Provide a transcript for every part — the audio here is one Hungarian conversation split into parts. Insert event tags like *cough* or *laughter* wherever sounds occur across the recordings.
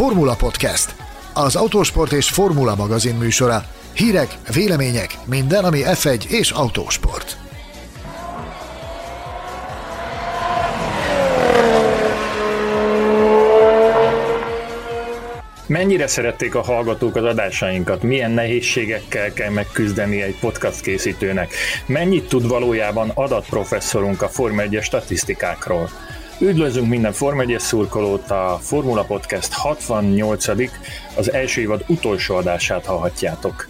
Formula Podcast, az autósport és formula magazin műsora. Hírek, vélemények, minden, ami F1 és autósport. Mennyire szerették a hallgatók az adásainkat? Milyen nehézségekkel kell megküzdeni egy podcast készítőnek? Mennyit tud valójában adatprofesszorunk a Forma 1 statisztikákról? Üdvözlünk minden Forma 1 szurkolót, a Formula Podcast 68 az első évad utolsó adását hallhatjátok.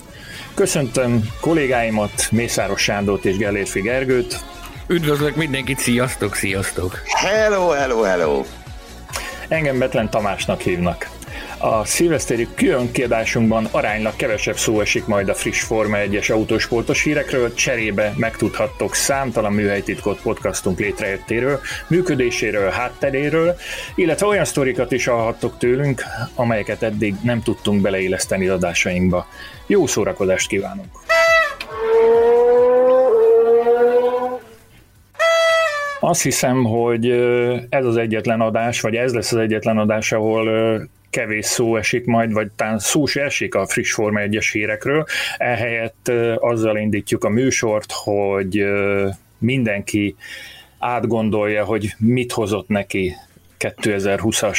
Köszöntöm kollégáimat, Mészáros Sándort és Gellérfi Gergőt. Üdvözlök mindenkit, sziasztok, sziasztok! Hello, hello, hello! Engem Betlen Tamásnak hívnak. A szilveszteri külön kiadásunkban aránylag kevesebb szó esik majd a friss Forma 1-es autósportos hírekről, cserébe megtudhattok számtalan műhelytitkot podcastunk létrejöttéről, működéséről, hátteréről, illetve olyan sztorikat is hallhattok tőlünk, amelyeket eddig nem tudtunk beleéleszteni adásainkba. Jó szórakozást kívánunk! Azt hiszem, hogy ez az egyetlen adás, vagy ez lesz az egyetlen adás, ahol kevés szó esik majd, vagy talán szó se esik a friss Forma 1-es hírekről. Ehelyett azzal indítjuk a műsort, hogy mindenki átgondolja, hogy mit hozott neki 2020-as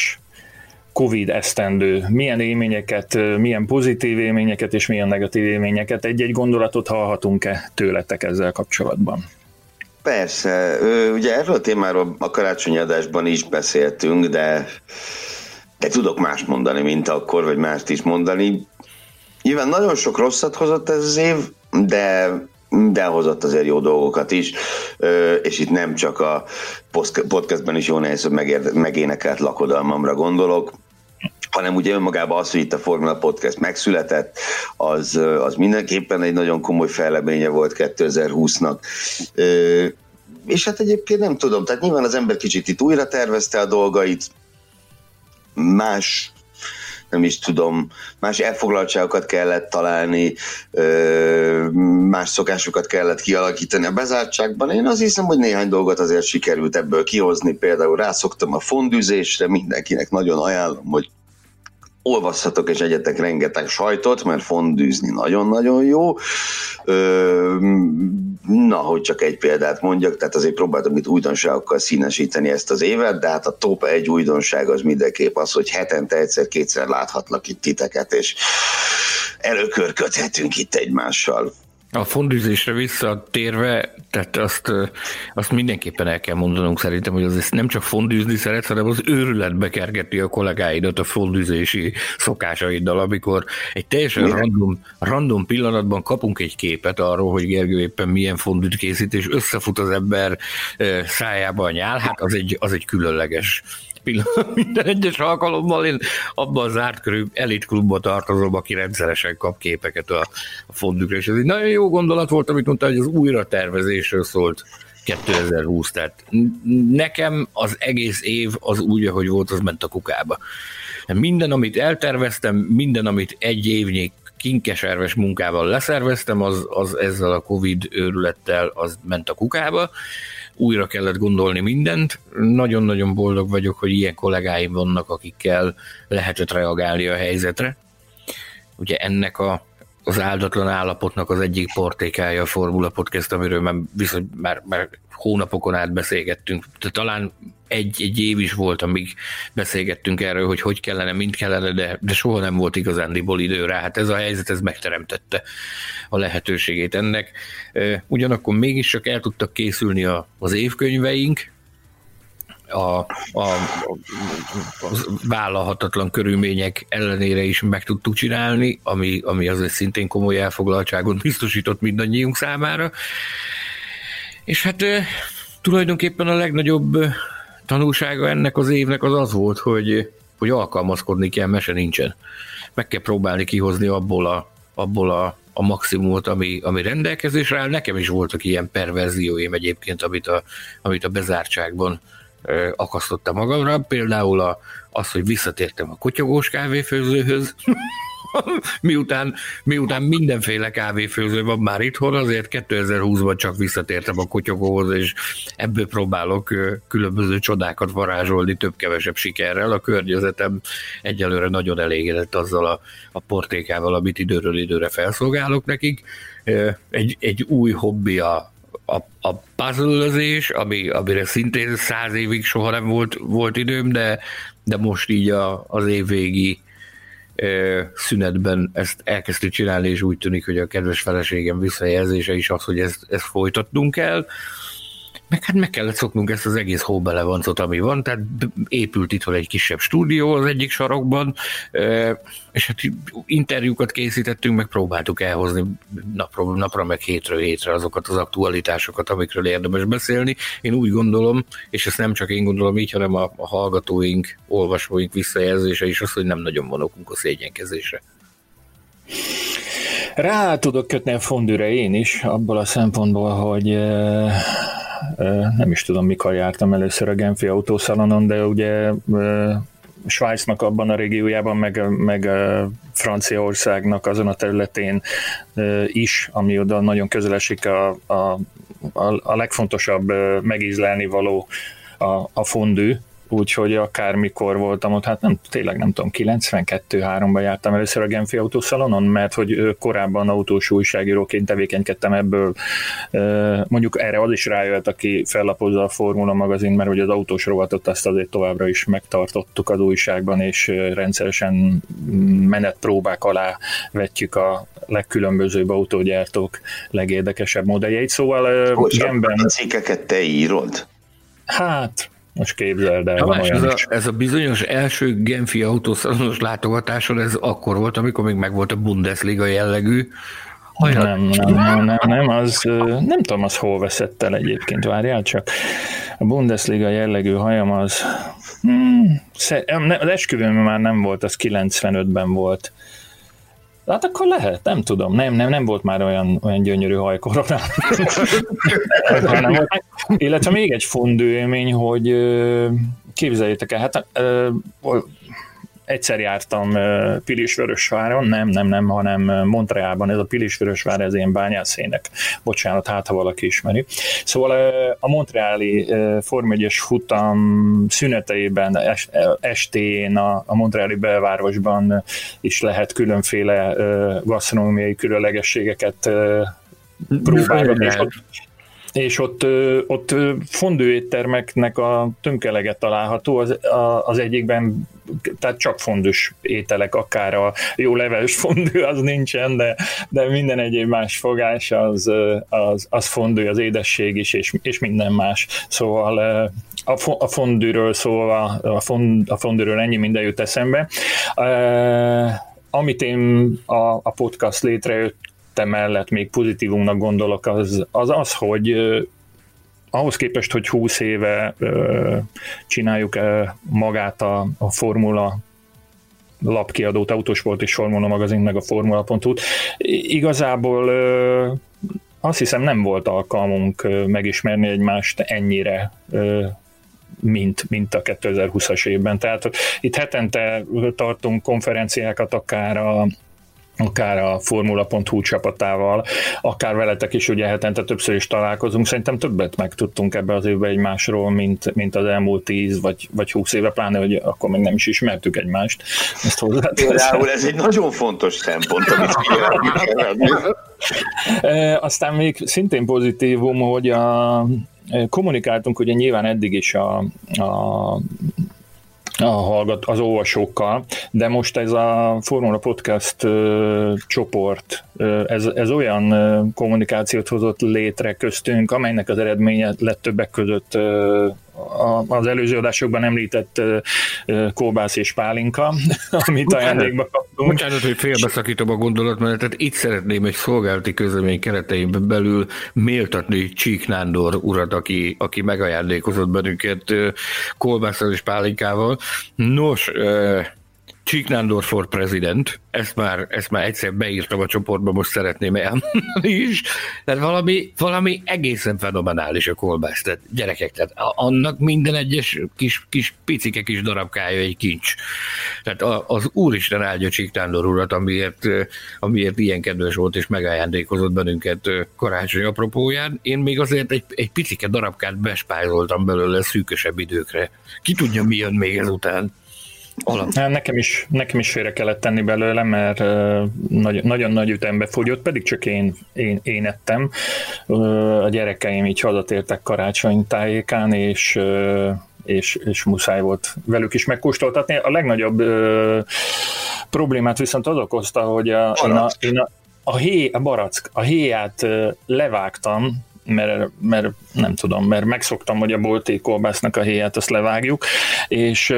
Covid esztendő, milyen élményeket, milyen pozitív élményeket és milyen negatív élményeket. Egy-egy gondolatot hallhatunk-e tőletek ezzel kapcsolatban? Persze, ugye erről a témáról a karácsonyi adásban is beszéltünk, de de tudok más mondani, mint akkor, vagy mást is mondani. Nyilván nagyon sok rosszat hozott ez az év, de de hozott azért jó dolgokat is, és itt nem csak a podcastben is jó nehéz, hogy megénekelt lakodalmamra gondolok, hanem ugye önmagában az, hogy itt a Formula Podcast megszületett, az, az mindenképpen egy nagyon komoly felleménye volt 2020-nak. És hát egyébként nem tudom, tehát nyilván az ember kicsit itt újra tervezte a dolgait, más nem is tudom, más elfoglaltságokat kellett találni, más szokásokat kellett kialakítani a bezártságban. Én azt hiszem, hogy néhány dolgot azért sikerült ebből kihozni. Például rászoktam a fondűzésre, mindenkinek nagyon ajánlom, hogy olvashatok és egyetek rengeteg sajtot, mert fondűzni nagyon-nagyon jó. Ö, na, hogy csak egy példát mondjak, tehát azért próbáltam itt újdonságokkal színesíteni ezt az évet, de hát a top egy újdonság az mindenképp az, hogy hetente egyszer-kétszer láthatlak itt titeket, és előkörködhetünk itt egymással. A fondűzésre visszatérve, tehát azt, azt mindenképpen el kell mondanunk szerintem, hogy az nem csak fondűzni szeret, hanem az őrületbe kergeti a kollégáidat a fondűzési szokásaiddal, amikor egy teljesen random, random pillanatban kapunk egy képet arról, hogy Gergő éppen milyen fondűt készít, és összefut az ember szájába a nyál, hát az egy, az egy különleges pillanat *laughs* minden egyes alkalommal. Én abban az zárt körű elitklubba tartozom, aki rendszeresen kap képeket a, a fondükre, és ez egy nagyon jó gondolat volt, amit mondta, hogy az újra tervezésről szólt 2020, tehát nekem az egész év az úgy, ahogy volt, az ment a kukába. Minden, amit elterveztem, minden, amit egy évnyi kinkeserves munkával leszerveztem, az, az ezzel a Covid őrülettel az ment a kukába, újra kellett gondolni mindent. Nagyon-nagyon boldog vagyok, hogy ilyen kollégáim vannak, akikkel lehetett reagálni a helyzetre. Ugye ennek a az áldatlan állapotnak az egyik portékája a Formula Podcast, amiről már, viszont már, már hónapokon át beszélgettünk. De talán egy, egy év is volt, amíg beszélgettünk erről, hogy hogy kellene, mint kellene, de, de soha nem volt igazándiból idő rá. Hát ez a helyzet, ez megteremtette a lehetőségét ennek. Ugyanakkor mégis csak el tudtak készülni a, az évkönyveink, a, a, a vállalhatatlan körülmények ellenére is meg tudtuk csinálni, ami, ami azért szintén komoly elfoglaltságot biztosított mindannyiunk számára. És hát tulajdonképpen a legnagyobb tanulsága ennek az évnek az az volt, hogy, hogy alkalmazkodni kell, mese nincsen. Meg kell próbálni kihozni abból a, abból a, a maximumot, ami, ami rendelkezésre áll. Nekem is voltak ilyen perverzióim egyébként, amit a, amit a bezártságban ö, akasztottam magamra. Például a, az, hogy visszatértem a kotyogós kávéfőzőhöz, *laughs* miután, miután mindenféle kávéfőző van már itthon, azért 2020-ban csak visszatértem a kotyogóhoz, és ebből próbálok különböző csodákat varázsolni több-kevesebb sikerrel. A környezetem egyelőre nagyon elégedett azzal a, a portékával, amit időről időre felszolgálok nekik. Egy, egy új hobbi a, a, a puzzle ami, amire szintén száz évig soha nem volt, volt időm, de, de most így a, az évvégi szünetben ezt elkezdtük csinálni, és úgy tűnik, hogy a kedves feleségem visszajelzése is az, hogy ezt, ezt folytatnunk kell meg hát meg kellett szoknunk ezt az egész hóbelevancot, ami van, tehát épült itt egy kisebb stúdió az egyik sarokban, és hát interjúkat készítettünk, meg próbáltuk elhozni napra, napra meg hétről hétre azokat az aktualitásokat, amikről érdemes beszélni. Én úgy gondolom, és ezt nem csak én gondolom így, hanem a, a hallgatóink, olvasóink visszajelzése is az, hogy nem nagyon van okunk a szégyenkezésre. Rá tudok kötni a fondűre én is, abból a szempontból, hogy nem is tudom, mikor jártam először a Genfi autószalonon, de ugye Svájcnak abban a régiójában, meg, meg Franciaországnak azon a területén is, ami oda nagyon közel esik a, a, a legfontosabb megízlelni való a, a fondű, úgyhogy akármikor voltam ott, hát nem, tényleg nem tudom, 92-3-ban jártam először a Genfi autószalonon, mert hogy korábban autós újságíróként tevékenykedtem ebből, mondjuk erre az is rájött, aki fellapozza a Formula magazin, mert hogy az autós rovatot azt azért továbbra is megtartottuk az újságban, és rendszeresen menetpróbák alá vetjük a legkülönbözőbb autógyártók legérdekesebb modelljeit, szóval Genben... Cikkeket te írod? Hát, most képzeld el, olyan ez, a, ez a bizonyos első Genfi autószalonos látogatáson, ez akkor volt, amikor még megvolt a Bundesliga jellegű Hajrat. Nem, nem, nem, nem, nem, az, nem tudom, az hol veszett el egyébként, várjál csak. A Bundesliga jellegű hajam az, hmm, az esküvőm már nem volt, az 95-ben volt. Hát akkor lehet, nem tudom. Nem, nem, nem volt már olyan, olyan gyönyörű hajkorona. *laughs* Illetve még egy fondő élmény, hogy képzeljétek el, hát egyszer jártam Pilisvörösváron, nem, nem, nem, hanem Montrealban, ez a Pilisvörösvár, ez ilyen bányászének, bocsánat, hát ha valaki ismeri. Szóval a Montreali Form 1 futam szüneteiben, estén a, a Montreali belvárosban is lehet különféle gasztronómiai különlegességeket és ott, és ott, ott fondőéttermeknek a tönkelege található, az, az egyikben tehát csak fondus ételek, akár a jó leves fondő az nincsen, de, de minden egyéb más fogás az, az, az fondő, az édesség is, és, és minden más. Szóval a, a fondűről szóval, a, fond, a fondűről ennyi minden jut eszembe. Amit én a, a podcast létrejött mellett még pozitívumnak gondolok, az az, az hogy ahhoz képest, hogy 20 éve ö, csináljuk ö, magát a, a Formula lapkiadót, Autosport és Formula magazin, meg a Formula.hu-t, igazából ö, azt hiszem nem volt alkalmunk megismerni egymást ennyire mint, mint a 2020-as évben. Tehát itt hetente tartunk konferenciákat akár a akár a Formula.hu csapatával, akár veletek is ugye hetente többször is találkozunk. Szerintem többet megtudtunk ebbe az évben egymásról, mint, mint az elmúlt 10 vagy, vagy 20 éve, pláne, hogy akkor még nem is ismertük egymást. Ezt Például ez egy nagyon fontos szempont, amit *laughs* Aztán még szintén pozitívum, hogy a, kommunikáltunk ugye nyilván eddig is a, a a hallgat, az olvasókkal, de most ez a Formula Podcast ö, csoport, ö, ez, ez olyan ö, kommunikációt hozott létre köztünk, amelynek az eredménye lett többek között ö, az előző adásokban említett kóbász és pálinka, *laughs* amit ajándékba kaptunk. Bocsánat, hogy félbeszakítom a gondolatmenetet, itt szeretném egy szolgálati közlemény keretein belül méltatni Csík Nándor urat, aki, aki megajándékozott bennünket kolbásszal és pálinkával. Nos, Csíknándor for president, ezt már, ezt már egyszer beírtam a csoportba, most szeretném elmondani is, tehát valami, valami egészen fenomenális a kolbász, tehát gyerekek, tehát annak minden egyes kis, kis picike kis darabkája egy kincs. Tehát az Úristen áldja Csíknándor urat, amiért, amiért ilyen kedves volt és megajándékozott bennünket karácsony apropóján. Én még azért egy, egy picike darabkát bespájzoltam belőle szűkösebb időkre. Ki tudja, mi jön még ezután. Alap. Hát nekem is, nekem is félre kellett tenni belőle, mert nagy, nagyon nagy ütembe fogyott, pedig csak én, én, én ettem. A gyerekeim így hazatértek karácsony tájékán, és és, és muszáj volt velük is megkóstoltatni. A legnagyobb problémát viszont az okozta, hogy a, én a, én a, a, hé, a barack, a héját levágtam, mert, mert nem tudom, mert megszoktam, hogy a bolti kolbásznak a héját azt levágjuk, és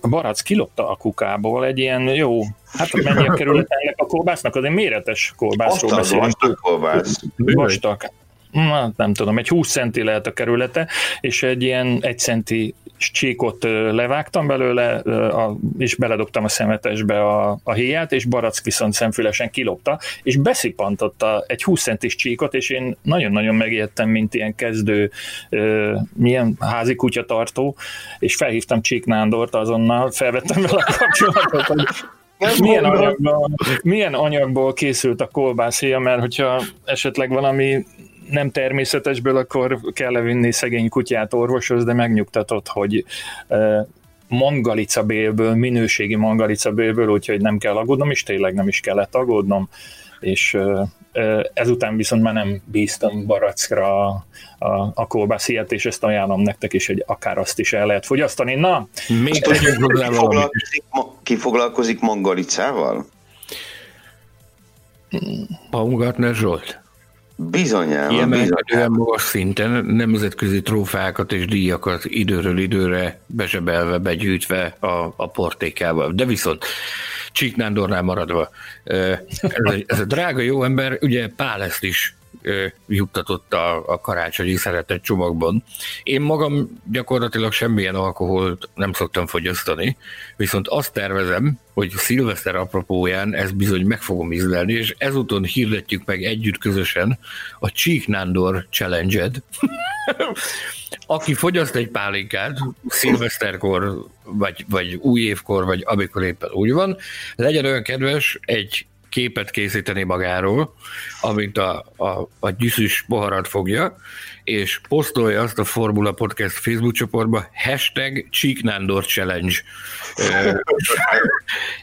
a barack kilopta a kukából egy ilyen jó, hát mennyi a kerület ennek a kolbásznak, az egy méretes kolbászról beszélünk. Vastag kolbász. Vastag. Hát nem tudom, egy 20 centi lehet a kerülete, és egy ilyen egy centi csíkot levágtam belőle, és beledobtam a szemetesbe a, a héját, és Barack viszont szemfülesen kilopta, és beszippantotta egy 20 centis csíkot, és én nagyon-nagyon megijedtem, mint ilyen kezdő, milyen házi kutyatartó, és felhívtam Csík Nándort azonnal, felvettem vele a kapcsolatot, hogy milyen anyagból, milyen anyagból készült a kolbászéja, mert hogyha esetleg valami nem természetesből, akkor kell vinni szegény kutyát orvoshoz, de megnyugtatott, hogy mangalicabélből, minőségi mangalicabélből, úgyhogy nem kell aggódnom, és tényleg nem is kellett aggódnom, és ezután viszont már nem bíztam barackra a, a, a kolbásziát, és ezt ajánlom nektek is, hogy akár azt is el lehet fogyasztani. Na, még ki, ki foglalkozik mangalicával? Baumgartner Zsolt. Bizonyám. Kiemelkedően magas szinten nemzetközi trófákat és díjakat időről időre bezsebelve, begyűjtve a, a portékával. De viszont Csíknándornál maradva, ez a, ez a drága jó ember, ugye Pál ezt is juttatott a, a karácsonyi szeretett csomagban. Én magam gyakorlatilag semmilyen alkoholt nem szoktam fogyasztani, viszont azt tervezem, hogy szilveszter apropóján ezt bizony meg fogom ízlelni, és ezúton hirdetjük meg együtt közösen a Csíknándor Challenge-ed. *laughs* Aki fogyaszt egy pálinkát szilveszterkor, vagy, vagy új évkor, vagy amikor éppen úgy van, legyen olyan kedves egy képet készíteni magáról, amint a, a, a gyűszűs poharat fogja, és posztolja azt a Formula Podcast Facebook csoportba, hashtag Csíknándor Challenge. *laughs*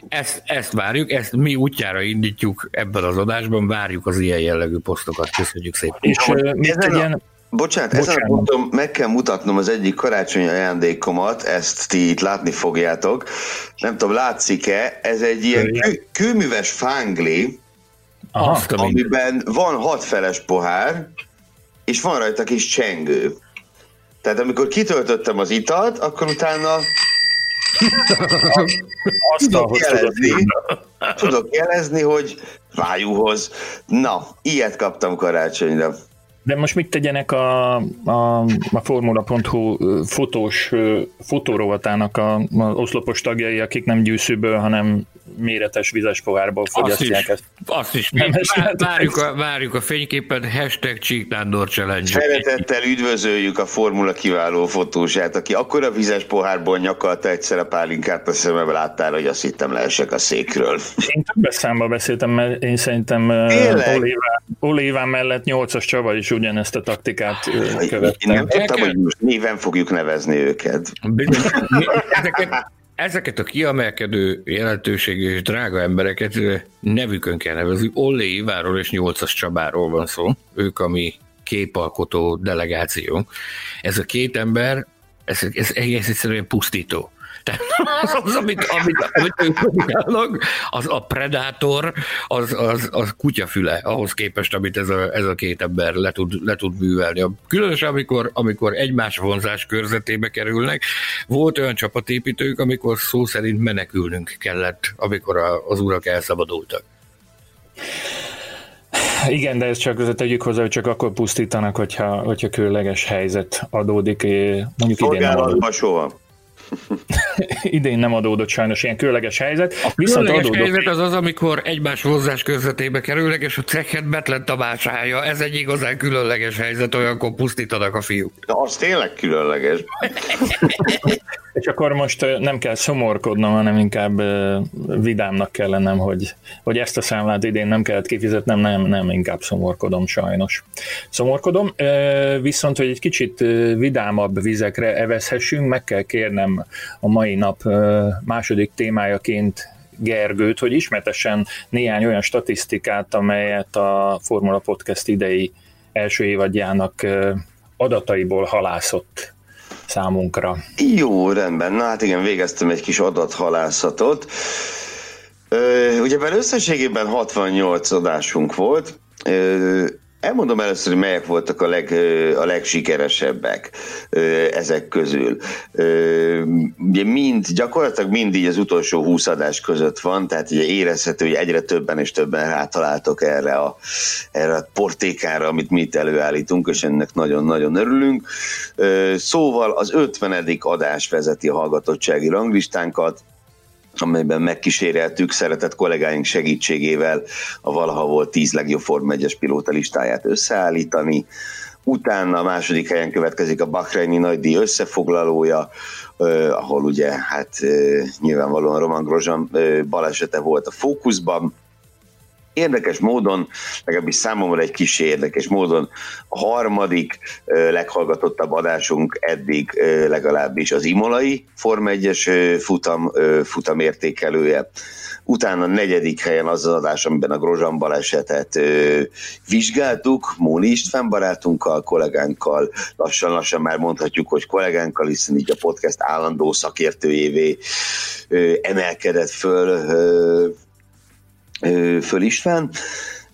ezt, ezt várjuk, ezt mi útjára indítjuk ebben az adásban, várjuk az ilyen jellegű posztokat. Köszönjük szépen. És, és mit tegyen? Bocsánat, Bocsánat, ezen a ponton meg kell mutatnom az egyik karácsonyi ajándékomat, ezt ti itt látni fogjátok. Nem tudom, látszik-e, ez egy ilyen kő, kőműves fángli, Aha, amiben van hatfeles pohár, és van rajta kis csengő. Tehát amikor kitöltöttem az italt, akkor utána tudok jelezni, tudok jelezni, hogy vájúhoz. Na, ilyet kaptam karácsonyra. De most mit tegyenek a, a, a Formula.hu fotós fotórovatának a, a oszlopos tagjai, akik nem gyűszűből, hanem méretes vizes pohárból fogyasztják ezt. Azt is, nem várjuk, a, várjuk a fényképen, hashtag Csíknándor Challenge. Szeretettel üdvözöljük a Formula kiváló fotósát, aki akkora vizes pohárból nyakalta egyszer a pálinkát a szemembe láttál, hogy azt hittem leesek a székről. Én többes számba beszéltem, mert én szerintem Oliván mellett nyolcas Csaba is ugyanezt a taktikát követte. Én nem tudtam, hogy most néven fogjuk nevezni őket. Ezeket, ezeket a kiemelkedő jelentőségű és drága embereket nevükön kell nevezni. Ollé Iváról és Nyolcas Csabáról van szó. Ők a mi képalkotó delegáció. Ez a két ember, ez, ez egész egyszerűen pusztító. Tehát *laughs* az, az amit, amit, amit ők produkálnak, az a Predator, az, az, az kutyafüle ahhoz képest, amit ez a, ez a két ember le tud, le tud művelni. Különösen, amikor, amikor egymás vonzás körzetébe kerülnek, volt olyan csapatépítők, amikor szó szerint menekülnünk kellett, amikor a, az urak elszabadultak. Igen, de ez csak tegyük hozzá, hogy csak akkor pusztítanak, hogyha, hogyha különleges helyzet adódik. Mondjuk idén soha. *laughs* *laughs* idén nem adódott sajnos ilyen különleges helyzet. A Viszont különleges adódott... helyzet az az, amikor egymás hozzás közvetébe kerülnek, és a cekhet Betlen Tamás állja. Ez egy igazán különleges helyzet, olyankor pusztítanak a fiúk. De az tényleg különleges. *laughs* és akkor most nem kell szomorkodnom, hanem inkább vidámnak kell lennem, hogy, hogy ezt a számlát idén nem kellett kifizetnem, nem, nem, inkább szomorkodom sajnos. Szomorkodom, viszont, hogy egy kicsit vidámabb vizekre evezhessünk, meg kell kérnem a mai nap második témájaként Gergőt, hogy ismertessen néhány olyan statisztikát, amelyet a Formula Podcast idei első évadjának adataiból halászott számunkra. Jó, rendben. Na hát igen, végeztem egy kis adathalászatot. Ugye összességében 68 adásunk volt, Elmondom először, hogy melyek voltak a, leg, a legsikeresebbek ezek közül. Ugye mind, gyakorlatilag mindig az utolsó 20 adás között van, tehát ugye érezhető, hogy egyre többen és többen rátaláltok erre a, erre a portékára, amit mi itt előállítunk, és ennek nagyon-nagyon örülünk. Szóval az 50. adás vezeti a hallgatottsági ranglistánkat, amelyben megkíséreltük szeretett kollégáink segítségével a valaha volt 10 legjobb Form 1 pilóta listáját összeállítani. Utána a második helyen következik a Bahreini nagydíj összefoglalója, ahol ugye hát nyilvánvalóan Roman eh, balesete volt a fókuszban, Érdekes módon, legalábbis számomra egy kis érdekes módon, a harmadik leghallgatottabb adásunk eddig legalábbis az Imolai Forma 1-es futam, futam értékelője. Utána a negyedik helyen az az adás, amiben a Grozsan balesetet ö, vizsgáltuk, Móni István barátunkkal, kollégánkkal, lassan-lassan már mondhatjuk, hogy kollégánkkal, hiszen így a podcast állandó szakértőjévé ö, emelkedett föl ö, Föl István,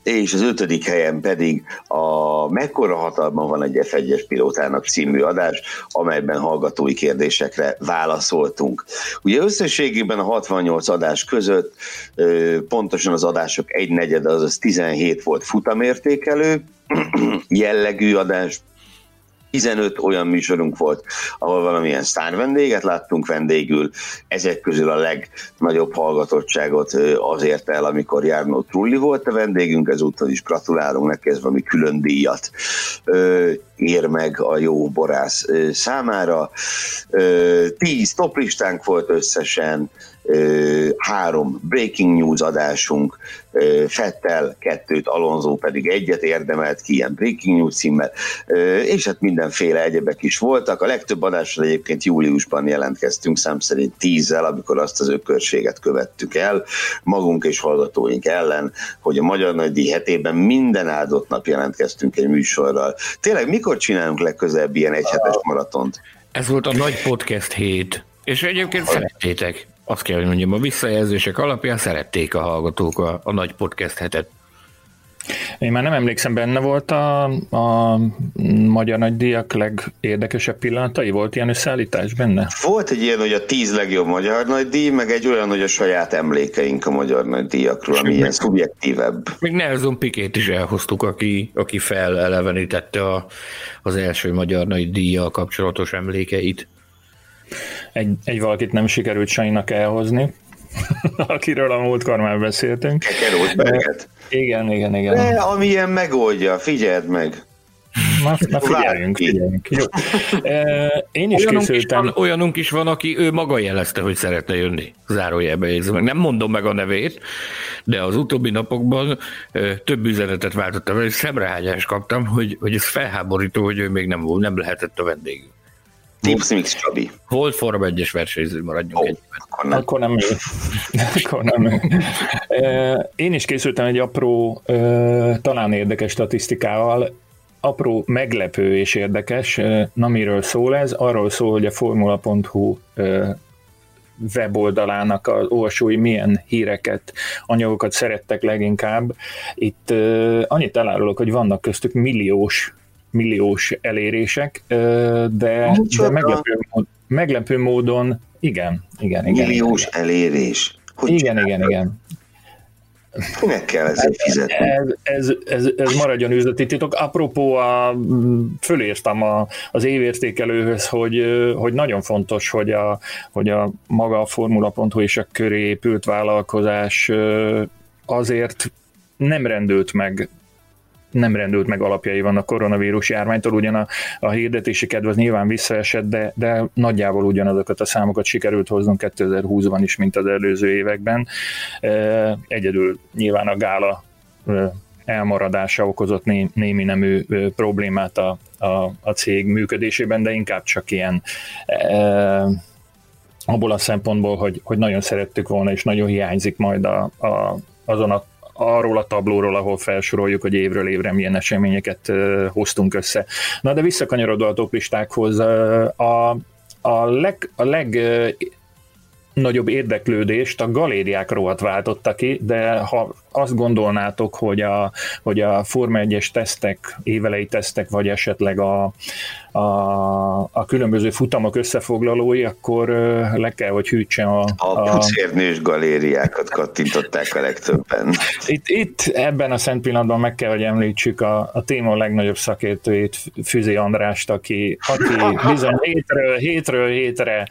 és az ötödik helyen pedig a Mekkora hatalma van egy F1-es pilótának című adás, amelyben hallgatói kérdésekre válaszoltunk. Ugye összességében a 68 adás között pontosan az adások egy negyed, azaz 17 volt futamértékelő *clears throat* jellegű adás, 15 olyan műsorunk volt, ahol valamilyen sztár vendéget láttunk vendégül, ezek közül a legnagyobb hallgatottságot azért el, amikor Járnó Trulli volt a vendégünk, ezúttal is gratulálunk neki, ez valami külön díjat ér meg a jó borász számára. Tíz toplistánk volt összesen, három breaking news adásunk, Fettel kettőt, Alonso pedig egyet érdemelt ki ilyen breaking news címmel, és hát mindenféle egyebek is voltak. A legtöbb adásra egyébként júliusban jelentkeztünk, szám szerint tízzel, amikor azt az ökörséget követtük el, magunk és hallgatóink ellen, hogy a Magyar Nagydíj hetében minden áldott nap jelentkeztünk egy műsorral. Tényleg mikor csinálunk legközelebb ilyen egyhetes maratont? Ez volt a nagy podcast hét, és egyébként szerettétek azt kell, hogy mondjam, a visszajelzések alapján szerették a hallgatók a, a nagy podcast hetet. Én már nem emlékszem, benne volt a, a Magyar Nagydíjak legérdekesebb pillanatai? Volt ilyen összeállítás benne? Volt egy ilyen, hogy a tíz legjobb Magyar Nagydíj, meg egy olyan, hogy a saját emlékeink a Magyar Nagydíjakról, ami ilyen szubjektívebb. Még Nelson Pikét is elhoztuk, aki, aki felelevenítette a, az első Magyar Nagydíjjal kapcsolatos emlékeit egy, egy valakit nem sikerült Sanyinak elhozni, *laughs* akiről a múltkor már beszéltünk. Igen, igen, igen. De amilyen megoldja, figyeld meg. Na, na figyeljünk, figyeljünk. Jó. Én is olyanunk készültem. Is van, olyanunk is van, aki ő maga jelezte, hogy szeretne jönni. Zárójelbe meg. Nem mondom meg a nevét, de az utóbbi napokban több üzenetet váltottam, és szemrehányást kaptam, hogy, hogy ez felháborító, hogy ő még nem volt, nem lehetett a vendégünk. Tipsmix Csabi. Volt Forma 1-es versenyző, maradjunk oh, egy. Akkor nem. Akkor nem ő. *laughs* akkor nem ő. Én is készültem egy apró, talán érdekes statisztikával, apró meglepő és érdekes. Na miről szól ez? Arról szól, hogy a formula.hu weboldalának az olvasói milyen híreket, anyagokat szerettek leginkább. Itt annyit elárulok, hogy vannak köztük milliós milliós elérések, de, de meglepő, meglepő módon igen, igen, igen. Milliós igen. elérés. Hogy igen, igen, igen. Minek kell ezért fizetni? Ez, ez, ez, ez maradjon üzleti titok. Apropó, a, fölírtam a, az évértékelőhöz, hogy, hogy nagyon fontos, hogy a, hogy a maga a Formula.hu és a köré épült vállalkozás azért nem rendült meg nem rendült meg alapjai van a koronavírus járványtól, ugyan a, a hirdetési kedv az nyilván visszaesett, de, de nagyjából ugyanazokat a számokat sikerült hoznunk 2020-ban is, mint az előző években. Egyedül nyilván a gála elmaradása okozott né, némi nemű problémát a, a, a cég működésében, de inkább csak ilyen e, abból a szempontból, hogy, hogy nagyon szerettük volna, és nagyon hiányzik majd a, a, azon a arról a tablóról, ahol felsoroljuk, hogy évről évre milyen eseményeket hoztunk össze. Na de visszakanyarodva a toplistákhoz, a, a leg, a leg nagyobb érdeklődést a galériák rohadt váltotta ki, de ha azt gondolnátok, hogy a, hogy a Forma 1-es tesztek, évelei tesztek, vagy esetleg a, a, a különböző futamok összefoglalói, akkor le kell, hogy hűtse a... A, a pucérnős galériákat kattintották a legtöbben. Itt, itt ebben a szent pillanatban meg kell, hogy említsük a, a téma legnagyobb szakértőjét, Füzi Andrást, aki, aki bizony hétről, hétről hétre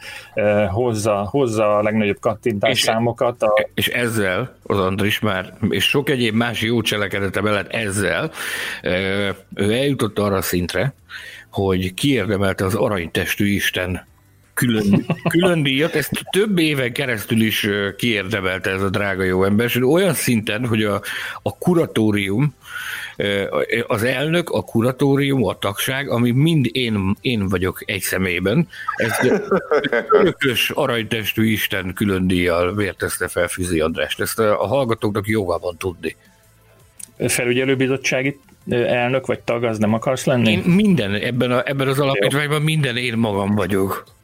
hozza, hozza a legnagyobb kattintás és, számokat. A... És ezzel az Andris már, és sok egyéb más jó cselekedete mellett ezzel, ő eljutott arra a szintre, hogy kiérdemelte az aranytestű Isten külön, külön díjat, ezt több éven keresztül is kiérdemelte ez a drága jó ember, és olyan szinten, hogy a, a kuratórium, az elnök, a kuratórium, a tagság, ami mind én, én vagyok egy szemében, ez örökös aranytestű Isten külön díjjal vértezte fel Füzi Andrást. Ezt a, hallgatóknak jóval van tudni. Felügyelőbizottsági elnök vagy tag, az nem akarsz lenni? Én minden, ebben, a, ebben az alapítványban minden én magam vagyok.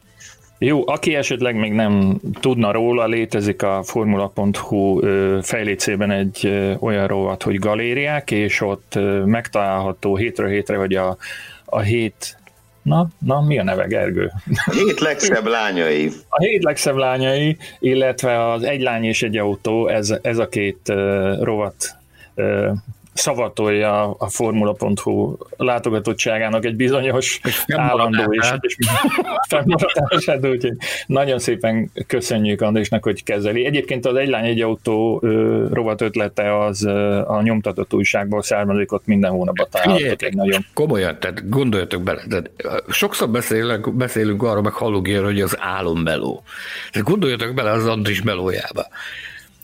Jó, aki esetleg még nem tudna róla, létezik a formula.hu fejlécében egy olyan rovat, hogy galériák, és ott megtalálható hétről hétre, vagy a, a hét Na, na, mi a neve, Gergő? A hét legszebb lányai. A hét legszebb lányai, illetve az egy lány és egy autó, ez, ez a két uh, rovat uh, szavatolja a Formula.hu látogatottságának egy bizonyos állandó és, és *laughs* fennmaradását, úgyhogy nagyon szépen köszönjük Andrésnak, hogy kezeli. Egyébként az egy lány egy autó ö, rovat ötlete az ö, a nyomtatott újságból származik, ott minden hónapban találhatok egy nagyon... Komolyan, tehát gondoljatok bele, tehát sokszor beszélünk, beszélünk arról, meg hallunk ilyen, hogy az álommeló. Tehát gondoljatok bele az Andris melójába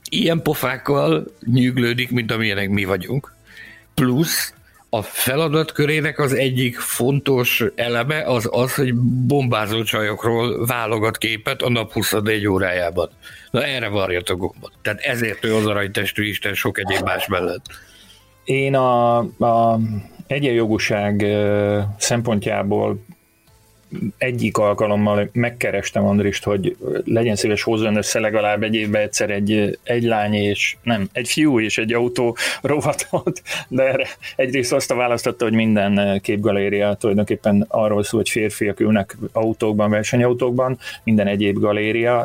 ilyen pofákkal nyűglődik, mint amilyenek mi vagyunk plusz a feladatkörének az egyik fontos eleme az az, hogy bombázó csajokról válogat képet a nap 24 órájában. Na erre varjat a gombot. Tehát ezért ő az aranytestű Isten sok egyéb más mellett. Én a, a egyenjogúság szempontjából egyik alkalommal megkerestem Andrist, hogy legyen szíves hozzon össze legalább egy évben egyszer egy, egy lány és nem, egy fiú és egy autó rovatot, de erre egyrészt azt a választotta, hogy minden képgaléria tulajdonképpen arról szól, hogy férfiak ülnek autókban, versenyautókban, minden egyéb galéria,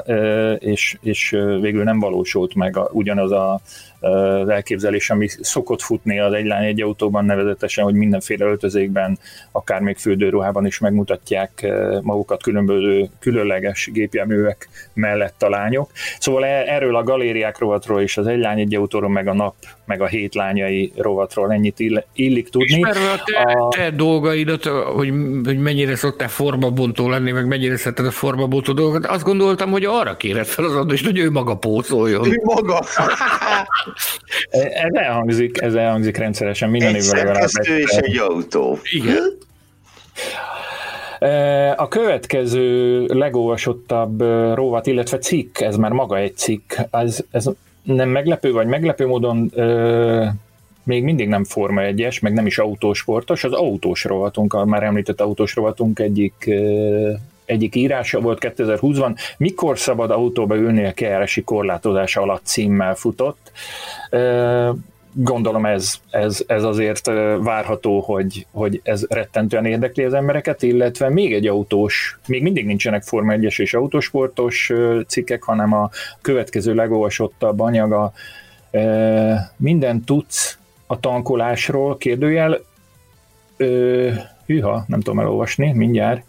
és, és végül nem valósult meg ugyanaz a az elképzelés, ami szokott futni az egy lány egy autóban nevezetesen, hogy mindenféle öltözékben, akár még fürdőruhában is megmutatják magukat különböző különleges gépjárművek mellett a lányok. Szóval e, erről a galériák rovatról és az egy lány egy autóról, meg a nap, meg a hét lányai rovatról ennyit illik tudni. Ismerve a te, a... te dolgaidat, hogy, hogy mennyire szoktál formabontó lenni, meg mennyire szereted a formabontó dolgokat, azt gondoltam, hogy arra kéred fel az adó, hogy ő maga pócoljon. Ő maga! *laughs* Ez elhangzik, ez elhangzik rendszeresen minden egy évvel legalább. Egy és egy autó. Igen. A következő legolvasottabb rovat, illetve cikk, ez már maga egy cikk, ez, ez nem meglepő, vagy meglepő módon e, még mindig nem Forma 1-es, meg nem is autósportos, az autós rovatunk, a már említett autós rovatunk egyik egyik írása volt 2020-ban, mikor szabad autóba ülni a KRS-i korlátozása alatt címmel futott. Gondolom ez, ez, ez azért várható, hogy, hogy ez rettentően érdekli az embereket, illetve még egy autós, még mindig nincsenek Forma 1-es és autósportos cikkek, hanem a következő legolvasottabb anyaga. Minden tudsz a tankolásról, kérdőjel, hűha, nem tudom elolvasni, mindjárt,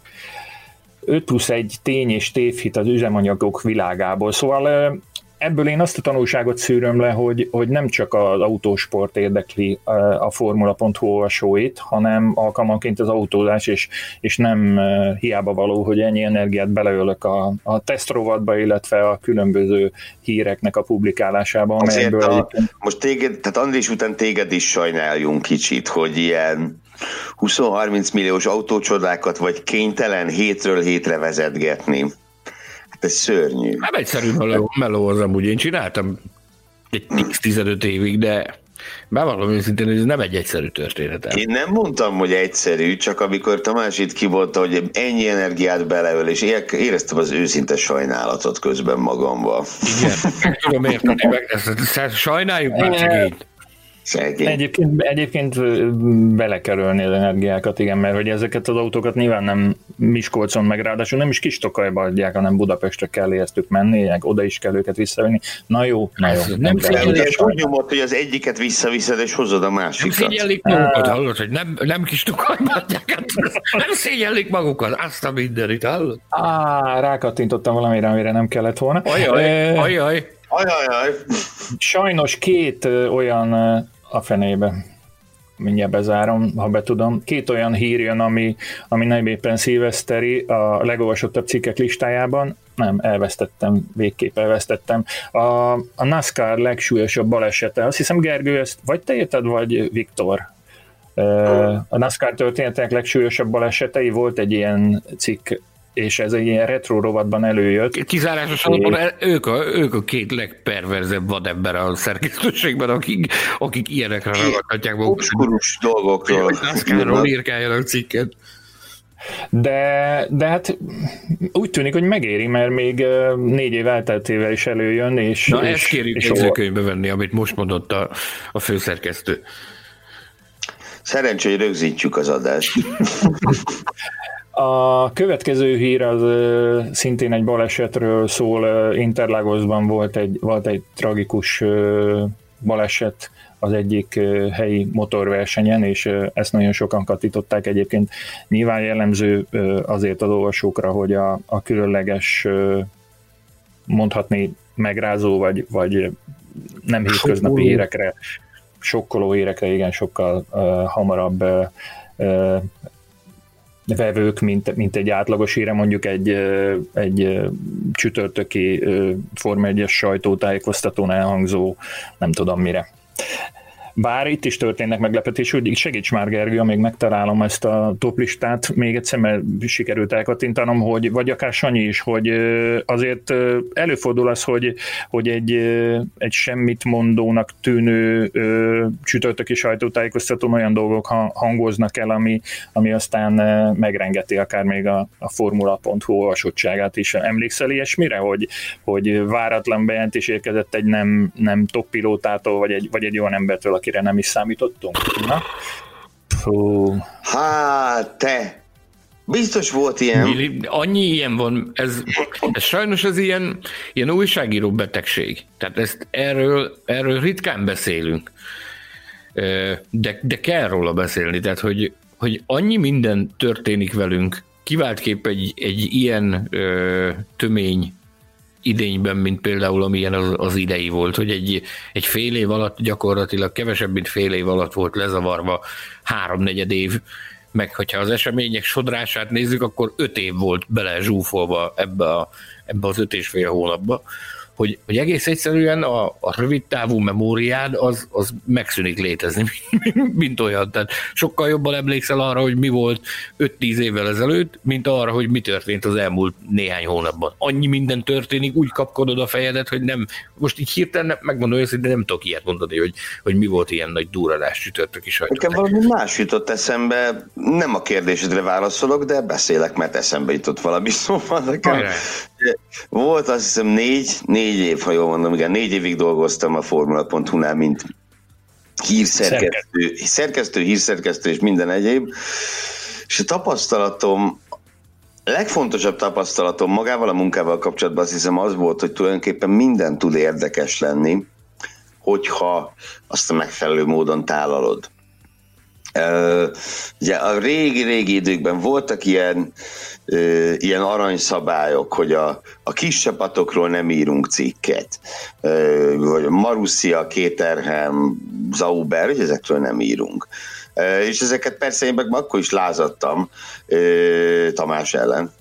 5 plusz egy tény és tévhit az üzemanyagok világából. Szóval ebből én azt a tanulságot szűröm le, hogy, hogy nem csak az autósport érdekli a Formula.hu olvasóit, hanem alkalmanként az autózás, és, és nem hiába való, hogy ennyi energiát beleölök a, a tesztrovatba, illetve a különböző híreknek a publikálása. Amelyből a, most téged, tehát Andris után téged is sajnáljunk kicsit, hogy ilyen 20-30 milliós autócsodákat vagy kénytelen hétről hétre vezetgetni. Hát ez szörnyű. Nem egyszerű meló, meló az amúgy. Én csináltam egy 10-15 évig, de bevallom őszintén, hogy ez nem egy egyszerű történet. Én nem mondtam, hogy egyszerű, csak amikor Tamás itt kimondta, hogy ennyi energiát beleöl, és éreztem az őszinte sajnálatot közben magamba. Igen, tudom érteni, meg ezt, sajnáljuk már szegényt. Szegény. Egyébként, egyébként az energiákat, igen, mert hogy ezeket az autókat nyilván nem Miskolcon, meg ráadásul nem is kis Tokajba adják, hanem Budapestre kell értük menni, oda is kell őket visszavenni. Na jó, na jó. Nem, nem ugye úgy nyomod, hogy az egyiket visszaviszed, és hozod a másikat. Nem szégyellik magukat, hallod, hogy nem, nem kis Tokajba adják, hát nem szégyellik magukat, azt a mindenit, hallod? Á, rákattintottam valamire, amire nem kellett volna. Ajaj, ajaj. Ajajaj. Sajnos két olyan a fenébe. Mindjárt bezárom, ha be tudom. Két olyan hír jön, ami, ami nem éppen szilveszteri a legolvasottabb cikkek listájában. Nem, elvesztettem, végképp elvesztettem. A, a NASCAR legsúlyosabb balesete. Azt hiszem, Gergő, ezt vagy te érted, vagy Viktor? A NASCAR történetek legsúlyosabb balesetei volt egy ilyen cikk és ez egy ilyen retro rovatban előjött. Kizárásosan és... ők, a, ők a két legperverzebb vadember a szerkesztőségben, akik, akik ilyenekre ragadhatják magukat. Obskurus dolgokról. NASCAR-ról írkáljanak cikket. De, de hát úgy tűnik, hogy megéri, mert még négy év elteltével is előjön, és... Na és, ezt kérjük és jegyzőkönyvbe venni, amit most mondott a, a főszerkesztő. Szerencsé, hogy rögzítjük az adást. *laughs* A következő hír az szintén egy balesetről szól. Interlagosban volt egy, volt egy tragikus baleset az egyik helyi motorversenyen, és ezt nagyon sokan katították egyébként. Nyilván jellemző azért az olvasókra, hogy a, a különleges mondhatni megrázó, vagy, vagy nem hétköznapi hírekre, sokkoló hírekre, igen, sokkal uh, hamarabb uh, vevők, mint, mint egy átlagos híre, mondjuk egy, egy csütörtöki Forma 1-es sajtótájékoztatón elhangzó, nem tudom mire. Bár itt is történnek meglepetés, úgy segíts már Gergő, amíg megtalálom ezt a toplistát, még egyszer, mert sikerült elkattintanom, hogy, vagy akár Sanyi is, hogy azért előfordul az, hogy, hogy egy, egy semmit mondónak tűnő csütörtöki sajtótájékoztatón olyan dolgok hangoznak el, ami, ami aztán megrengeti akár még a, a formula.hu olvasottságát is. Emlékszel ilyesmire, hogy, hogy váratlan bejelentés érkezett egy nem, nem top pilótától, vagy egy, vagy egy olyan embertől, aki akire nem is számítottunk? Na? Fú. Hát, te! Biztos volt ilyen. Annyi ilyen van, ez, ez sajnos az ilyen, ilyen újságíró betegség. Tehát ezt erről, erről ritkán beszélünk. De, de kell róla beszélni, tehát hogy, hogy annyi minden történik velünk, kiváltképp egy, egy ilyen ö, tömény idényben, mint például amilyen az, idei volt, hogy egy, egy fél év alatt gyakorlatilag kevesebb, mint fél év alatt volt lezavarva háromnegyed év, meg hogyha az események sodrását nézzük, akkor öt év volt bele zsúfolva ebbe, a, ebbe az öt és fél hónapba hogy, hogy egész egyszerűen a, a rövid távú memóriád az, az megszűnik létezni, *laughs* mint olyan. Tehát sokkal jobban emlékszel arra, hogy mi volt 5-10 évvel ezelőtt, mint arra, hogy mi történt az elmúlt néhány hónapban. Annyi minden történik, úgy kapkodod a fejedet, hogy nem, most így hirtelen megmondom őszintén, nem tudok ilyet mondani, hogy, hogy mi volt ilyen nagy duradás csütörtök is. Nekem valami más jutott eszembe, nem a kérdésedre válaszolok, de beszélek, mert eszembe jutott valami, *laughs* szóval nekem volt azt hiszem négy, négy év, ha jól mondom, igen, négy évig dolgoztam a Formula.hu-nál, mint hírszerkesztő, szerkesztő, hírszerkesztő és minden egyéb. És a tapasztalatom, legfontosabb tapasztalatom magával a munkával kapcsolatban azt hiszem az volt, hogy tulajdonképpen minden tud érdekes lenni, hogyha azt a megfelelő módon tálalod. Ugye a régi-régi időkben voltak ilyen, ilyen aranyszabályok, hogy a, a kis csapatokról nem írunk cikket, vagy Marussia, Kéterhem, Zauber, hogy ezekről nem írunk. És ezeket persze én meg akkor is lázadtam Tamás ellen,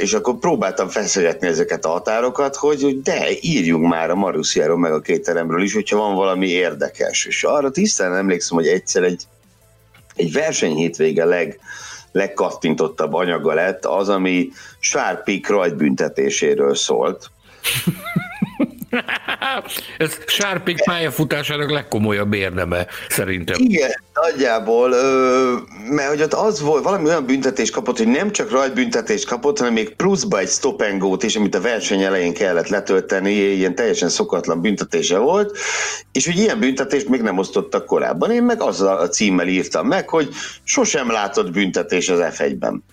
és akkor próbáltam feszegetni ezeket a határokat, hogy de írjunk már a Marusziáról, meg a kéteremről is, hogyha van valami érdekes. És arra tisztán emlékszem, hogy egyszer egy, egy versenyhétvége leg, legkattintottabb anyaga lett az, ami Sárpik rajtbüntetéséről szólt. *laughs* *laughs* Ez Sárpik pályafutásának legkomolyabb érdeme, szerintem. Igen, nagyjából, mert hogy ott az volt, valami olyan büntetés kapott, hogy nem csak rajtbüntetést kapott, hanem még pluszba egy stop and go is, amit a verseny elején kellett letölteni, ilyen teljesen szokatlan büntetése volt, és hogy ilyen büntetést még nem osztottak korábban. Én meg azzal a címmel írtam meg, hogy sosem látott büntetés az F1-ben.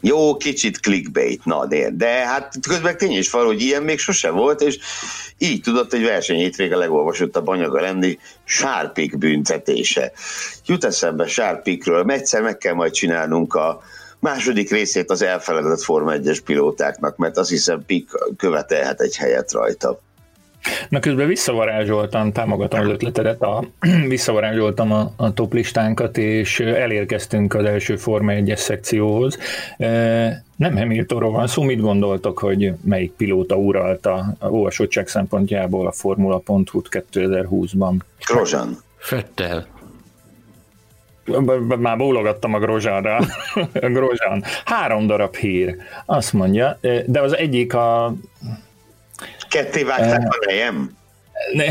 Jó, kicsit clickbait, na de, de hát közben tény is van, hogy ilyen még sose volt, és így tudott egy verseny hétvége legolvasottabb anyaga lenni, Sárpik büntetése. Jut eszembe Sárpikről, egyszer meg kell majd csinálnunk a második részét az elfeledett Forma 1-es pilótáknak, mert azt hiszem Pik követelhet egy helyet rajta. Na közben visszavarázsoltam, támogatom az ötletedet, a, *clears throat* visszavarázsoltam a, a top listánkat, és elérkeztünk az első Forma 1-es szekcióhoz. Nem Hamiltonról van szó, mit gondoltok, hogy melyik pilóta uralta a olvasottság szempontjából a Formula.hu-t 2020-ban? Grosjean. Fettel. Már bólogattam a Grosjeanra. *laughs* Grosjean. Három darab hír. Azt mondja, de az egyik a Ketté vágták a nejem? Ne,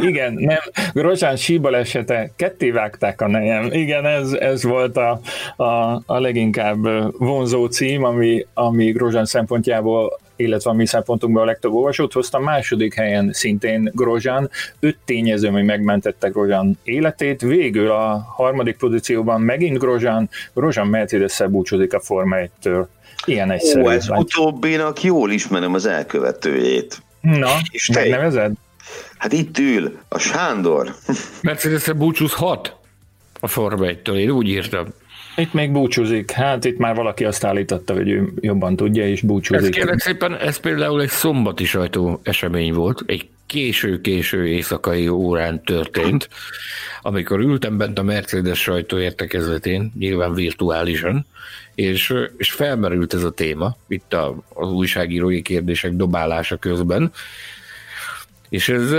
igen, nem, Grozsán síbalesete, ketté vágták a nejem. Igen, ez, ez volt a, a, a leginkább vonzó cím, ami, ami Grozsán szempontjából illetve a mi szempontunkban a legtöbb olvasót hozta. Második helyen szintén Grozsán, öt tényező, ami megmentette Grozsán életét. Végül a harmadik pozícióban megint Grozsán, Grozsán mercedes búcsúzik a Forma 1-től. Ilyen egyszerű. Ó, ez utóbbinak jól ismerem az elkövetőjét. Na, és te megnevezed? Hát itt ül, a Sándor. Mercedes-re búcsúzhat a Forma 1-től, én úgy írtam. Itt még búcsúzik. Hát itt már valaki azt állította, hogy ő jobban tudja, és búcsúzik. Ez kérlek szépen, ez például egy szombati sajtó esemény volt, egy késő-késő éjszakai órán történt, amikor ültem bent a Mercedes sajtó értekezletén, nyilván virtuálisan, és, és felmerült ez a téma, itt a, az újságírói kérdések dobálása közben, és ez,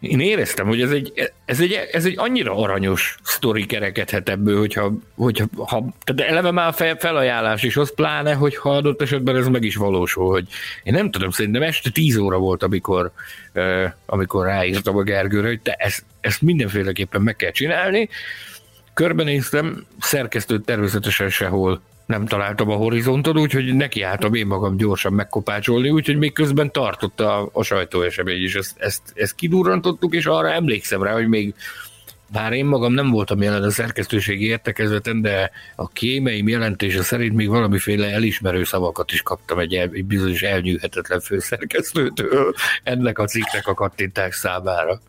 én éreztem, hogy ez egy, ez egy, ez egy annyira aranyos sztori kerekedhet ebből, hogyha, hogyha ha, tehát eleve már fel, felajánlás is az, pláne, hogy ha adott esetben ez meg is valósul, hogy én nem tudom, szerintem este 10 óra volt, amikor, uh, amikor ráírtam a Gergőre, hogy te ezt, ezt mindenféleképpen meg kell csinálni, körbenéztem, szerkesztőt természetesen sehol nem találtam a horizonton, úgyhogy nekiálltam én magam gyorsan megkopácsolni, úgyhogy még közben tartott a, a sajtóesemény is. Ezt, ezt, ezt kidurrantottuk, és arra emlékszem rá, hogy még bár én magam nem voltam jelen a szerkesztőségi értekezleten, de a kémeim jelentése szerint még valamiféle elismerő szavakat is kaptam egy, egy bizonyos elnyűhetetlen főszerkesztőtől ennek a cikknek a kattintás számára.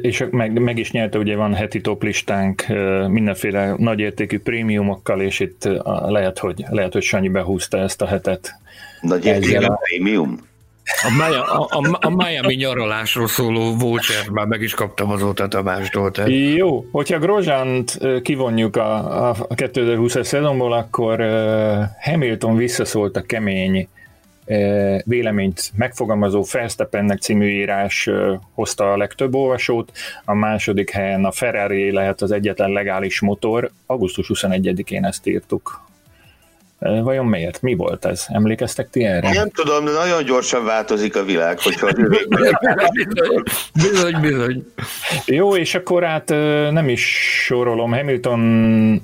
És meg, meg is nyerte, ugye van heti toplistánk mindenféle nagyértékű prémiumokkal, és itt lehet, hogy, lehet, hogy Sanyi behúzta ezt a hetet. Nagyértékű a... prémium? A, Maya, a, a, a Miami nyaralásról szóló voucher már meg is kaptam azóta Tamástól. Tehát. Jó, hogyha Grozsánt kivonjuk a, a 2020-es szezonból, akkor Hamilton visszaszólt a kemény véleményt megfogalmazó Felszteppennek című írás hozta a legtöbb olvasót, a második helyen a Ferrari lehet az egyetlen legális motor, augusztus 21-én ezt írtuk. Vajon miért? Mi volt ez? Emlékeztek ti erre? Nem tudom, de nagyon gyorsan változik a világ, hogyha *laughs* bizony, bizony. Jó, és akkor hát nem is sorolom. Hamilton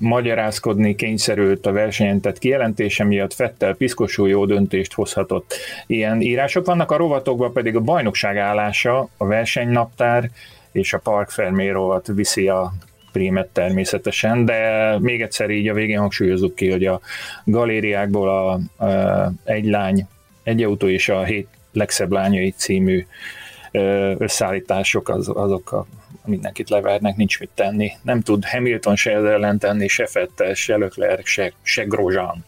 magyarázkodni kényszerült a versenyen, tehát kijelentése miatt Fettel piszkosú jó döntést hozhatott. Ilyen írások vannak, a rovatokban pedig a bajnokság állása, a versenynaptár és a Park Fermé rovat viszi a prímet természetesen, de még egyszer így a végén hangsúlyozzuk ki, hogy a galériákból a, a Egy lány, egy autó és a hét legszebb lányai című összeállítások az, azok a mindenkit levernek, nincs mit tenni. Nem tud Hamilton se ellen tenni, se Fettel, se Leclerc, se, se Grosjean.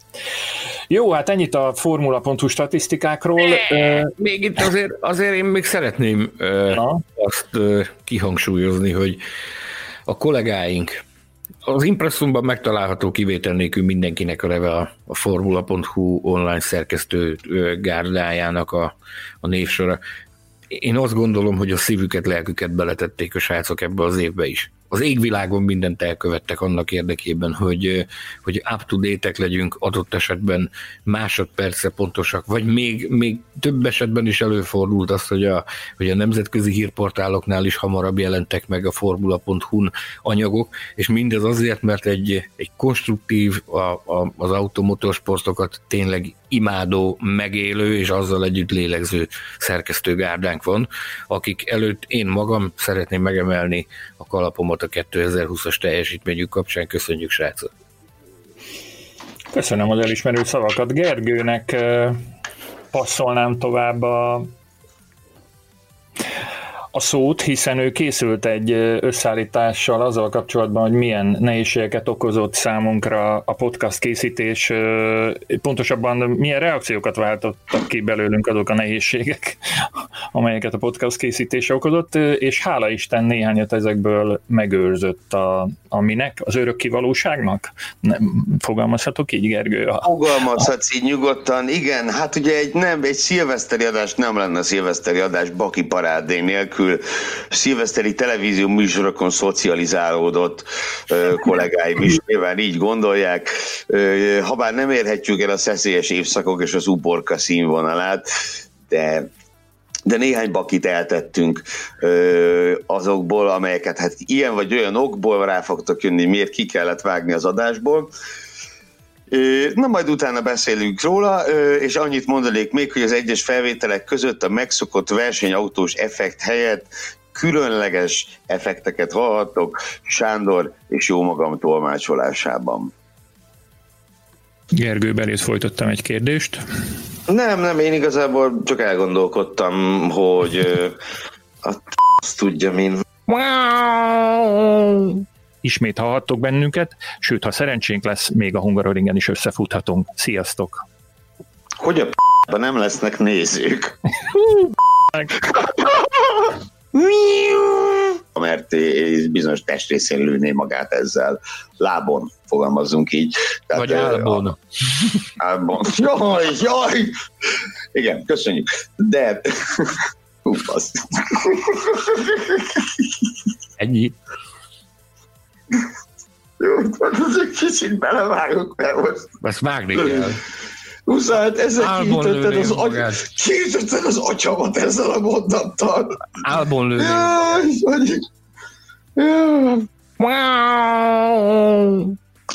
Jó, hát ennyit a formula.hu statisztikákról. Ne, még itt azért, azért én még szeretném Na? azt kihangsúlyozni, hogy a kollégáink, az impresszumban megtalálható kivétel nélkül mindenkinek a neve a, a formula.hu online szerkesztő gárdájának a, a névsora. Én azt gondolom, hogy a szívüket, lelküket beletették a srácok ebbe az évbe is az égvilágon mindent elkövettek annak érdekében, hogy, hogy up-to-date legyünk, adott esetben másodperce pontosak, vagy még, még több esetben is előfordult az, hogy a, hogy a nemzetközi hírportáloknál is hamarabb jelentek meg a formula.hu-n anyagok, és mindez azért, mert egy, egy konstruktív, a, a, az automotorsportokat tényleg imádó, megélő és azzal együtt lélegző szerkesztőgárdánk van, akik előtt én magam szeretném megemelni a kalapomat a 2020-as teljesítményük kapcsán. Köszönjük, srácok! Köszönöm az elismerő szavakat. Gergőnek passzolnám tovább a a szót, hiszen ő készült egy összeállítással azzal kapcsolatban, hogy milyen nehézségeket okozott számunkra a podcast készítés, pontosabban milyen reakciókat váltottak ki belőlünk azok a nehézségek, *laughs* amelyeket a podcast készítése okozott, és hála Isten néhányat ezekből megőrzött a, a minek, az örök kivalóságnak? Nem, fogalmazhatok így, Gergő? Fogalmazhatsz így nyugodtan, igen, hát ugye egy, nem, egy szilveszteri adás nem lenne szilveszteri adás Baki parádé nélkül, nélkül szilveszteri televízió műsorokon szocializálódott kollégáim is nyilván így gondolják. Habár nem érhetjük el a szeszélyes évszakok és az uborka színvonalát, de de néhány bakit eltettünk ö, azokból, amelyeket hát ilyen vagy olyan okból rá fogtok jönni, miért ki kellett vágni az adásból. Na majd utána beszélünk róla, és annyit mondanék még, hogy az egyes felvételek között a megszokott versenyautós effekt helyett különleges effekteket hallhattok Sándor és jó magam tolmácsolásában. Gergő, belét folytattam egy kérdést. Nem, nem, én igazából csak elgondolkodtam, hogy azt tudja, mint ismét hallhattok bennünket, sőt, ha szerencsénk lesz, még a Hungaroringen is összefuthatunk. Sziasztok! Hogy a p***ba nem lesznek nézők? mert bizonyos testrészén lőné magát ezzel. Lábon, fogalmazzunk így. Tehát, Vagy álbon. Álbon. *laughs* Jaj, jaj! Igen, köszönjük. De... *laughs* Hú, Ennyi. Jó, az egy kicsit belevágok, mert most... Ezt vágni kell. 27 ezer kiütötted az, agy... kiütötted az acsamat ezzel a mondattal. Álbon lőni.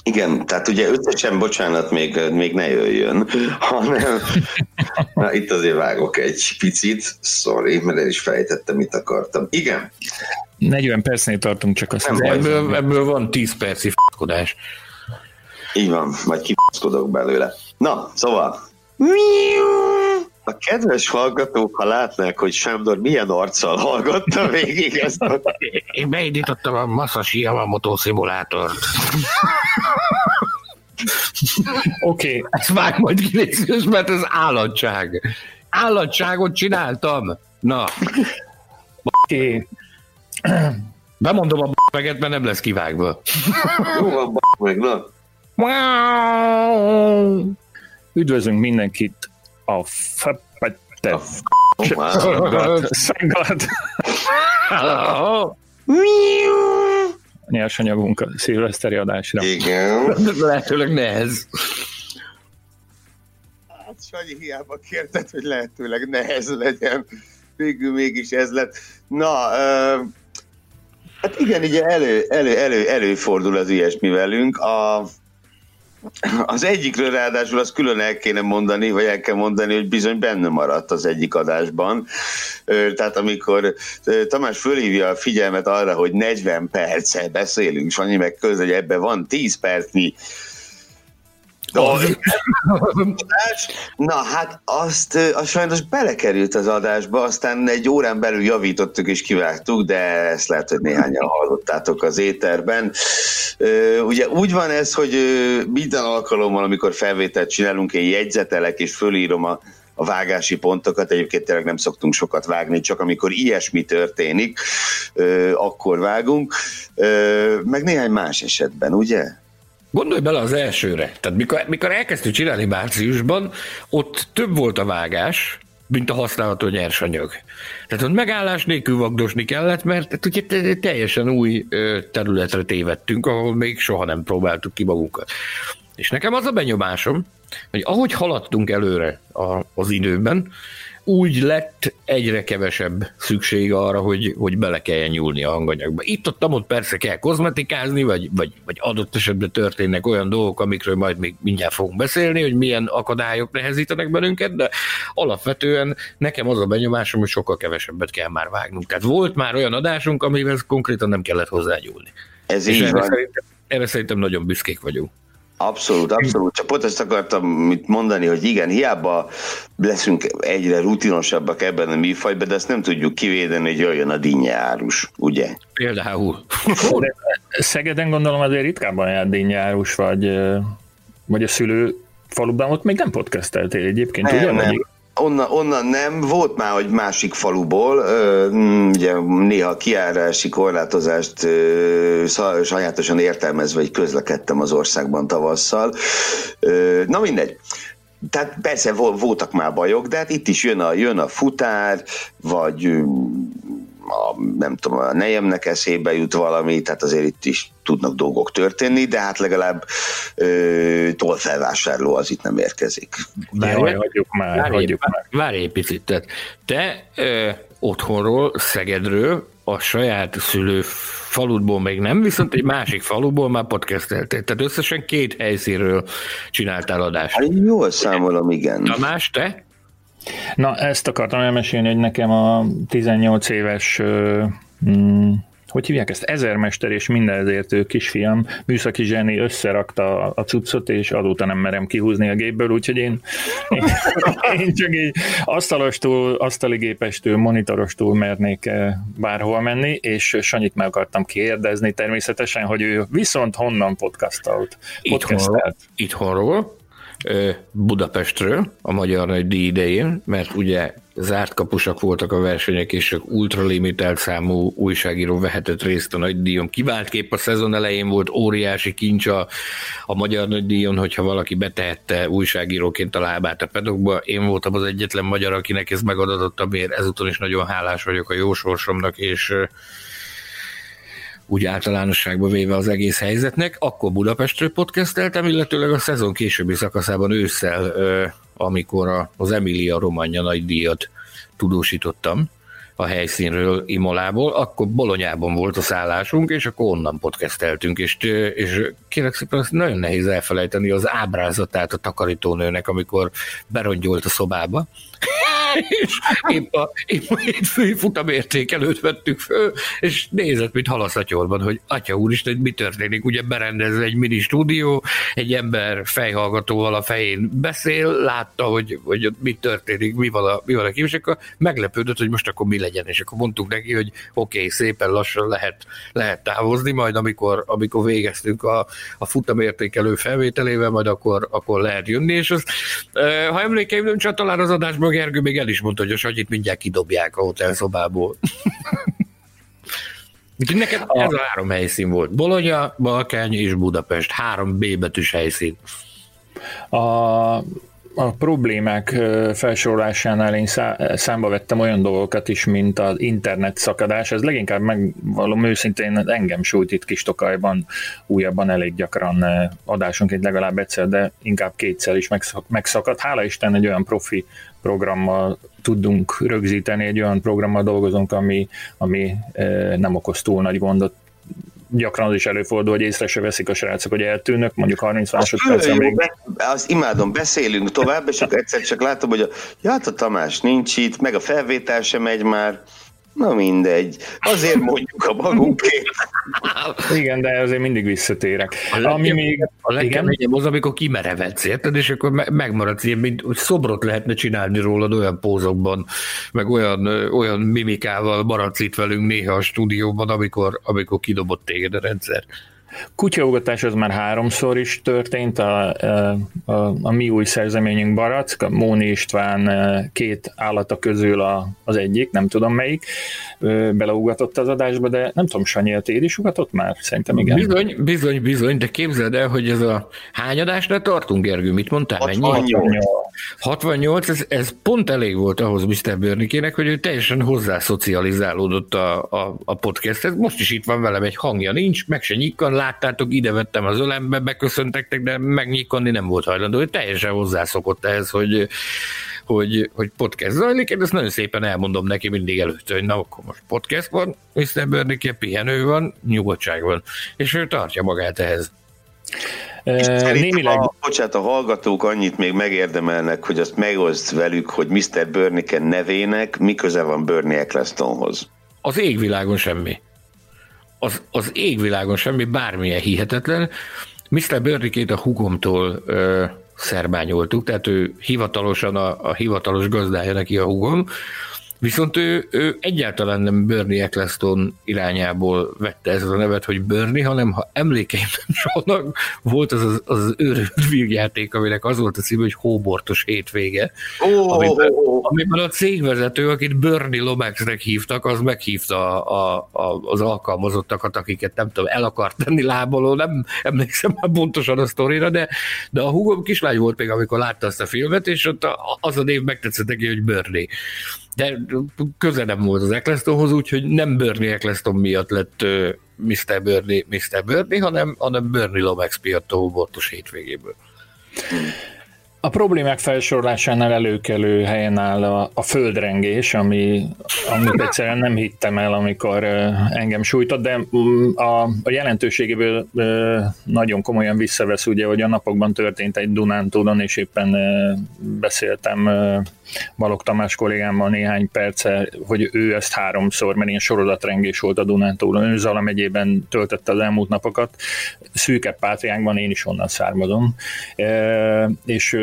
Igen, tehát ugye összesen, bocsánat, még, még ne jöjjön, hanem *laughs* na, itt azért vágok egy picit, sorry, mert el is fejtettem, mit akartam. Igen. 40 percnél tartunk csak azt. Nem, ebből, ebből van 10 perci f***kodás. Így van, majd kifaszkodok belőle. Na, szóval. A kedves hallgatók, ha látnák, hogy Sándor milyen arccal hallgatta végig ezt a... Én beindítottam a Masashi Yamamoto szimulátort. Oké. Okay. Ezt vág majd ki, mert ez állatság. Állatságot csináltam. Na. Oké. Okay. *clears throat* Bemondom a b***meget, mert nem lesz kivágva. *laughs* Jó van, meg, na. Üdvözlünk mindenkit a Fepete Szagad. *laughs* Nyersanyagunk a szilveszteri adásra. Igen. *laughs* Lehetőleg nehez. Hát Sanyi hiába kérted, hogy lehetőleg nehez legyen. Végül mégis ez lett. Na, uh, Hát igen, ugye elő, elő, elő, előfordul az ilyesmi velünk. A, az egyikről ráadásul azt külön el kéne mondani, vagy el kell mondani, hogy bizony benne maradt az egyik adásban. Tehát amikor Tamás fölhívja a figyelmet arra, hogy 40 perce beszélünk, Sanyi meg köz, hogy ebben van 10 percnyi *laughs* Na hát azt, azt sajnos belekerült az adásba, aztán egy órán belül javítottuk és kivágtuk, de ezt lehet, hogy néhányan hallottátok az éterben. Ugye úgy van ez, hogy minden alkalommal, amikor felvételt csinálunk, én jegyzetelek és fölírom a a vágási pontokat, egyébként tényleg nem szoktunk sokat vágni, csak amikor ilyesmi történik, akkor vágunk, meg néhány más esetben, ugye? Gondolj bele az elsőre. Tehát mikor, mikor elkezdtük csinálni márciusban, ott több volt a vágás, mint a használható nyersanyag. Tehát ott megállás nélkül vagdosni kellett, mert hát ugye teljesen új területre tévedtünk, ahol még soha nem próbáltuk ki magunkat. És nekem az a benyomásom, hogy ahogy haladtunk előre az időben, úgy lett egyre kevesebb szükség arra, hogy, hogy bele kelljen nyúlni a hanganyagba. Itt ott, ott persze kell kozmetikázni, vagy, vagy, vagy adott esetben történnek olyan dolgok, amikről majd még mindjárt fogunk beszélni, hogy milyen akadályok nehezítenek bennünket, de alapvetően nekem az a benyomásom, hogy sokkal kevesebbet kell már vágnunk. Tehát volt már olyan adásunk, amivel konkrétan nem kellett hozzányúlni. Ez És így erre van. Szerintem, erre szerintem nagyon büszkék vagyunk. Abszolút, abszolút. Csak pont ezt akartam mit mondani, hogy igen, hiába leszünk egyre rutinosabbak ebben a műfajban, de ezt nem tudjuk kivédeni, hogy jöjjön a dinnyárus, ugye? Például. Szegeden gondolom azért ritkábban jár dinnyárus, vagy, vagy a szülő faluban, ott még nem podcasteltél egyébként, nem, ugye? Nem. Onnan, onnan nem, volt már, hogy másik faluból, ugye néha kiárási korlátozást sajátosan értelmezve, hogy közlekedtem az országban tavasszal. Na mindegy. Tehát persze voltak már bajok, de hát itt is jön a, jön a futár, vagy a, nem tudom, a nejemnek eszébe jut valami, tehát azért itt is tudnak dolgok történni, de hát legalább ö, tolfelvásárló az itt nem érkezik. Várj, hagyjuk már, várj, hagyjuk várj, már. Várj egy picit, tehát te ö, otthonról, Szegedről, a saját szülő faludból még nem, viszont egy másik faluból már podcasteltél. Tehát összesen két helyszínről csináltál adást. Hát jól számolom, igen. Tamás, te? Na, ezt akartam elmesélni, hogy nekem a 18 éves mm, hogy hívják ezt, ezermester és mindenezért ő kisfiam, műszaki zseni összerakta a cuccot, és azóta nem merem kihúzni a gépből, úgyhogy én, én, én csak így asztalostól, asztali gépestől, monitorostól mernék bárhol menni, és Sanyit meg akartam kérdezni természetesen, hogy ő viszont honnan podcastalt? Podcastelt. Itthonról, itthonról Budapestről a Magyar Nagy Díj idején, mert ugye zárt kapusak voltak a versenyek, és csak ultralimitált számú újságíró vehetett részt a nagy díjon. Kiváltképp a szezon elején volt óriási kincs a, a Magyar Nagy Díjon, hogyha valaki betehette újságíróként a lábát a pedokba. Én voltam az egyetlen magyar, akinek ez megadatott, amiért ezúton is nagyon hálás vagyok a jó sorsomnak, és úgy általánosságban véve az egész helyzetnek. Akkor Budapestről podcasteltem, illetőleg a szezon későbbi szakaszában ősszel, amikor az Emilia Romagna nagy díjat tudósítottam a helyszínről, Imolából, akkor Bolonyában volt a szállásunk, és akkor onnan podcasteltünk, és, és kérlek szépen, azt nagyon nehéz elfelejteni az ábrázatát a takarítónőnek, amikor berongyolt a szobába, és épp a, épp a hétfői futamértékelőt vettük föl, és nézett, mint halaszatyorban, hogy atya úristen, mi történik, ugye berendezve egy mini stúdió, egy ember fejhallgatóval a fején beszél, látta, hogy, hogy mi történik, mi van a, mi van a kép, és akkor meglepődött, hogy most akkor mi legyen, és akkor mondtuk neki, hogy oké, okay, szépen lassan lehet, lehet távozni, majd amikor, amikor végeztünk a, a futamértékelő felvételével, majd akkor, akkor lehet jönni, és az, ha emlékeim nem csak talán az adásban Gergő még el is mondta, hogy a Sagyit mindjárt kidobják a hotelszobából. *laughs* Úgyhogy neked ez a három helyszín volt. Bologna, Balkány és Budapest. Három B betűs helyszín. A, a problémák felsorolásánál én számba vettem olyan dolgokat is, mint az internet szakadás. Ez leginkább megvalom őszintén engem sújt itt kis Tokajban, újabban elég gyakran adásonként legalább egyszer, de inkább kétszer is megszakadt. Hála Isten egy olyan profi programmal tudunk rögzíteni, egy olyan programmal dolgozunk, ami, ami nem okoz túl nagy gondot gyakran az is előfordul, hogy észre se veszik a srácok, hogy eltűnök, mondjuk 30 másodperc. Még... Be, azt imádom, beszélünk tovább, és akkor egyszer csak látom, hogy a, ja, hát a Tamás nincs itt, meg a felvétel sem megy már, Na mindegy. Azért mondjuk a magunkét. Igen, de azért mindig visszatérek. A legkem, Ami még, a legkeményebb az, amikor kimerevedsz, érted? És akkor megmaradsz ilyen, mint hogy szobrot lehetne csinálni rólad olyan pózokban, meg olyan, olyan mimikával maradsz itt velünk néha a stúdióban, amikor, amikor kidobott téged a rendszer. Kutyaugatás az már háromszor is történt, a, a, a, a mi új szerzeményünk Barack, a Móni István két állata közül a, az egyik, nem tudom melyik, beleugatott az adásba, de nem tudom, Sanyi, a téd is ugatott már? Szerintem igen. Bizony, bizony, bizony, de képzeld el, hogy ez a hány adásnál tartunk, Gergő, mit mondtál? 68. Mennyi? 68, ez, ez pont elég volt ahhoz Mr. Börnikének, hogy ő teljesen hozzászocializálódott a, a, a podcasthez. Most is itt van velem egy hangja, nincs, meg se nyikkan, láttátok, ide vettem az ölembe, beköszöntektek, de megnyikonni nem volt hajlandó. Ő teljesen hozzászokott ehhez, hogy, hogy, hogy podcast zajlik. Én ezt nagyon szépen elmondom neki mindig előtt, hogy na, akkor most podcast van, Mr. Börnike, pihenő van, nyugodtság van. És ő tartja magát ehhez. Némileg... A, bocsánat, a hallgatók annyit még megérdemelnek, hogy azt megoszd velük, hogy Mr. Börnike nevének mi köze van Bernie Ecclestonhoz. Az égvilágon semmi az, az égvilágon semmi, bármilyen hihetetlen. Mr. Börnikét a hugomtól ö, szerbányoltuk, tehát ő hivatalosan a, a hivatalos gazdája neki a hugom, Viszont ő, ő egyáltalán nem Bernie Eccleston irányából vette ezt a nevet, hogy Bernie, hanem ha emlékeim nem volt az az, az őrült vígjáték, aminek az volt a cím, hogy Hóbortos hétvége, oh, amiben, amiben a cégvezető, akit Bernie Lomaxnek hívtak, az meghívta a, a, az alkalmazottakat, akiket nem tudom, el akart tenni lábaló, nem emlékszem már pontosan a sztorira, de, de a húgom kislány volt még, amikor látta azt a filmet, és ott az a név megtetszett neki, hogy Bernie de köze nem volt az Ecclestonhoz, úgyhogy nem Bernie Eccleston miatt lett uh, Mr. Bernie, Mr. Bernie, hanem, hanem Bernie Lomax miatt a hétvégéből. A problémák felsorolásánál előkelő helyen áll a, a földrengés, ami, amit egyszerűen nem hittem el, amikor engem sújtott, de mm, a, a jelentőségéből nagyon komolyan visszavesz, ugye, hogy a napokban történt egy Dunántúlon, és éppen beszéltem Balog Tamás kollégámmal néhány perce, hogy ő ezt háromszor, mert ilyen sorozatrengés volt a Dunántúlon, ő Zala megyében töltötte az elmúlt napokat, szűkebb pátriánkban én is onnan származom, és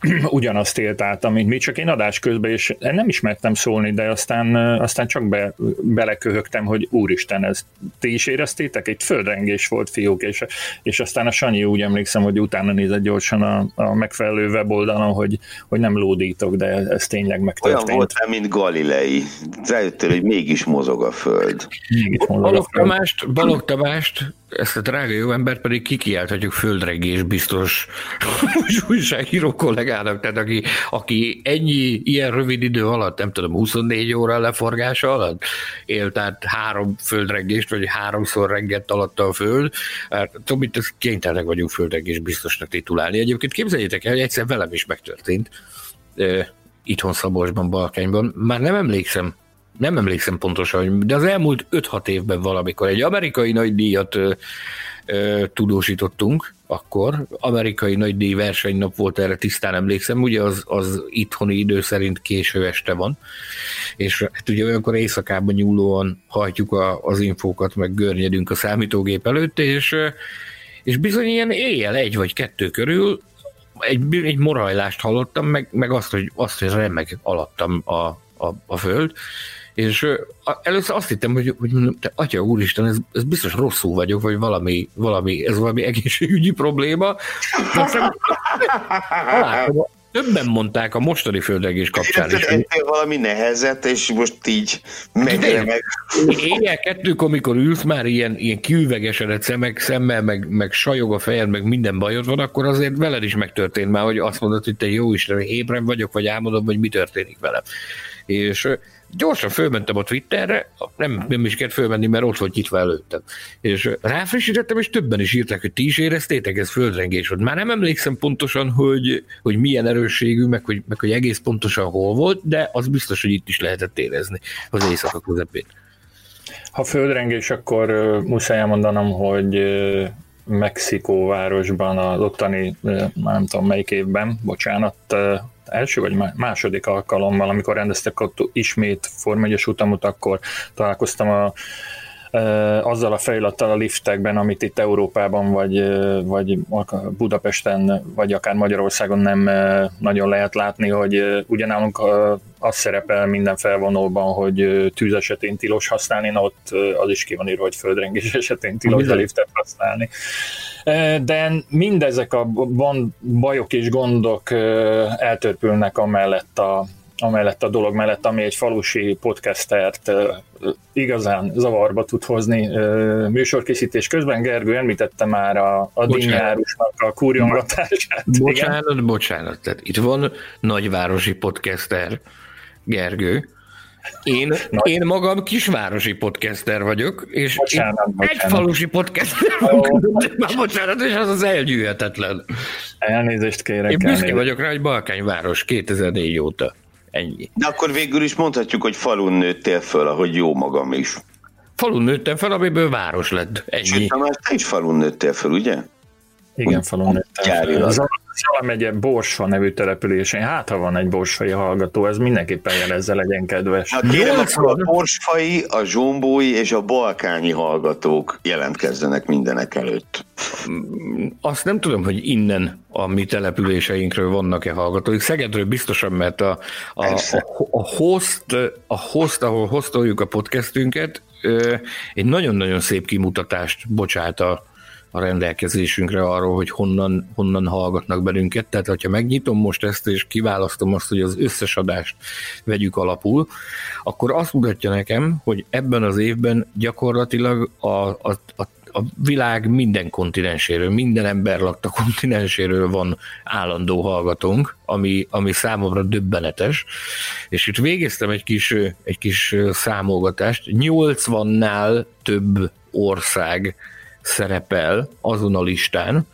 *clears throat* ugyanazt élt át, amit mi, csak én adás közben, és nem ismertem szólni, de aztán, aztán csak be, beleköhögtem, hogy úristen, ez ti is éreztétek? Egy földrengés volt, fiúk, és, és aztán a Sanyi úgy emlékszem, hogy utána nézett gyorsan a, a megfelelő weboldalon, hogy, hogy nem lódítok, de ez tényleg megtörtént. Olyan volt mint Galilei. Rájöttél, hogy mégis mozog a föld. Mégis mozog Balog a föld. Tamást, Balog Tamást ezt a drága jó ember pedig kikiálthatjuk földregés biztos *laughs* újságíró kollégának, tehát aki, aki ennyi ilyen rövid idő alatt, nem tudom, 24 óra leforgása alatt élt át három földregést, vagy háromszor reggett alatta a föld, hát tudom, itt kénytelenek vagyunk földregés biztosnak titulálni. Egyébként képzeljétek el, hogy egyszer velem is megtörtént, itthon Szabolcsban, Balkányban, már nem emlékszem, nem emlékszem pontosan, de az elmúlt 5-6 évben valamikor egy amerikai nagydíjat ö, ö, tudósítottunk, akkor. Amerikai nagydíj versenynap volt erre, tisztán emlékszem, ugye az, az itthoni idő szerint késő este van, és hát ugye olyankor éjszakában nyúlóan hajtjuk a, az infókat, meg görnyedünk a számítógép előtt, és, és bizony ilyen éjjel egy vagy kettő körül egy, egy morajlást hallottam, meg, meg azt, hogy, azt, hogy remeg alattam a, a, a föld, és először azt hittem, hogy, hogy te atya úristen, ez, ez biztos rosszul vagyok, vagy valami, valami, ez valami egészségügyi probléma. Aztán, Többen mondták a mostani földregés kapcsán is. Valami nehezet, és most így megy meg. Éjjel kettők, amikor ülsz már ilyen, ilyen kiüvegesedett szemek, szemmel, meg, meg sajog a fejed, meg minden bajod van, akkor azért veled is megtörtént már, hogy azt mondod, hogy te jó Isten, ébren vagyok, vagy álmodom, hogy mi történik velem. És gyorsan fölmentem a Twitterre, nem, nem is kellett fölmenni, mert ott volt nyitva előttem. És ráfrissítettem, és többen is írták, hogy ti is éreztétek, ez földrengés volt. Már nem emlékszem pontosan, hogy, hogy milyen erősségű, meg hogy, meg hogy egész pontosan hol volt, de az biztos, hogy itt is lehetett érezni az éjszaka közepén. Ha földrengés, akkor muszáj elmondanom, hogy Mexikó városban, az ottani, már nem tudom melyik évben, bocsánat, első vagy második alkalommal, amikor rendeztek ott ismét Form 1 utamot, akkor találkoztam a azzal a fejlettel a liftekben, amit itt Európában, vagy, vagy Budapesten, vagy akár Magyarországon nem nagyon lehet látni, hogy ugyanálunk az szerepel minden felvonóban, hogy tűz esetén tilos használni, na ott az is ki van írva, hogy földrengés *laughs* esetén tilos a liftet használni. De mindezek a bajok és gondok eltörpülnek amellett a, amellett a dolog mellett, ami egy falusi podcastert igazán zavarba tud hozni műsorkészítés közben. Gergő említette már a, a dinnyárusnak a kurjongatását. Bocsánat, igen? bocsánat. Tehát itt van nagyvárosi podcaster Gergő, én, én magam kisvárosi podcaster vagyok, és bocsánat, bocsánat. egy falusi podcaster vagyok, *laughs* oh. bocsánat, és az az elgyűhetetlen. Elnézést kérek. Én büszke vagyok rá, hogy Balkányváros 2004 óta. Ennyi. De akkor végül is mondhatjuk, hogy falun nőttél föl, ahogy jó magam is. Falun nőttem fel, amiből város lett. Ennyi. Sőt, te is falun nőttél föl, ugye? Igen, falun nőttem fel. Zala megye Borsa nevű településén. Hát, ha van egy borsfai hallgató, ez mindenképpen jelezze, legyen kedves. Hát kérem, a borsfai, a zsombói és a balkányi hallgatók jelentkezzenek mindenek előtt. Azt nem tudom, hogy innen a mi településeinkről vannak-e hallgatóik. Szegedről biztosan, mert a, a, a, a, host, a host, ahol hostoljuk a podcastünket, egy nagyon-nagyon szép kimutatást bocsát a, a rendelkezésünkre arról, hogy honnan, honnan hallgatnak bennünket. Tehát, hogyha megnyitom most ezt, és kiválasztom azt, hogy az összes adást vegyük alapul, akkor azt mutatja nekem, hogy ebben az évben gyakorlatilag a, a, a a világ minden kontinenséről, minden ember lakta kontinenséről van állandó hallgatónk, ami, ami számomra döbbenetes. És itt végeztem egy kis, egy kis számolgatást. 80-nál több ország szerepel azon a listán,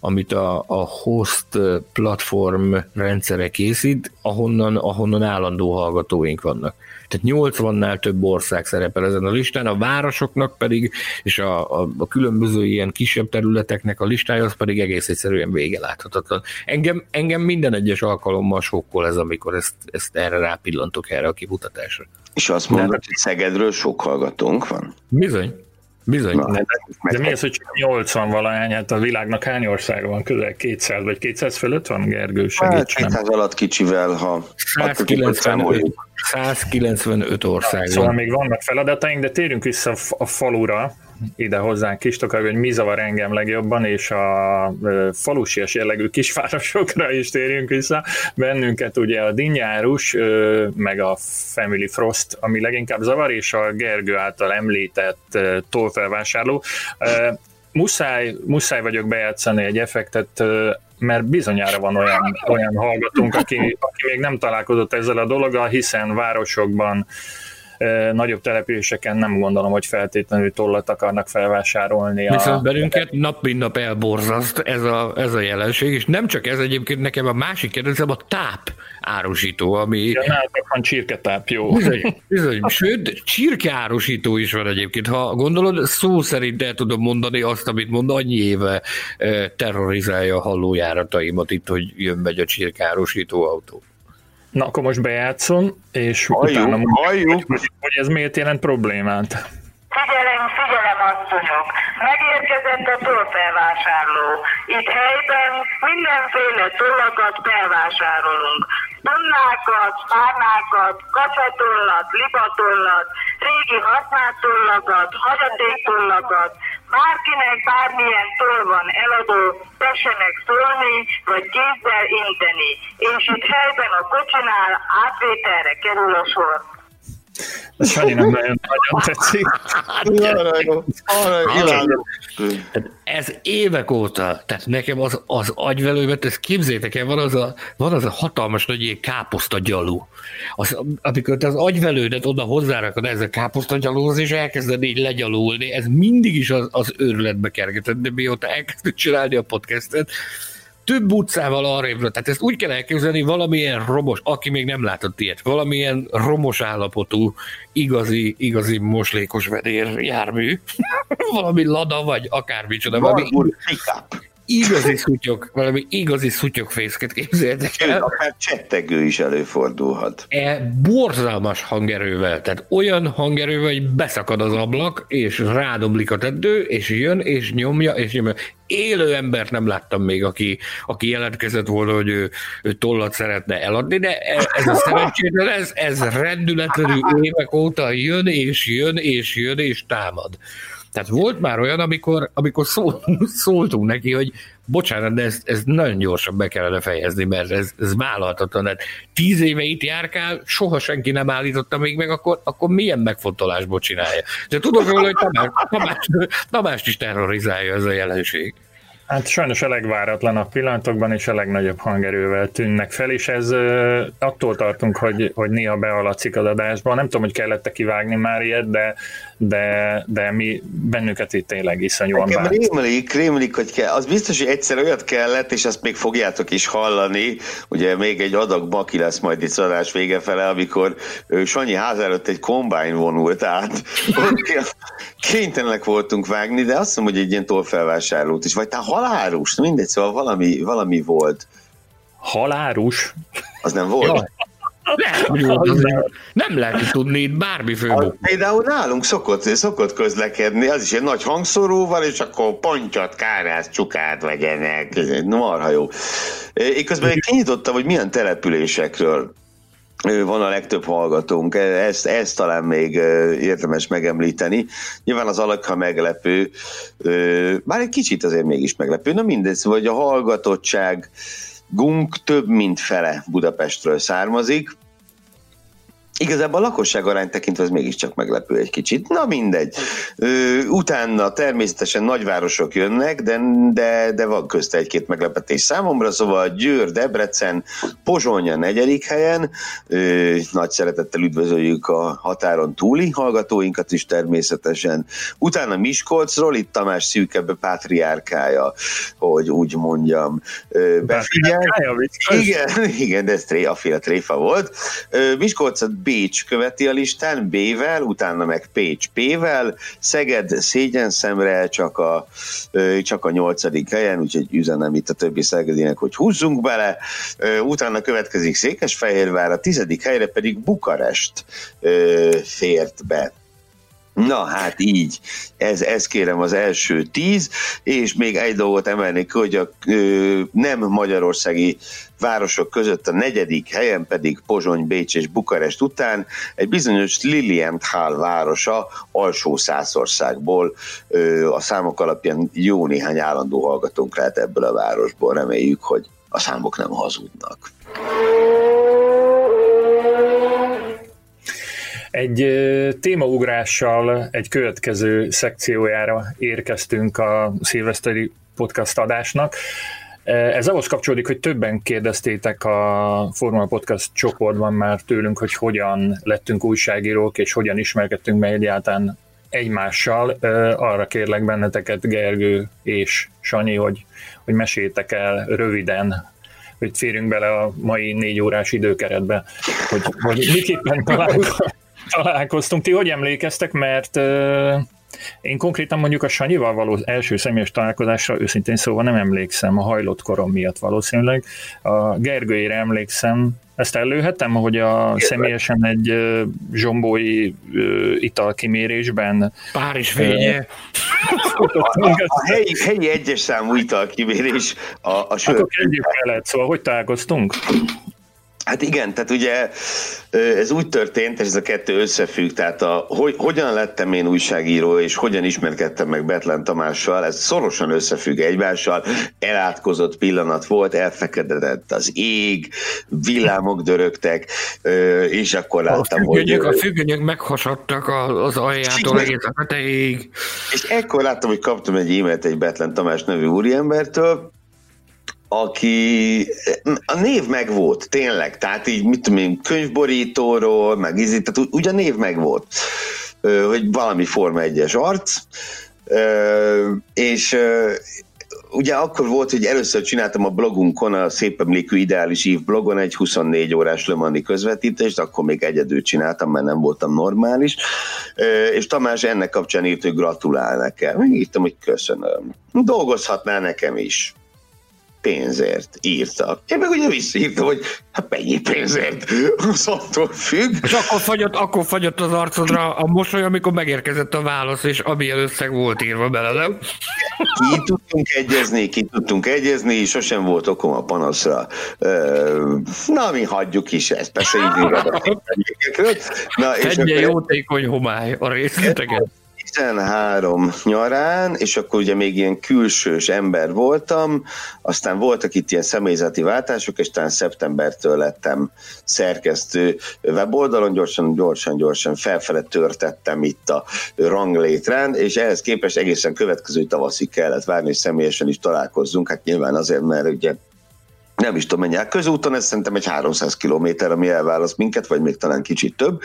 amit a, a host platform rendszere készít, ahonnan, ahonnan állandó hallgatóink vannak. Tehát 80-nál több ország szerepel ezen a listán, a városoknak pedig, és a, a, a különböző ilyen kisebb területeknek a listája, az pedig egész egyszerűen vége láthatatlan. Engem, engem minden egyes alkalommal sokkol ez, amikor ezt, ezt erre rápillantok erre a kimutatásra. És azt mondod, hogy Szegedről sok hallgatónk van? Bizony. Bizony. Na, de, de mi az, hogy 80 valahány, hát a világnak hány országa van? Közel 200 vagy 200 fölött van, Gergő? Hát 200 alatt kicsivel, ha 195, 195 ország Szóval még vannak feladataink, de térjünk vissza a falura, ide hozzánk Kistokag, hogy mi zavar engem legjobban, és a falusias jellegű kisvárosokra is térjünk vissza. Bennünket ugye a Dinnyárus, meg a Family Frost, ami leginkább zavar, és a Gergő által említett tollfelvásárló. Muszáj, muszáj vagyok bejátszani egy effektet, mert bizonyára van olyan, olyan hallgatónk, aki, aki még nem találkozott ezzel a dologgal, hiszen városokban nagyobb településeken nem gondolom, hogy feltétlenül tollat akarnak felvásárolni. Viszont a... bennünket nap mint nap elborzaszt ez a, ez a jelenség, és nem csak ez egyébként nekem a másik kedvencem a táp árusító, ami... Ja, nálatok van csirketáp, jó. Bizony, *laughs* bizony. Sőt, csirkeárusító is van egyébként. Ha gondolod, szó szerint el tudom mondani azt, amit mond, annyi éve terrorizálja a hallójárataimat itt, hogy jön-megy a csirkeárusító autó. Na, akkor most bejátszom, és halljuk, utána mondjuk, hogy, hogy ez miért jelent problémát. Figyelem, figyelem, asszonyok! Megérkezett a tollfelvásárló. Itt helyben mindenféle tollakat felvásárolunk. Tonnákat, párnákat, kacsatollat, libatollat, régi használt tollakat, hagyatéktollakat, bárkinek bármilyen toll van eladó, tessenek szólni, vagy kézzel inteni, és itt helyben a kocsinál átvételre kerül a sor. Ez Sanyi nem nagyon, nagyon tetszik. Ez évek óta, tehát nekem az, az agyvelőmet, ezt képzétek el, van az a, van az a hatalmas nagy ilyen káposzta gyalú. Az, amikor te az agyvelődet oda hozzárakod ez a káposzta gyalúhoz, és elkezded így legyalulni, ez mindig is az, az őrületbe kergetett, de mióta elkezdtük csinálni a podcastet, több utcával arrébb, tehát ezt úgy kell elképzelni, valamilyen romos, aki még nem látott ilyet, valamilyen romos állapotú, igazi, igazi moslékos vedér jármű, *laughs* valami lada, vagy akármicsoda, valami igazi szutyok, valami igazi szutyokfészket képzeltek el. Akár csettegő is előfordulhat. E borzalmas hangerővel, tehát olyan hangerővel, hogy beszakad az ablak, és rádomlik a tettő, és jön, és nyomja, és nyomja. Élő embert nem láttam még, aki, aki jelentkezett volna, hogy ő, ő tollat szeretne eladni, de e, ez a szerencsétlen, ez, ez rendületlenül évek óta jön, és jön, és jön, és támad. Tehát volt már olyan, amikor, amikor szól, *laughs* szóltunk neki, hogy bocsánat, de ezt, ezt nagyon gyorsan be kellene fejezni, mert ez, ez vállalhatatlan. Tehát tíz éve itt járkál, soha senki nem állította még meg, akkor, akkor milyen megfontolásból csinálja. De tudok róla, hogy Tamás, Tamás, Tamást is terrorizálja ez a jelenség. Hát sajnos a legváratlanabb pillanatokban és a legnagyobb hangerővel tűnnek fel, és ez attól tartunk, hogy, hogy néha bealatszik az adásba. Nem tudom, hogy kellett kivágni már ilyet, de, de, de mi bennünket itt tényleg iszonyúan bánt. Rémlik, rémlik, hogy kell. Az biztos, hogy egyszer olyat kellett, és azt még fogjátok is hallani, ugye még egy adag baki lesz majd itt adás vége fele, amikor Sanyi ház előtt egy kombány vonult át. *laughs* Kénytelenek voltunk vágni, de azt mondom, hogy egy ilyen tolfelvásárlót is, vagy tá halárus, mindegy, szóval valami, valami volt. Halárus? Az nem volt? Jaj. Nem, nem lehet tudni itt bármi főbuk. Például nálunk szokott, szokott közlekedni, az is egy nagy hangszóróval, és akkor pontyot, kárász, csukát vegyenek. Marha jó. Én közben kinyitottam, hogy milyen településekről van a legtöbb hallgatónk. Ezt, ezt talán még érdemes megemlíteni. Nyilván az alakha meglepő, bár egy kicsit azért mégis meglepő. Na mindegy, vagy szóval, a hallgatottság gunk több mint fele Budapestről származik, Igazából a lakosság arány tekintve ez mégiscsak meglepő egy kicsit. Na mindegy. Ö, utána természetesen nagyvárosok jönnek, de, de, de van közt egy-két meglepetés számomra, szóval Győr, Debrecen, Pozsony a negyedik helyen. Ö, nagy szeretettel üdvözöljük a határon túli hallgatóinkat is természetesen. Utána Miskolcról, itt Tamás szűkebb pátriárkája, hogy úgy mondjam. Ö, befigyel. Igen, *laughs* igen, de ez tré, a féle tréfa volt. Ö, Miskolcot Bécs követi a listán B-vel, utána meg Pécs P-vel, Szeged szégyen szemre csak a, csak a nyolcadik helyen, úgyhogy üzenem itt a többi szegedinek, hogy húzzunk bele, utána következik Székesfehérvár, a tizedik helyre pedig Bukarest fért be. Na hát így, ez, ez kérem az első tíz, és még egy dolgot emelnék, hogy a ö, nem magyarországi városok között a negyedik helyen pedig Pozsony, Bécs és Bukarest után egy bizonyos Lilienthal városa alsó Szászországból. Ö, a számok alapján jó néhány állandó hallgatónk lehet ebből a városból, reméljük, hogy a számok nem hazudnak. Egy témaugrással egy következő szekciójára érkeztünk a szilveszteri podcast adásnak. Ez ahhoz kapcsolódik, hogy többen kérdeztétek a Formula Podcast csoportban már tőlünk, hogy hogyan lettünk újságírók, és hogyan ismerkedtünk meg egyáltalán egymással. Arra kérlek benneteket, Gergő és Sanyi, hogy, hogy meséljétek el röviden, hogy férjünk bele a mai négy órás időkeretbe, hogy, hogy miképpen találkozunk találkoztunk. Ti hogy emlékeztek, mert uh, én konkrétan mondjuk a Sanyival való első személyes találkozásra őszintén szóval nem emlékszem, a hajlott korom miatt valószínűleg. A Gergőire emlékszem, ezt előhetem, hogy a személyesen egy uh, zsombói uh, italkimérésben Párizs fénye. a, a helyi, helyi egyes számú italkimérés a, a sör. Akkor kezdjük szóval hogy találkoztunk? Hát igen, tehát ugye ez úgy történt, és ez a kettő összefügg, tehát a, hogy, hogyan lettem én újságíró, és hogyan ismerkedtem meg Betlen Tamással, ez szorosan összefügg egymással, elátkozott pillanat volt, elfekedett az ég, villámok dörögtek, és akkor láttam, a függönyök, hogy... A függönyök meghasadtak az aljától egész a tetejéig. És ekkor láttam, hogy kaptam egy e-mailt egy Betlen Tamás nevű úriembertől, aki a név meg volt, tényleg, tehát így, mit tudom én, könyvborítóról, meg ízít, tehát úgy a név meg volt, hogy valami Forma 1-es arc, és ugye akkor volt, hogy először csináltam a blogunkon, a Szép Emlékű Ideális Ív blogon egy 24 órás lömani közvetítést, akkor még egyedül csináltam, mert nem voltam normális, és Tamás ennek kapcsán írt, hogy gratulál nekem. Írtam, hogy köszönöm. Dolgozhatnál nekem is pénzért írtak. Én meg ugye visszaírtam, hogy hát mennyi pénzért? Az attól függ. És akkor fagyott, akkor fagyott az arcodra a mosoly, amikor megérkezett a válasz, és amilyen összeg volt írva bele, nem? Ki tudtunk egyezni, ki tudtunk egyezni, sosem volt okom a panaszra. Na, mi hagyjuk is ezt, persze így *laughs* Na, és jótékony homály a részleteket. 13 nyarán, és akkor ugye még ilyen külsős ember voltam, aztán voltak itt ilyen személyzeti váltások, és talán szeptembertől lettem szerkesztő weboldalon, gyorsan, gyorsan, gyorsan felfele törtettem itt a ranglétrán, és ehhez képest egészen következő tavaszig kellett várni, és személyesen is találkozzunk, hát nyilván azért, mert ugye nem is tudom mennyi, hát közúton ez szerintem egy 300 kilométer, ami elválaszt minket, vagy még talán kicsit több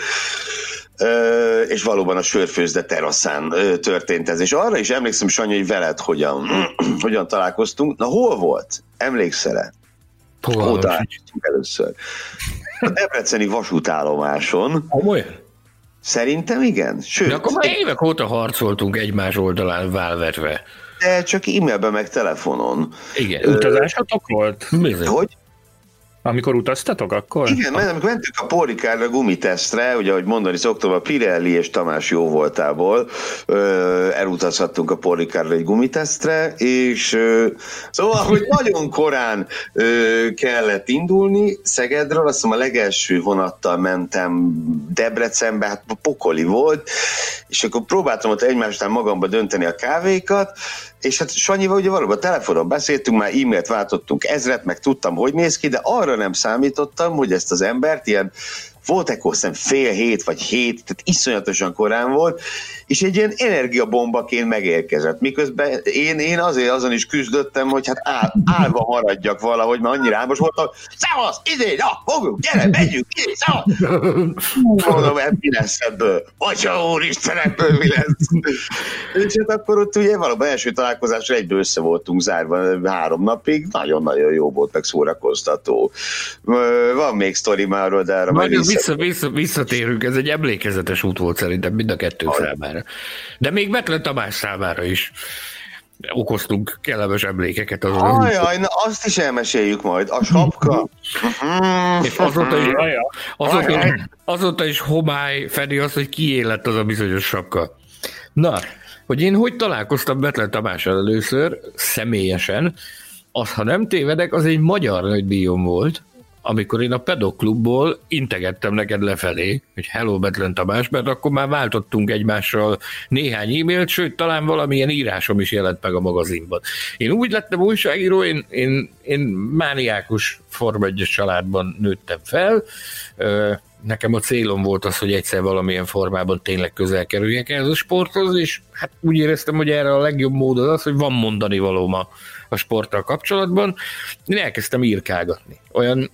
és valóban a sörfőzde teraszán történt ez. És arra is emlékszem, Sanyi, hogy veled hogyan, *clears throat* hogyan találkoztunk. Na, hol volt? Emlékszel-e? Hol először? A Debreceni vasútállomáson. Komolyan? Szerintem igen. Sőt, De akkor már évek óta harcoltunk egymás oldalán válvetve. De csak e-mailben, meg telefonon. Igen. Utazásatok volt? Bizony. Hogy? Amikor utaztatok, akkor? Igen, mert amikor mentünk a Porikárra gumitesztre, ugye ahogy mondani szoktam, a Pirelli és Tamás jó voltából elutazhattunk a Porikárra egy gumitesztre, és szóval, hogy nagyon korán kellett indulni Szegedről, azt hiszem a legelső vonattal mentem Debrecenbe, hát pokoli volt, és akkor próbáltam ott egymásnál magamba dönteni a kávékat, és hát Sanyival ugye valóban telefonon beszéltünk, már e-mailt váltottunk ezret, meg tudtam, hogy néz ki, de arra nem számítottam, hogy ezt az embert ilyen volt ekkor szem fél hét vagy hét, tehát iszonyatosan korán volt, és egy ilyen energiabombaként megérkezett. Miközben én, én azért azon is küzdöttem, hogy hát áll, állva maradjak valahogy, mert annyira álmos voltam, szevasz, idén, ja, fogjunk, gyere, megyünk, idén, szevasz. Mondom, hát mi lesz ebből? Atya úristen, ebből mi lesz? és hát akkor ott ugye valóban első találkozásra egyből össze voltunk zárva három napig, nagyon-nagyon jó volt, meg szórakoztató. Van még sztori már, de erre majd vissza, vissza, visszatérünk, ez egy emlékezetes út volt szerintem mind a kettő számára. De még Betlen Tamás számára is okoztunk kellemes emlékeket. Azon Ajaj, na azt is elmeséljük majd. A sapka. *laughs* És azóta is, azóta, is, azóta is homály fedi azt, hogy kié lett az a bizonyos sapka. Na, hogy én hogy találkoztam Betlen Tamással először, személyesen, az, ha nem tévedek, az egy magyar nagydíjom volt, amikor én a pedoklubból integettem neked lefelé, hogy hello Betlen Tamás, mert akkor már váltottunk egymással néhány e-mailt, sőt, talán valamilyen írásom is jelent meg a magazinban. Én úgy lettem újságíró, én, én, én mániákus Forma 1 családban nőttem fel, nekem a célom volt az, hogy egyszer valamilyen formában tényleg közel kerüljek ehhez a sporthoz, és hát úgy éreztem, hogy erre a legjobb mód az az, hogy van mondani valóm a, a sporttal kapcsolatban. Én elkezdtem írkálgatni. Olyan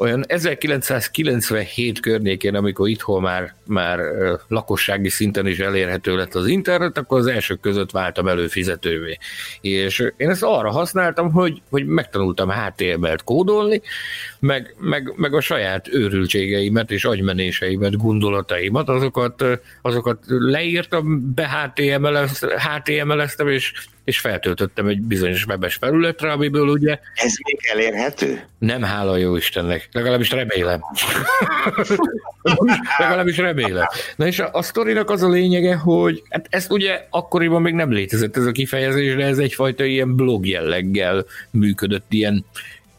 olyan 1997 környékén, amikor itthon már, már lakossági szinten is elérhető lett az internet, akkor az elsők között váltam előfizetővé. És én ezt arra használtam, hogy, hogy megtanultam HTML-t kódolni, meg, meg, meg a saját őrültségeimet és agymenéseimet, gondolataimat, azokat, azokat leírtam, be HTML-eztem, és és feltöltöttem egy bizonyos webes felületre, amiből ugye... Ez még elérhető? Nem, hála jó Istennek. Legalábbis remélem. *laughs* Legalábbis remélem. Na és a, a sztorinak az a lényege, hogy hát ezt ugye akkoriban még nem létezett ez a kifejezés, de ez egyfajta ilyen blog jelleggel működött, ilyen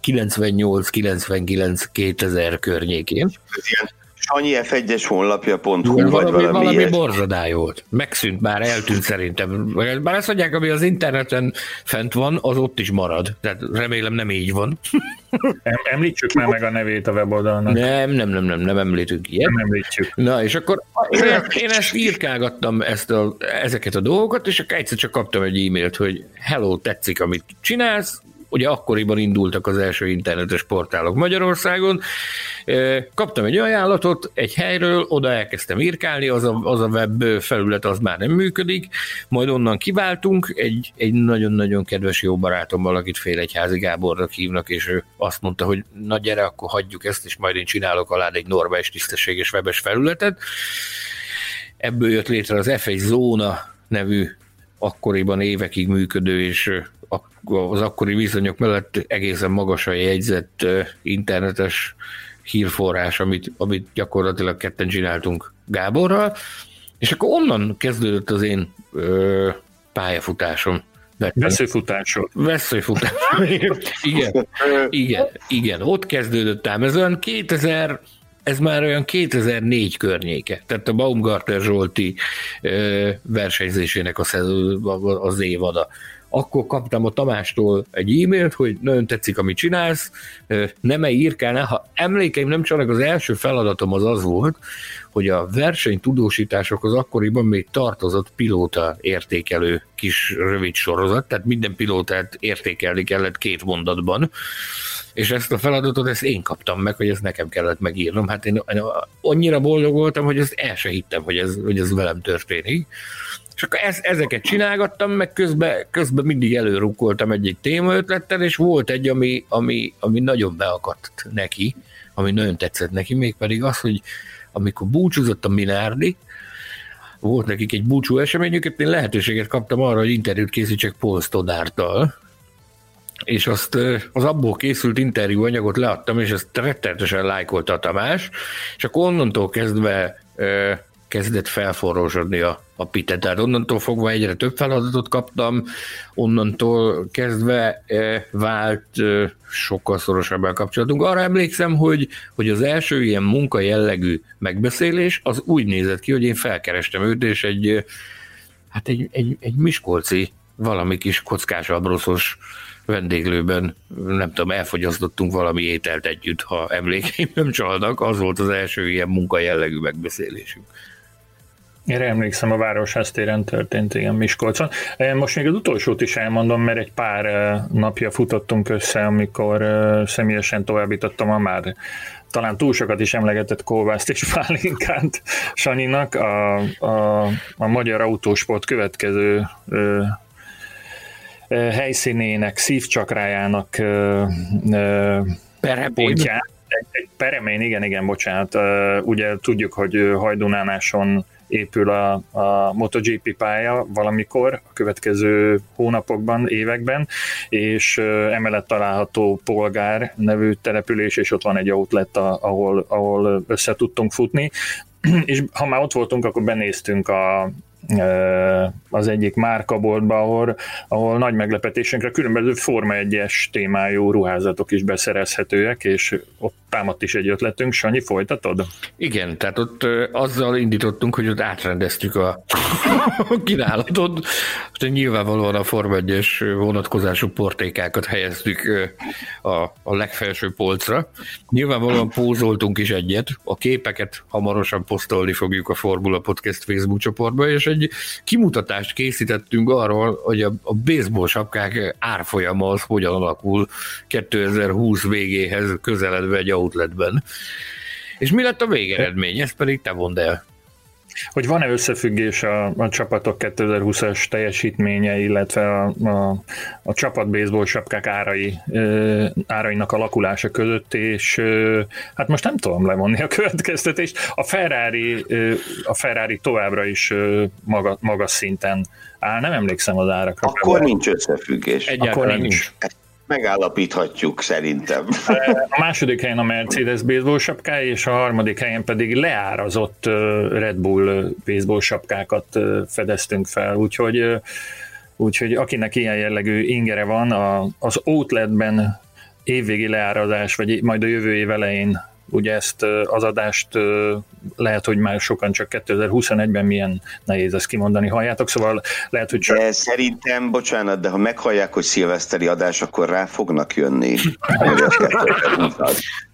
98-99-2000 környékén. Ilyen Sanyi F1-es honlapja.hu, vagy valami, valami, valami borzadály volt. Megszűnt már, eltűnt szerintem. Bár azt mondják, ami az interneten fent van, az ott is marad. Tehát remélem nem így van. Említsük már meg a nevét a weboldalnak. Nem, nem, nem, nem, nem említünk ilyet. Nem említsük. Na, és akkor én, én ezt írkálgattam ezt a, ezeket a dolgokat, és akkor egyszer csak kaptam egy e-mailt, hogy hello, tetszik, amit csinálsz, ugye akkoriban indultak az első internetes portálok Magyarországon. Kaptam egy ajánlatot egy helyről, oda elkezdtem írkálni, az a, az a web felület az már nem működik, majd onnan kiváltunk, egy, egy nagyon-nagyon kedves jó barátommal, akit Félegyházi Gábornak hívnak, és ő azt mondta, hogy na gyere, akkor hagyjuk ezt, és majd én csinálok alá egy normális, tisztességes webes felületet. Ebből jött létre az F1 Zóna nevű akkoriban évekig működő és az akkori viszonyok mellett egészen magasan jegyzett internetes hírforrás, amit, amit gyakorlatilag ketten csináltunk Gáborral, és akkor onnan kezdődött az én ö, pályafutásom. Veszőfutásom. Veszőfutásom. *laughs* igen, igen, igen, ott kezdődött ám. Ez olyan 2000, ez már olyan 2004 környéke, tehát a Baumgarter Zsolti ö, versenyzésének az, az évada. Akkor kaptam a Tamástól egy e-mailt, hogy nagyon tetszik, amit csinálsz, nem-e írkálnál, ha emlékeim nem csak az első feladatom az az volt, hogy a versenytudósításokhoz akkoriban még tartozott pilóta értékelő kis rövid sorozat, tehát minden pilótát értékelni kellett két mondatban, és ezt a feladatot ezt én kaptam meg, hogy ezt nekem kellett megírnom. Hát én annyira boldog voltam, hogy ezt el se hittem, hogy ez, hogy ez velem történik. És akkor ez, ezeket csinálgattam, meg közben, közben mindig előrukkoltam egy-egy témaötlettel, és volt egy, ami, ami, ami nagyon beakadt neki, ami nagyon tetszett neki, mégpedig az, hogy amikor búcsúzott a Minárdi, volt nekik egy búcsú eseményük, én lehetőséget kaptam arra, hogy interjút készítsek Paul Stodártal, és azt az abból készült interjú anyagot leadtam, és ezt rettenetesen lájkolta a Tamás, és akkor onnantól kezdve kezdett felforrósodni a, a pite. Tehát onnantól fogva egyre több feladatot kaptam, onnantól kezdve e, vált e, sokkal szorosabban kapcsolatunk. Arra emlékszem, hogy, hogy az első ilyen munka jellegű megbeszélés az úgy nézett ki, hogy én felkerestem őt, és egy, hát egy, egy, egy miskolci valami kis kockás abroszos vendéglőben, nem tudom, elfogyasztottunk valami ételt együtt, ha emlékeim nem csalnak, az volt az első ilyen munka jellegű megbeszélésünk. Én emlékszem, a Városház téren történt, igen, Miskolcon. Most még az utolsót is elmondom, mert egy pár napja futottunk össze, amikor személyesen továbbítottam a már talán túl sokat is emlegetett kolbászt és pálinkát Sanyinak, a, a, a Magyar Autósport következő helyszínének, szívcsakrájának. Egy, egy peremén, igen, igen, bocsánat. Ugye tudjuk, hogy Hajdunánáson épül a, a MotoGP pálya valamikor a következő hónapokban, években, és emellett található Polgár nevű település, és ott van egy outlet, ahol, ahol össze tudtunk futni, *clears throat* és ha már ott voltunk, akkor benéztünk a, az egyik márkaboltba, ahol, ahol nagy meglepetésünkre különböző Forma 1-es témájú ruházatok is beszerezhetőek, és ott támadt is egy ötletünk. Sanyi, folytatod? Igen, tehát ott azzal indítottunk, hogy ott átrendeztük a *laughs* kínálatot, és nyilvánvalóan a Forma 1-es vonatkozású portékákat helyeztük a, a legfelső polcra. Nyilvánvalóan pózoltunk is egyet, a képeket hamarosan posztolni fogjuk a Formula Podcast Facebook csoportba, és egy kimutatást készítettünk arról, hogy a, a baseball sapkák árfolyama az hogyan alakul 2020 végéhez közeledve egy outletben. És mi lett a végeredmény? Ezt pedig te mondd el hogy van-e összefüggés a, a csapatok 2020-as teljesítménye, illetve a, a, a csapat baseball sapkák árai, ö, árainak alakulása között, és ö, hát most nem tudom levonni a következtetést. A Ferrari, ö, a Ferrari továbbra is ö, maga, magas szinten áll, nem emlékszem az árakra. Akkor nincs összefüggés. Egyáltalán Akkor nincs. nincs megállapíthatjuk szerintem. *laughs* A második helyen a Mercedes baseball sapkája, és a harmadik helyen pedig leárazott Red Bull baseball sapkákat fedeztünk fel, úgyhogy, úgyhogy akinek ilyen jellegű ingere van, az outletben évvégi leárazás, vagy majd a jövő év elején ugye ezt az adást lehet, hogy már sokan csak 2021-ben milyen nehéz ezt kimondani, halljátok, szóval lehet, hogy csak... De szerintem, bocsánat, de ha meghallják, hogy szilveszteri adás, akkor rá fognak jönni.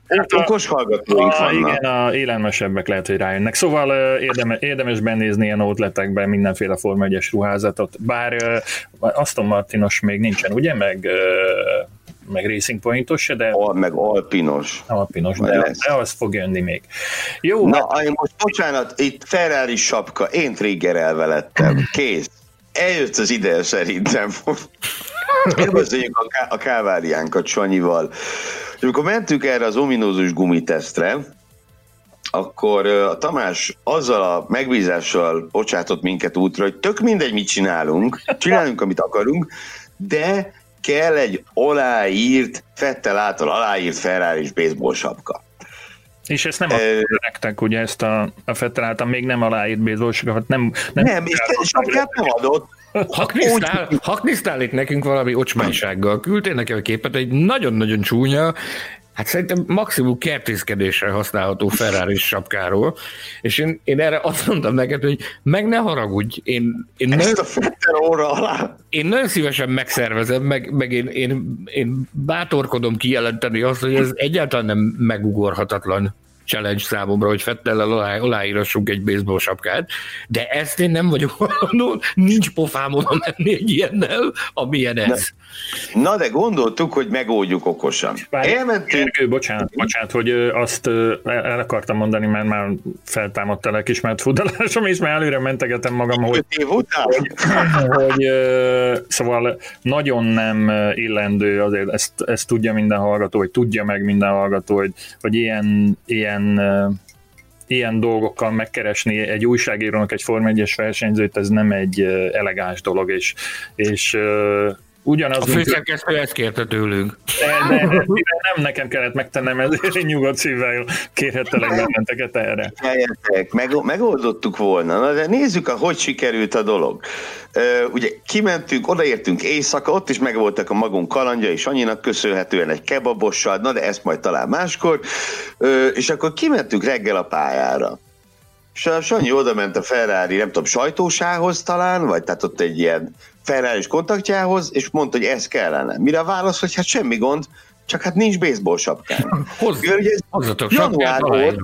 Hát okos hallgatóink a, vannak. Igen, a élelmesebbek lehet, hogy rájönnek. Szóval érdemes, érdemes benézni ilyen outletekben mindenféle Forma 1 ruházatot, bár Aston Martinos még nincsen, ugye? Meg meg Racing Pointos se, de... Al, meg Alpinos. Alpinos, de, de az fog jönni még. Jó, Na, hát... most bocsánat, itt Ferrari sapka, én triggerelve lettem, kész. Eljött az ide szerintem. *laughs* Elbeszéljük a, ká- a káváriánkat Sanyival. És amikor mentünk erre az ominózus gumitesztre, akkor a Tamás azzal a megbízással bocsátott minket útra, hogy tök mindegy, mit csinálunk, csinálunk, amit akarunk, de kell egy aláírt, Fettel által aláírt Ferrari és baseball sapka. És ezt nem adták nektek, ugye ezt a, a Fettel által még nem aláírt baseball sapkát, nem... Nem, nem és sapkát nem adott. Haknisztál itt nekünk valami ocsmánysággal. Küldtél nekem a képet, egy nagyon-nagyon csúnya, Hát szerintem maximum kertészkedésre használható Ferrari sapkáról, és én, én erre azt mondtam neked, hogy meg ne haragudj, én, én, Ezt nagyon, a óra alá. én nagyon szívesen megszervezem, meg, meg én, én, én bátorkodom kijelenteni azt, hogy ez egyáltalán nem megugorhatatlan challenge számomra, hogy Fettellel alá, aláírassunk egy baseball sapkát, de ezt én nem vagyok hajlandó, nincs pofám oda menni egy ilyennel, amilyen ez. Na, na de gondoltuk, hogy megoldjuk okosan. Elmentünk... Ergő, bocsánat, bocsánat, hogy azt el akartam mondani, mert már feltámadt a lelkismert fudalásom, és már előre mentegetem magam, hogy, hogy, hogy szóval nagyon nem illendő, azért ezt, ezt tudja minden hallgató, vagy tudja meg minden hallgató, hogy, hogy ilyen, ilyen ilyen ilyen dolgokkal megkeresni egy újságírónak egy Form 1-es versenyzőt, ez nem egy elegáns dolog, és, és ugyanaz... A főszerkesztő ezt kérte tőlünk. De, de, de nem nekem kellett megtennem, ezért én nyugodt szívvel kérhettelek benneteket erre. Helyetek, meg, megoldottuk volna. Na, de nézzük, hogy sikerült a dolog. Uh, ugye kimentünk, odaértünk éjszaka, ott is megvoltak a magunk kalandja, és annyinak köszönhetően egy kebabossal, na de ezt majd talán máskor, uh, és akkor kimentünk reggel a pályára. És a Sanyi oda ment a Ferrari, nem tudom, sajtósához talán, vagy tehát ott egy ilyen ferrari kontaktjához, és mondta, hogy ez kellene. Mire a válasz, hogy hát semmi gond, csak hát nincs baseball sapkám. *laughs* Hozz, hozzatok január volt,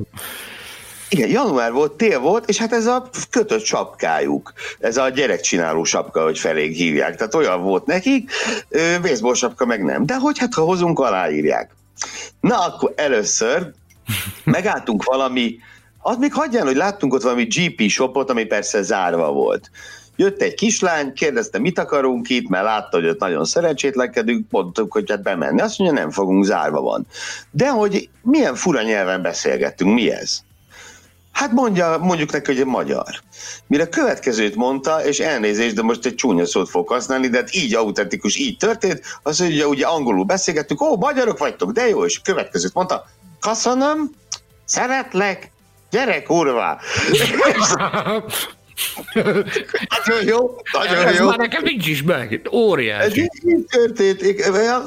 igen, január volt, tél volt, és hát ez a kötött sapkájuk, ez a gyerekcsináló sapka, hogy felég hívják, tehát olyan volt nekik, baseball sapka meg nem. De hogy hát, ha hozunk, aláírják. Na, akkor először megálltunk valami, az még hagyján, hogy láttunk ott valami GP shopot, ami persze zárva volt. Jött egy kislány, kérdezte, mit akarunk itt, mert látta, hogy ott nagyon szerencsétlenkedünk, mondtuk, hogy hát bemenni. Azt mondja, nem fogunk, zárva van. De hogy milyen fura nyelven beszélgettünk, mi ez? Hát mondja, mondjuk neki, hogy magyar. Mire a következőt mondta, és elnézést, de most egy csúnya szót fog használni, de hát így autentikus, így történt, az, hogy ugye angolul beszélgettünk, ó, magyarok vagytok, de jó, és a következőt mondta, köszönöm, szeretlek, gyere kurva! *laughs* *laughs* *laughs* nagyon jó, nagyon Ez jó. már nekem nincs is meg, óriási. Ez így, így történt. Én,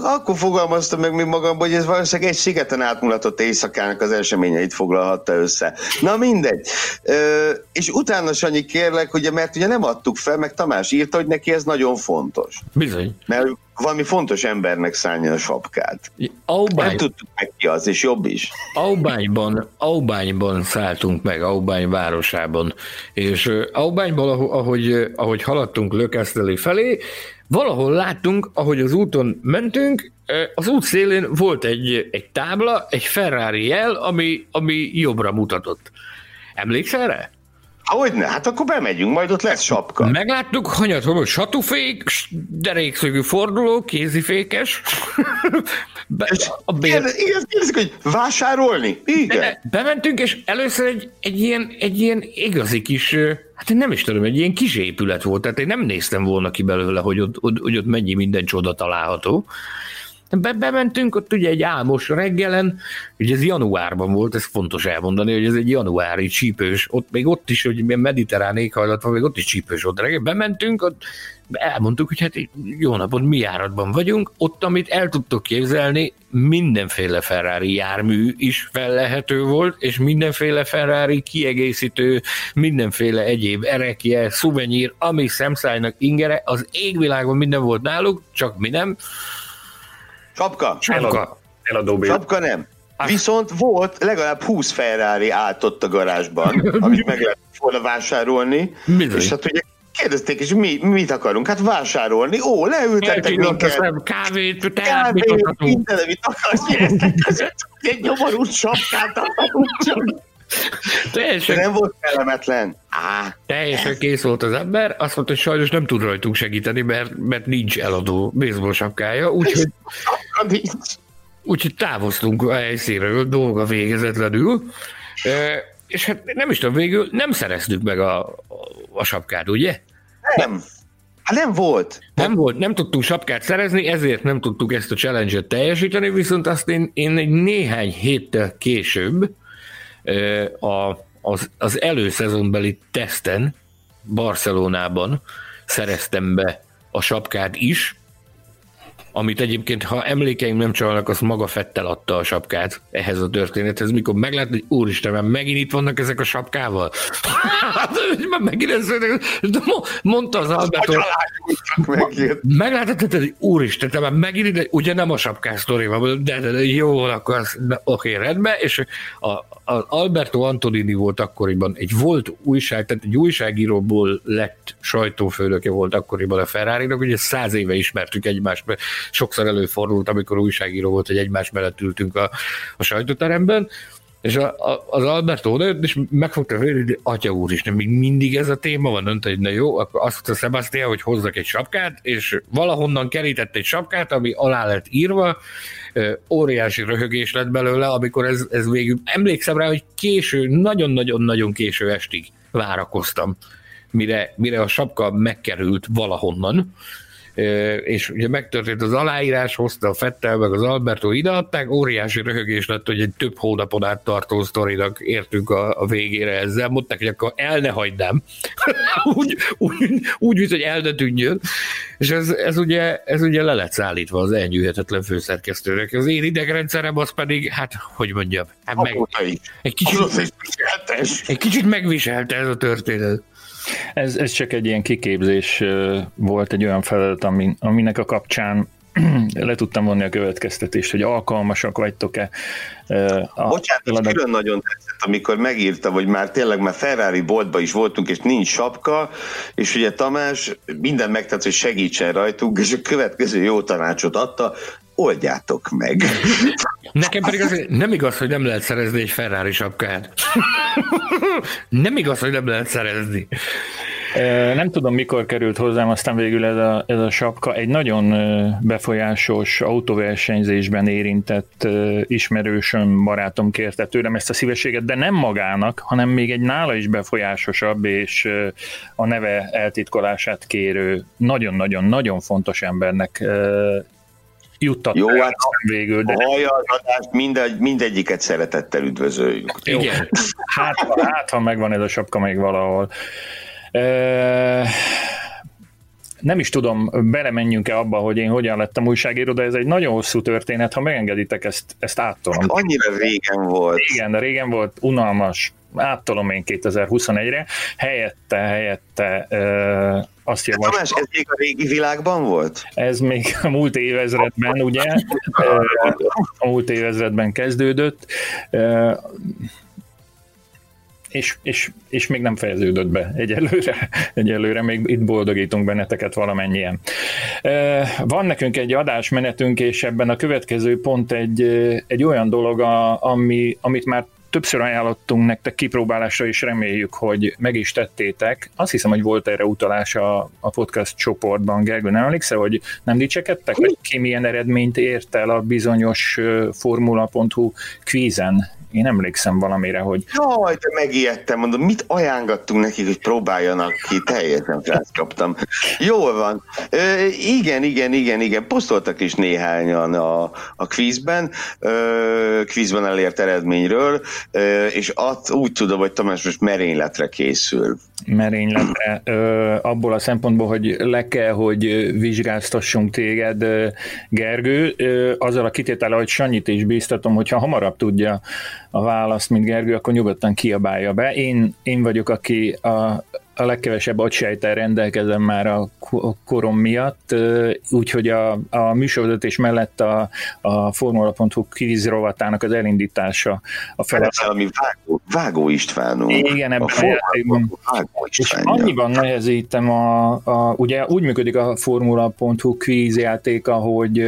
akkor fogalmaztam meg még magam, hogy ez valószínűleg egy szigeten átmulatott éjszakának az eseményeit foglalhatta össze. Na mindegy. Ö, és utána Sanyi kérlek, ugye, mert ugye nem adtuk fel, meg Tamás írta, hogy neki ez nagyon fontos. Bizony. Mert valami fontos embernek szállja a sapkát. Aubány. Nem tudtuk meg ki az, és jobb is. Aubányban, Aubányban szálltunk meg, Aubány városában, és Aubányból, ahogy, ahogy haladtunk Lökeszteli felé, valahol láttunk, ahogy az úton mentünk, az út szélén volt egy, egy tábla, egy Ferrari jel, ami, ami jobbra mutatott. Emlékszel erre? Hogyne, hát akkor bemegyünk, majd ott lesz sapka. Megláttuk, hanyat, hogy satufék, derékszögű forduló, kézifékes. Be, a bér... Igen, kérdezik, hogy vásárolni? Igen. De, bementünk, és először egy, egy, ilyen, egy ilyen igazi kis, hát én nem is tudom, egy ilyen kis épület volt, tehát én nem néztem volna ki belőle, hogy ott, ott, hogy ott mennyi minden csoda található. Be, bementünk, ott ugye egy álmos reggelen, ugye ez januárban volt, ez fontos elmondani, hogy ez egy januári csípős, ott még ott is, hogy milyen mediterrán éghajlat van, még ott is csípős volt reggel. Bementünk, ott elmondtuk, hogy hát jó napot, mi járatban vagyunk, ott, amit el tudtok képzelni, mindenféle Ferrari jármű is fellehető volt, és mindenféle Ferrari kiegészítő, mindenféle egyéb erekje, szuvenyír, ami szemszájnak ingere, az égvilágon minden volt náluk, csak mi nem, Sapka. Sapka. Eladó Sapka nem. Viszont volt legalább 20 Ferrari állt ott a garázsban, *laughs* amit meg lehet volna vásárolni. Bizony. És hát ugye kérdezték, és mi, mit akarunk? Hát vásárolni. Ó, leültettek minket. Kávét, teát, mit adhatunk? Minden, amit akarsz, gyertek *laughs* egy nyomorú sapkát csak. Teljesen... Nem volt kellemetlen. Á, Teljesen kész volt az ember, azt mondta, hogy sajnos nem tud rajtunk segíteni, mert, mert nincs eladó baseball sapkája, úgyhogy, *laughs* úgyhogy távoztunk a helyszínről dolga végezetlenül, és hát nem is tudom, végül nem szereztük meg a, a, sapkát, ugye? Nem. Hát nem volt. Nem volt, nem tudtunk sapkát szerezni, ezért nem tudtuk ezt a challenge-et teljesíteni, viszont azt én, én egy néhány héttel később a, az, az előszezonbeli teszten Barcelonában szereztem be a sapkát is, amit egyébként, ha emlékeim nem csalnak, az maga Fettel adta a sapkát ehhez a történethez, mikor meglát, hogy úristen, már megint itt vannak ezek a sapkával. *laughs* hát, már megint ez, de mondta az Albert, meglátod, hogy úristen, te már megint ide, ugye nem a sapkás sztori van, de, de, de jó, akkor az, oké, rendben, és a, az Alberto Antonini volt akkoriban egy volt újság, tehát egy újságíróból lett sajtófőnöke volt akkoriban a Ferrari-nak, ugye száz éve ismertük egymást, mert sokszor előfordult, amikor újságíró volt, hogy egymás mellett ültünk a, a sajtóteremben, és a, a, az Alberto odajött, és megfogta félre, hogy atya úr is, nem még mindig ez a téma van, mondta, hogy na jó, akkor azt mondta Sebastian, hogy hozzak egy sapkát, és valahonnan kerített egy sapkát, ami alá lett írva, óriási röhögés lett belőle, amikor ez, ez végül, emlékszem rá, hogy késő, nagyon-nagyon-nagyon késő estig várakoztam, mire, mire a sapka megkerült valahonnan, és ugye megtörtént az aláírás, hozta a Fettel, meg az Alberto ideadták, óriási röhögés lett, hogy egy több hónapon át tartó sztorinak értünk a, a végére ezzel, mondták, hogy akkor el ne hagynám, *laughs* úgy, úgy, úgy, hogy el ne tűnjön, és ez, ez, ugye, ez ugye le lett szállítva az elnyűhetetlen főszerkesztőnek. Az én idegrendszerem az pedig, hát, hogy mondjam, hát meg, egy, kicsit, egy kicsit megviselte ez a történet. Ez, ez csak egy ilyen kiképzés volt, egy olyan feladat, amin, aminek a kapcsán le tudtam vonni a következtetést, hogy alkalmasak vagytok-e. A Bocsánat, feladat... külön nagyon tetszett, amikor megírta, hogy már tényleg már Ferrari boltba is voltunk, és nincs sapka, és ugye Tamás minden megtett, hogy segítsen rajtunk, és a következő jó tanácsot adta, oldjátok meg. *laughs* Nekem pedig az, nem igaz, hogy nem lehet szerezni egy Ferrari sapkát. *laughs* nem igaz, hogy nem lehet szerezni. Nem tudom, mikor került hozzám aztán végül ez a, ez a sapka. Egy nagyon befolyásos autóversenyzésben érintett ismerősöm, barátom kérte tőlem ezt a szívességet, de nem magának, hanem még egy nála is befolyásosabb és a neve eltitkolását kérő nagyon-nagyon-nagyon fontos embernek juttat Jó, hát végül. De... Hallja az adást, mindegy, mindegyiket szeretettel üdvözöljük. Igen. *laughs* Hát, hát, ha megvan ez a sapka még valahol. Nem is tudom, belemenjünk-e abba, hogy én hogyan lettem újságíró, de ez egy nagyon hosszú történet, ha megengeditek, ezt, ezt áttolom. Hát annyira régen volt. Igen, régen volt, unalmas, áttolom én 2021-re, helyette, helyette ö, azt javaslom. Tamás, ez még a régi világban volt? Ez még a múlt évezredben, ugye, a múlt évezredben kezdődött, és, és, és még nem fejeződött be egyelőre, *laughs* egyelőre még itt boldogítunk benneteket valamennyien. Van nekünk egy adásmenetünk, és ebben a következő pont egy, egy olyan dolog, ami, amit már többször ajánlottunk nektek kipróbálásra, és reméljük, hogy meg is tettétek. Azt hiszem, hogy volt erre utalás a, a podcast csoportban, Gergő, nem emlékszel, hogy nem dicsekedtek, hogy ki milyen eredményt ért el a bizonyos formula.hu kvízen? Én emlékszem valamire, hogy... Jaj, de megijedtem, mondom, mit ajánlottunk nekik, hogy próbáljanak ki, teljesen kaptam. Jól van. Ö, igen, igen, igen, igen, posztoltak is néhányan a, a kvízben, ö, kvízben elért eredményről, ö, és at, úgy tudom, hogy Tamás most merényletre készül. Merényletre, ö, abból a szempontból, hogy le kell, hogy vizsgáztassunk téged, Gergő, ö, azzal a kitétele, hogy Sanyit is bíztatom, hogyha hamarabb tudja a választ, mint Gergő, akkor nyugodtan kiabálja be. Én, én vagyok, aki a, a legkevesebb agysejtel rendelkezem már a korom miatt, úgyhogy a, a műsorvezetés mellett a, a Formula.hu kvíz rovatának az elindítása a feladat. ami vágó, vágó Istvánunk. Igen, ebben a, a játékban. És annyiban nehezítem a, a, ugye úgy működik a Formula.hu kvíz játéka, hogy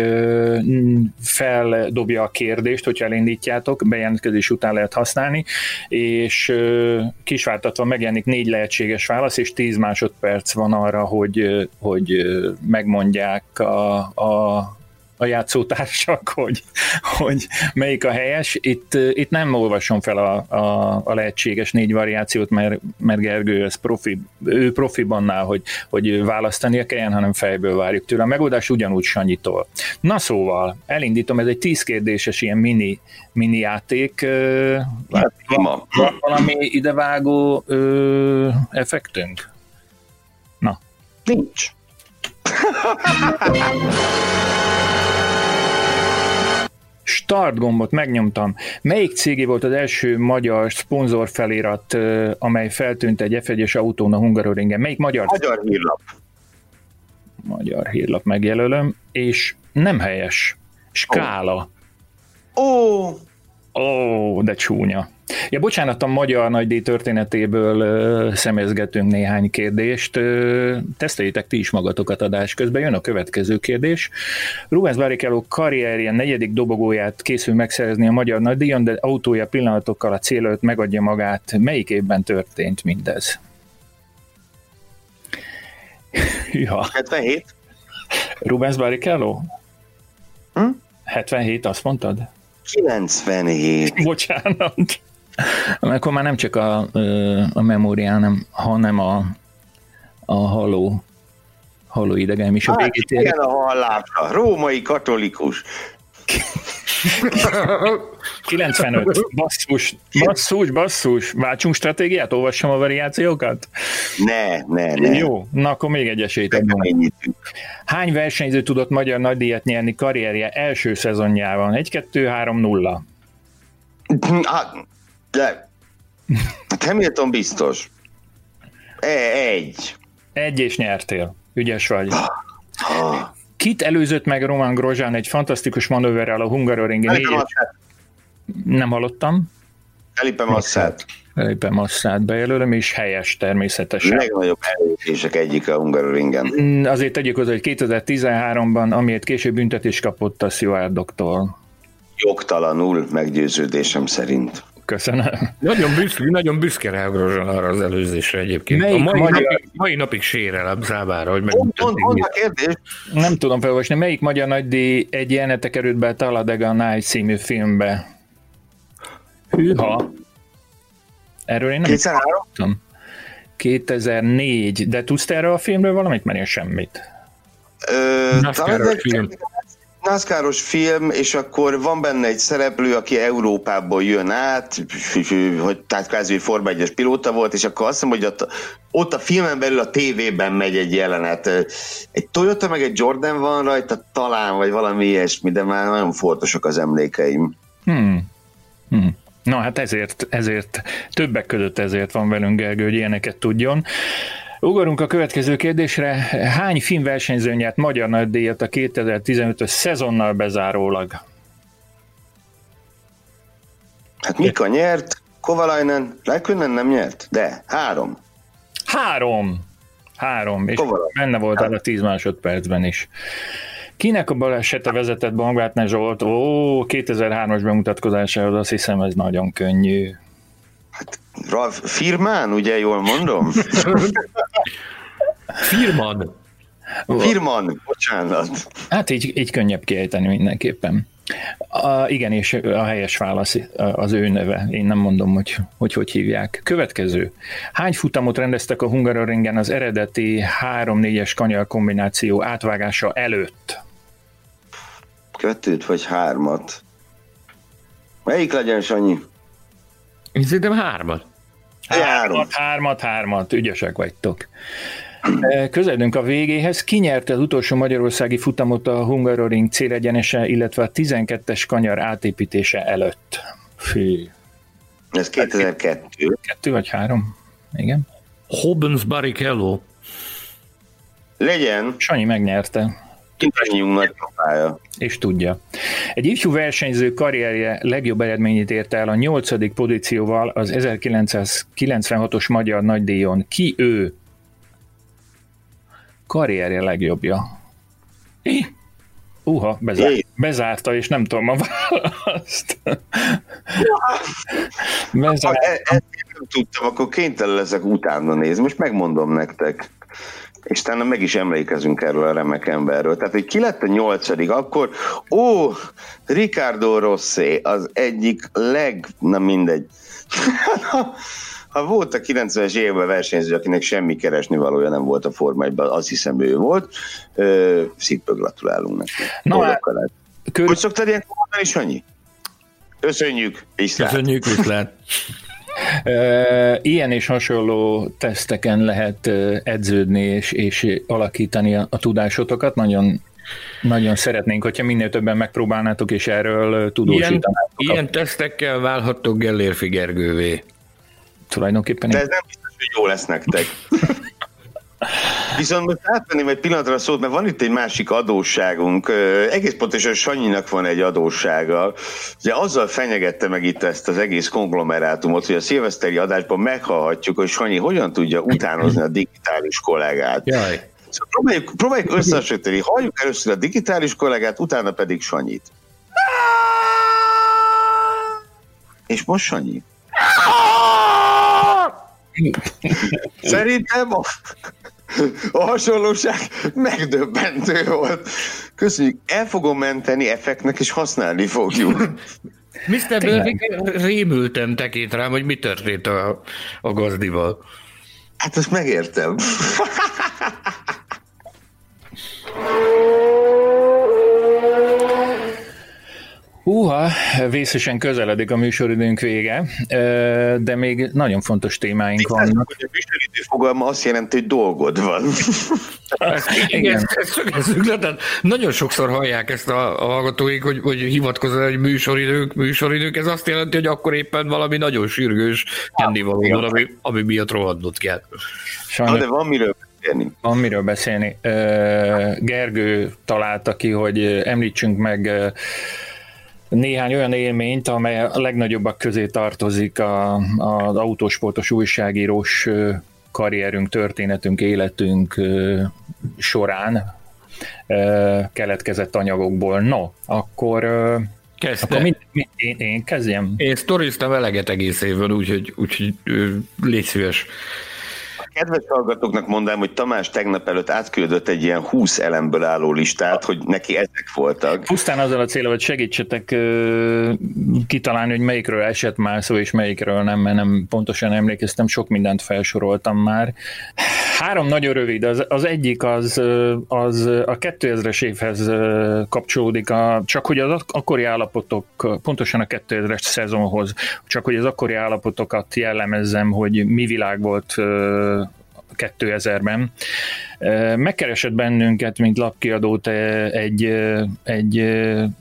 feldobja a kérdést, hogyha elindítjátok, bejelentkezés után lehet használni, és kisváltatva megjelenik négy lehetséges válasz, és 10 másodperc van arra, hogy, hogy megmondják a, a a játszótársak, *laughs* hogy, hogy melyik a helyes. Itt, itt nem olvasom fel a, a, a lehetséges négy variációt, mert, mert Gergő ez profi, ő profi annál, hogy, hogy választania kelljen, hanem fejből várjuk tőle. A megoldás ugyanúgy Sanyitól. Na szóval, elindítom, ez egy tíz kérdéses ilyen mini, mini játék. Hát, van, van valami idevágó ö, effektünk? Na. Nincs. *laughs* Start gombot megnyomtam. Melyik cégé volt az első magyar szponzor felirat, amely feltűnt egy F1-es autón a Hungaroringen? Melyik magyar? Magyar hírlap. Magyar hírlap megjelölöm, és nem helyes. Skála. Ó! Oh. Ó, oh, de csúnya. Ja, bocsánat, a magyar nagydíj történetéből uh, szemezgetünk néhány kérdést. Uh, teszteljétek ti is magatokat adás közben. Jön a következő kérdés. Rubens Barrichello karrierje negyedik dobogóját készül megszerezni a magyar nagydíjon, de autója pillanatokkal a cél előtt megadja magát. Melyik évben történt mindez? *laughs* ja. 77? Rubens Barrichello? Hm? 77, azt mondtad? 97. Bocsánat. Akkor már nem csak a, a memória, hanem, hanem a, a haló, haló idegem is. A hát, végét igen, a hallásra. Római katolikus. *laughs* 95. Basszus, basszus, basszus. Váltsunk stratégiát? Olvassam a variációkat? Ne, ne, ne. Jó, na akkor még egy esélyt adunk. Hány versenyző tudott magyar nagydíjat nyerni karrierje első szezonjában? 1, 2, 3, 0. De, hát Hamilton biztos. E, egy. Egy és nyertél. Ügyes vagy. Kit előzött meg Roman Grosjean egy fantasztikus manőverrel a Hungaroringen? Négy... Nem hallottam. Felipe Massát. Felipe Massát bejelölöm, és helyes természetesen. Legnagyobb előzések egyik a Hungaroringen. Mm, azért tegyük hozzá, hogy 2013-ban, amiért később büntetés kapott a Stewart-doktól. Jogtalanul meggyőződésem szerint. Köszönöm. Nagyon büszke, nagyon büszke rá arra az előzésre egyébként. Melyik a mai, magyar... napig, mai napig sérelem számára, hogy megmutatni. a kérdés. Nem tudom felolvasni. Melyik magyar nagydíj egy jelenete került be a Talladega Night című filmbe? Hűha. Erről én nem 2003? tudom. 2004. De tudsz te erről a filmről valamit? Mert én semmit. Ö, talán film. NASCAR-os film, és akkor van benne egy szereplő, aki Európából jön át, hogy tehát kvázi Forma 1 pilóta volt, és akkor azt mondom, hogy ott, ott a filmen belül a tévében megy egy jelenet. Egy Toyota meg egy Jordan van rajta, talán, vagy valami ilyesmi, de már nagyon fontosak az emlékeim. Hmm. Hmm. Na hát ezért, ezért, többek között ezért van velünk Gergő, hogy ilyeneket tudjon. Ugorunk a következő kérdésre. Hány filmversenyző nyert magyar nagydíjat a 2015-ös szezonnal bezárólag? Hát Mika nyert, Kovalainen, Lekönnen nem nyert, de három. Három! Három, és Kovalainen. benne volt a 10 másodpercben is. Kinek a balesete vezetett Bangvátne Zsolt? Ó, 2003-as bemutatkozásához azt hiszem ez nagyon könnyű. Rav Firmán, ugye jól mondom? *laughs* Firman. Firman, bocsánat. Hát így, így könnyebb kiejteni mindenképpen. A, igen, és a helyes válasz az ő neve. Én nem mondom, hogy hogy, hogy hívják. Következő. Hány futamot rendeztek a Hungaroringen az eredeti 3-4-es kanyar kombináció átvágása előtt? Kettőt vagy hármat? Melyik legyen, Sanyi? Én szerintem hármat. Hármat, hármat, hármat, ügyesek vagytok. *clears throat* Közeledünk a végéhez. Ki nyerte az utolsó magyarországi futamot a Hungaroring célegyenese, illetve a 12-es kanyar átépítése előtt? Fű. Ez 2002. Kettő vagy három? Igen. Hobbens Barrichello. Legyen. Sanyi megnyerte. Mindannyiunk nagy papája. És tudja. Egy ifjú versenyző karrierje legjobb eredményét érte el a nyolcadik pozícióval az 1996-os Magyar Nagydíjon. Ki ő? Karrierje legjobbja. É? Uha, bezár, bezárta, és nem tudom a választ. Ha Bezár, e- ezt nem tudtam, akkor kénytelen leszek utána nézni. Most megmondom nektek. És utána meg is emlékezünk erről a remek emberről. Tehát, hogy ki lett a nyolcadik, akkor ó, Ricardo Rossi az egyik leg, na mindegy. *laughs* ha volt a 90-es években versenyző, akinek semmi keresni valója nem volt a formájban, azt hiszem ő volt. Szépen gratulálunk neki. Na, hát, kör, Hogy szoktad ilyenkor mondani, Sanyi? Köszönjük, viszlát. Köszönjük, viszlát. *laughs* Ilyen és hasonló teszteken lehet edződni és, és alakítani a, a tudásotokat. Nagyon, nagyon szeretnénk, hogyha minél többen megpróbálnátok, és erről ö, Ilyen, tudósítanátok. ilyen tesztekkel válhattok Gellérfi Gergővé. Tulajdonképpen De ez nem biztos, hogy jó lesz nektek. *laughs* Viszont most átvenném egy pillanatra a szót, mert van itt egy másik adósságunk. Egész pontosan Sanyinak van egy adóssága. Ugye azzal fenyegette meg itt ezt az egész konglomerátumot, hogy a szilveszteri adásban meghallhatjuk, hogy Sanyi hogyan tudja utánozni a digitális kollégát. Jaj. Szóval próbáljuk, próbáljuk összehasonlítani. Halljuk először a digitális kollégát, utána pedig Sanyit. És most Sanyi. *laughs* Szerintem a, a hasonlóság megdöbbentő volt. Köszönjük, el fogom menteni effektnek, és használni fogjuk. *laughs* Mr. Bölvik, rémültem tekint rám, hogy mi történt a, a gazdival. Hát ezt megértem. *laughs* Húha, vészesen közeledik a műsoridőnk vége, de még nagyon fontos témáink vannak. Hogy a műsoridő fogalma azt jelenti, hogy dolgod van. Igen, ezt, ezt szögezzük le, tehát nagyon sokszor hallják ezt a, a hallgatóink, hogy, hogy hivatkoznak, hogy műsoridők, műsoridők, ez azt jelenti, hogy akkor éppen valami nagyon sürgős tennivaló van, ami, ami miatt rohadnod kell. Na, Sajnos de van miről beszélni. van miről beszélni. Gergő találta ki, hogy említsünk meg néhány olyan élményt, amely a legnagyobbak közé tartozik a, az autósportos újságírós karrierünk, történetünk, életünk során keletkezett anyagokból. No, akkor, Kezdte. akkor mind, mind, én, én kezdjem. Én sztoriztam eleget egész évben, úgyhogy, úgyhogy ö, légy szíves. Kedves hallgatóknak mondám, hogy Tamás tegnap előtt átküldött egy ilyen 20 elemből álló listát, hogy neki ezek voltak. Pusztán azzal a célra, hogy segítsetek kitalálni, hogy melyikről esett már szó, és melyikről nem, mert nem pontosan emlékeztem, sok mindent felsoroltam már. Három nagyon rövid, az, az egyik az, az a 2000-es évhez kapcsolódik, a, csak hogy az ak- akkori állapotok, pontosan a 2000-es szezonhoz, csak hogy az akkori állapotokat jellemezzem, hogy mi világ volt 2000-ben. Ö, Megkeresett bennünket, mint lapkiadót egy, egy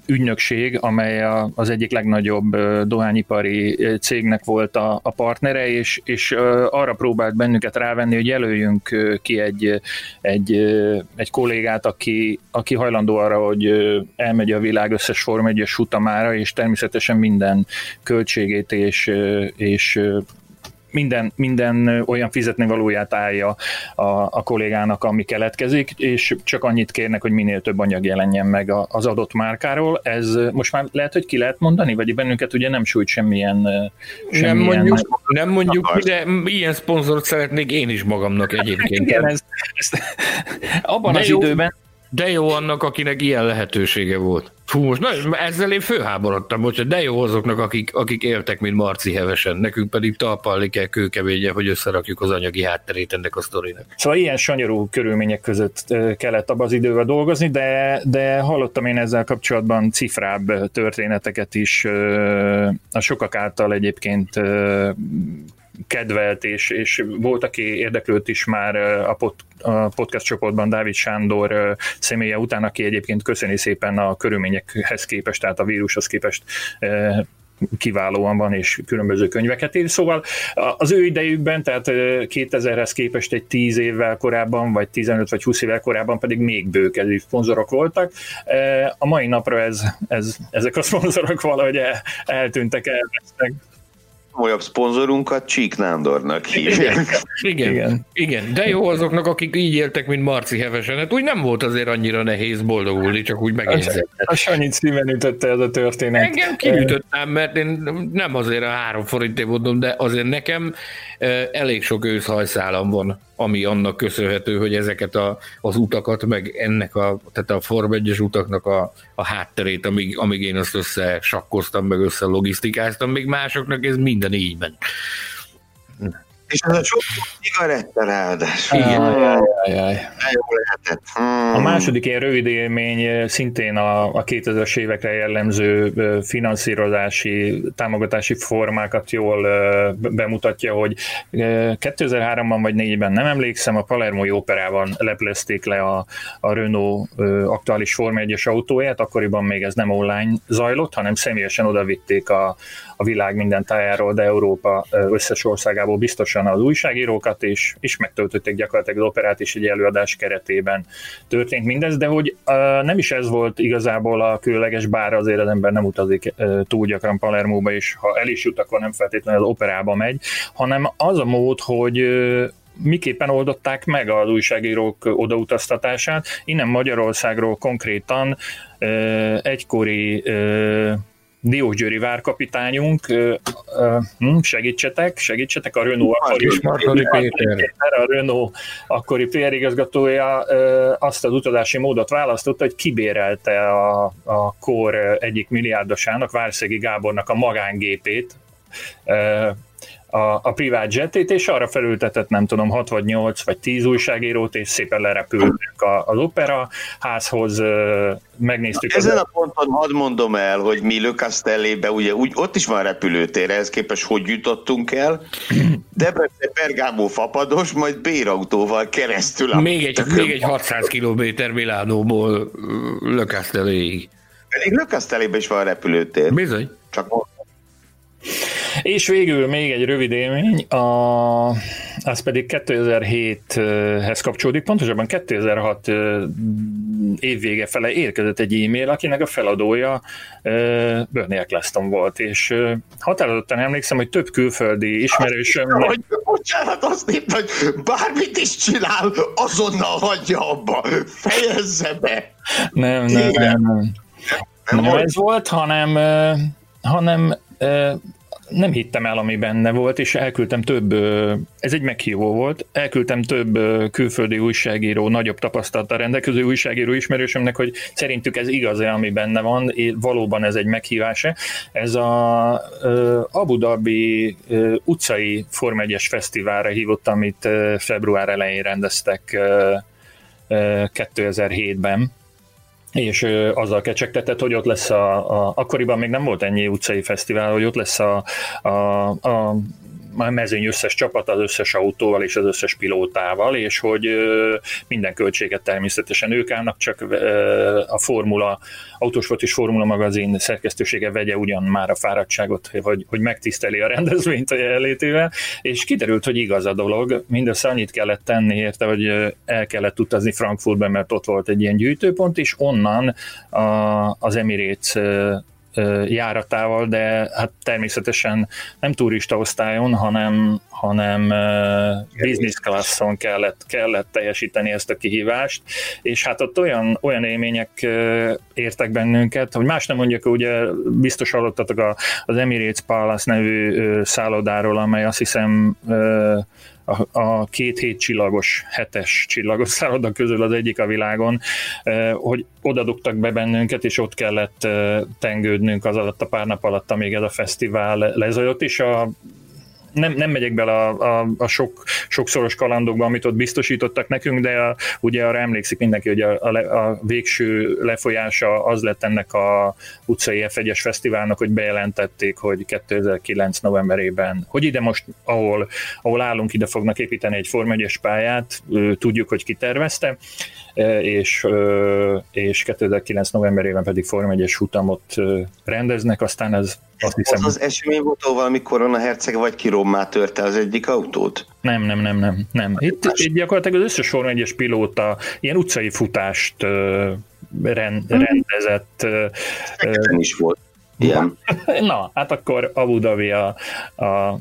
ügynökség, amely az egyik legnagyobb dohányipari cégnek volt a, a partnere, és, és arra próbált bennünket rávenni, hogy jelöljünk ki egy, egy, egy kollégát, aki, aki hajlandó arra, hogy elmegy a világ összes Form 1 futamára, és természetesen minden költségét és, és minden, minden olyan fizetni valóját állja a, a kollégának, ami keletkezik, és csak annyit kérnek, hogy minél több anyag jelenjen meg az adott márkáról. Ez most már lehet, hogy ki lehet mondani, vagy bennünket ugye nem sújt semmilyen, Nem semmilyen mondjuk, nem mondjuk de ilyen szponzort szeretnék én is magamnak egyébként. Igen, ez, ez, abban De az jó. időben De jó annak, akinek ilyen lehetősége volt. Fú, most na, ezzel én főháborodtam, hogy de jó azoknak, akik, akik éltek, mint Marci hevesen. Nekünk pedig talpalni kell kőkeményen, hogy összerakjuk az anyagi hátterét ennek a sztorinak. Szóval ilyen sanyarú körülmények között kellett abban az időben dolgozni, de, de hallottam én ezzel kapcsolatban cifrább történeteket is, a sokak által egyébként kedvelt, és, és volt, aki érdeklődt is már a, pod, a podcast csoportban Dávid Sándor személye után, aki egyébként köszöni szépen a körülményekhez képest, tehát a vírushoz képest kiválóan van, és különböző könyveket ír. Szóval az ő idejükben, tehát 2000-hez képest egy 10 évvel korábban, vagy 15 vagy 20 évvel korábban pedig még bőkezű szponzorok voltak. A mai napra ez, ez, ezek a szponzorok valahogy el, eltűntek, elvesztek legkomolyabb szponzorunkat Csík Nándornak hívják. Igen, igen, igen, de jó azoknak, akik így éltek, mint Marci Hevesen. Hát úgy nem volt azért annyira nehéz boldogulni, csak úgy megérzett. A Sanyit szíven ütötte ez a történet. Engem kiütöttem, mert én nem azért a három forintért mondom, de azért nekem elég sok őszhajszálam van, ami annak köszönhető, hogy ezeket a, az utakat, meg ennek a, tehát a Form 1 utaknak a, a hátterét, amíg, amíg én azt össze sakkoztam, meg össze logisztikáztam, még másoknak ez minden így ment. És az a sok cigaretta ráadásul. Igen. Ajaj, ajaj. Jó lehetett. Hmm. A második ilyen rövid élmény szintén a, a 2000-es évekre jellemző finanszírozási, támogatási formákat jól bemutatja, hogy 2003-ban vagy 2004-ben nem emlékszem, a Palermo operában leplezték le a, a Renault aktuális Forma 1-es autóját, akkoriban még ez nem online zajlott, hanem személyesen odavitték a, a világ minden tájáról, de Európa összes országából biztosan az újságírókat, és, és megtöltötték gyakorlatilag az operát is egy előadás keretében történt mindez, de hogy nem is ez volt igazából a különleges, bár azért az ember nem utazik túl gyakran Palermóba, és ha el is jut, akkor nem feltétlenül az operába megy, hanem az a mód, hogy miképpen oldották meg az újságírók odautaztatását. Innen Magyarországról konkrétan egykori Diósgyőri várkapitányunk, hm, segítsetek, segítsetek, a Renault akkori, Péter. a Renault akkori PR igazgatója azt az utazási módot választotta, hogy kibérelte a, a kor egyik milliárdosának, Várszegi Gábornak a magángépét, a, a privát jetét, és arra felültetett nem tudom 6 vagy 8 vagy 10 újságírót, és szépen lerepültek az opera házhoz, megnéztük. Na, ezen a ponton hadd mondom el, hogy mi Le Castellébe, ugye úgy, ott is van repülőtér, ehhez képest hogy jutottunk el. Debrecen Bergámó fapados, majd bérautóval keresztül. A még egy, még egy 600 kilométer Milánóból Le Castelléig. Pedig Le Castellébe is van repülőtér. Bizony. Csak és végül még egy rövid élmény, a, az pedig 2007-hez kapcsolódik, pontosabban 2006 évvége fele érkezett egy e-mail, akinek a feladója Bernie Eccleston volt, és határozottan emlékszem, hogy több külföldi ismerősöm... Hogy, bocsánat, azt írt, hogy bármit is csinál, azonnal hagyja abba, fejezze be! Nem, nem, nem, nem. Nem, nem ez volt, hanem, hanem nem hittem el, ami benne volt, és elküldtem több, ez egy meghívó volt, elküldtem több külföldi újságíró, nagyobb tapasztalattal rendelkező újságíró ismerősömnek, hogy szerintük ez igaz-e, ami benne van, valóban ez egy meghívása. Ez a Abu Dhabi utcai Form 1 fesztiválra hívott, amit február elején rendeztek 2007-ben és azzal kecsegtetett, hogy ott lesz a, a, akkoriban még nem volt ennyi utcai fesztivál, hogy ott lesz a, a, a a mezőny összes csapat, az összes autóval és az összes pilótával, és hogy minden költséget természetesen ők állnak, csak a Formula, Autosport és Formula magazin szerkesztősége vegye ugyan már a fáradtságot, hogy, hogy megtiszteli a rendezvényt a jelenlétével, és kiderült, hogy igaz a dolog, mindössze annyit kellett tenni érte, hogy el kellett utazni Frankfurtba, mert ott volt egy ilyen gyűjtőpont, és onnan a, az Emirates járatával, de hát természetesen nem turista osztályon, hanem, hanem business classon kellett, kellett teljesíteni ezt a kihívást, és hát ott olyan, olyan élmények értek bennünket, hogy más nem mondjak, ugye biztos hallottatok az Emirates Palace nevű szállodáról, amely azt hiszem a, a két hét csillagos, hetes csillagos *laughs* szálloda közül az egyik a világon, hogy oda dugtak be bennünket, és ott kellett tengődnünk az alatt a pár nap alatt, amíg ez a fesztivál lezajlott, és a nem, nem megyek bele a, a, a sok, sokszoros kalandokba, amit ott biztosítottak nekünk, de a, ugye arra emlékszik mindenki, hogy a, a, a végső lefolyása az lett ennek a utcai F1-es fesztiválnak, hogy bejelentették, hogy 2009 novemberében, hogy ide most, ahol, ahol állunk, ide fognak építeni egy Form 1 pályát, tudjuk, hogy kitervezte, és, és 2009 novemberében pedig Forma 1-es futamot rendeznek, aztán ez azt hiszem... Az az esemény volt, ahol valami korona herceg vagy kirommá törte az egyik autót? Nem, nem, nem, nem. nem. Itt, itt gyakorlatilag az összes Forma 1-es pilóta ilyen utcai futást rend, hmm. rendezett. Szegeden is volt. Ilyen. *laughs* Na, hát akkor Abu Dhabi a, a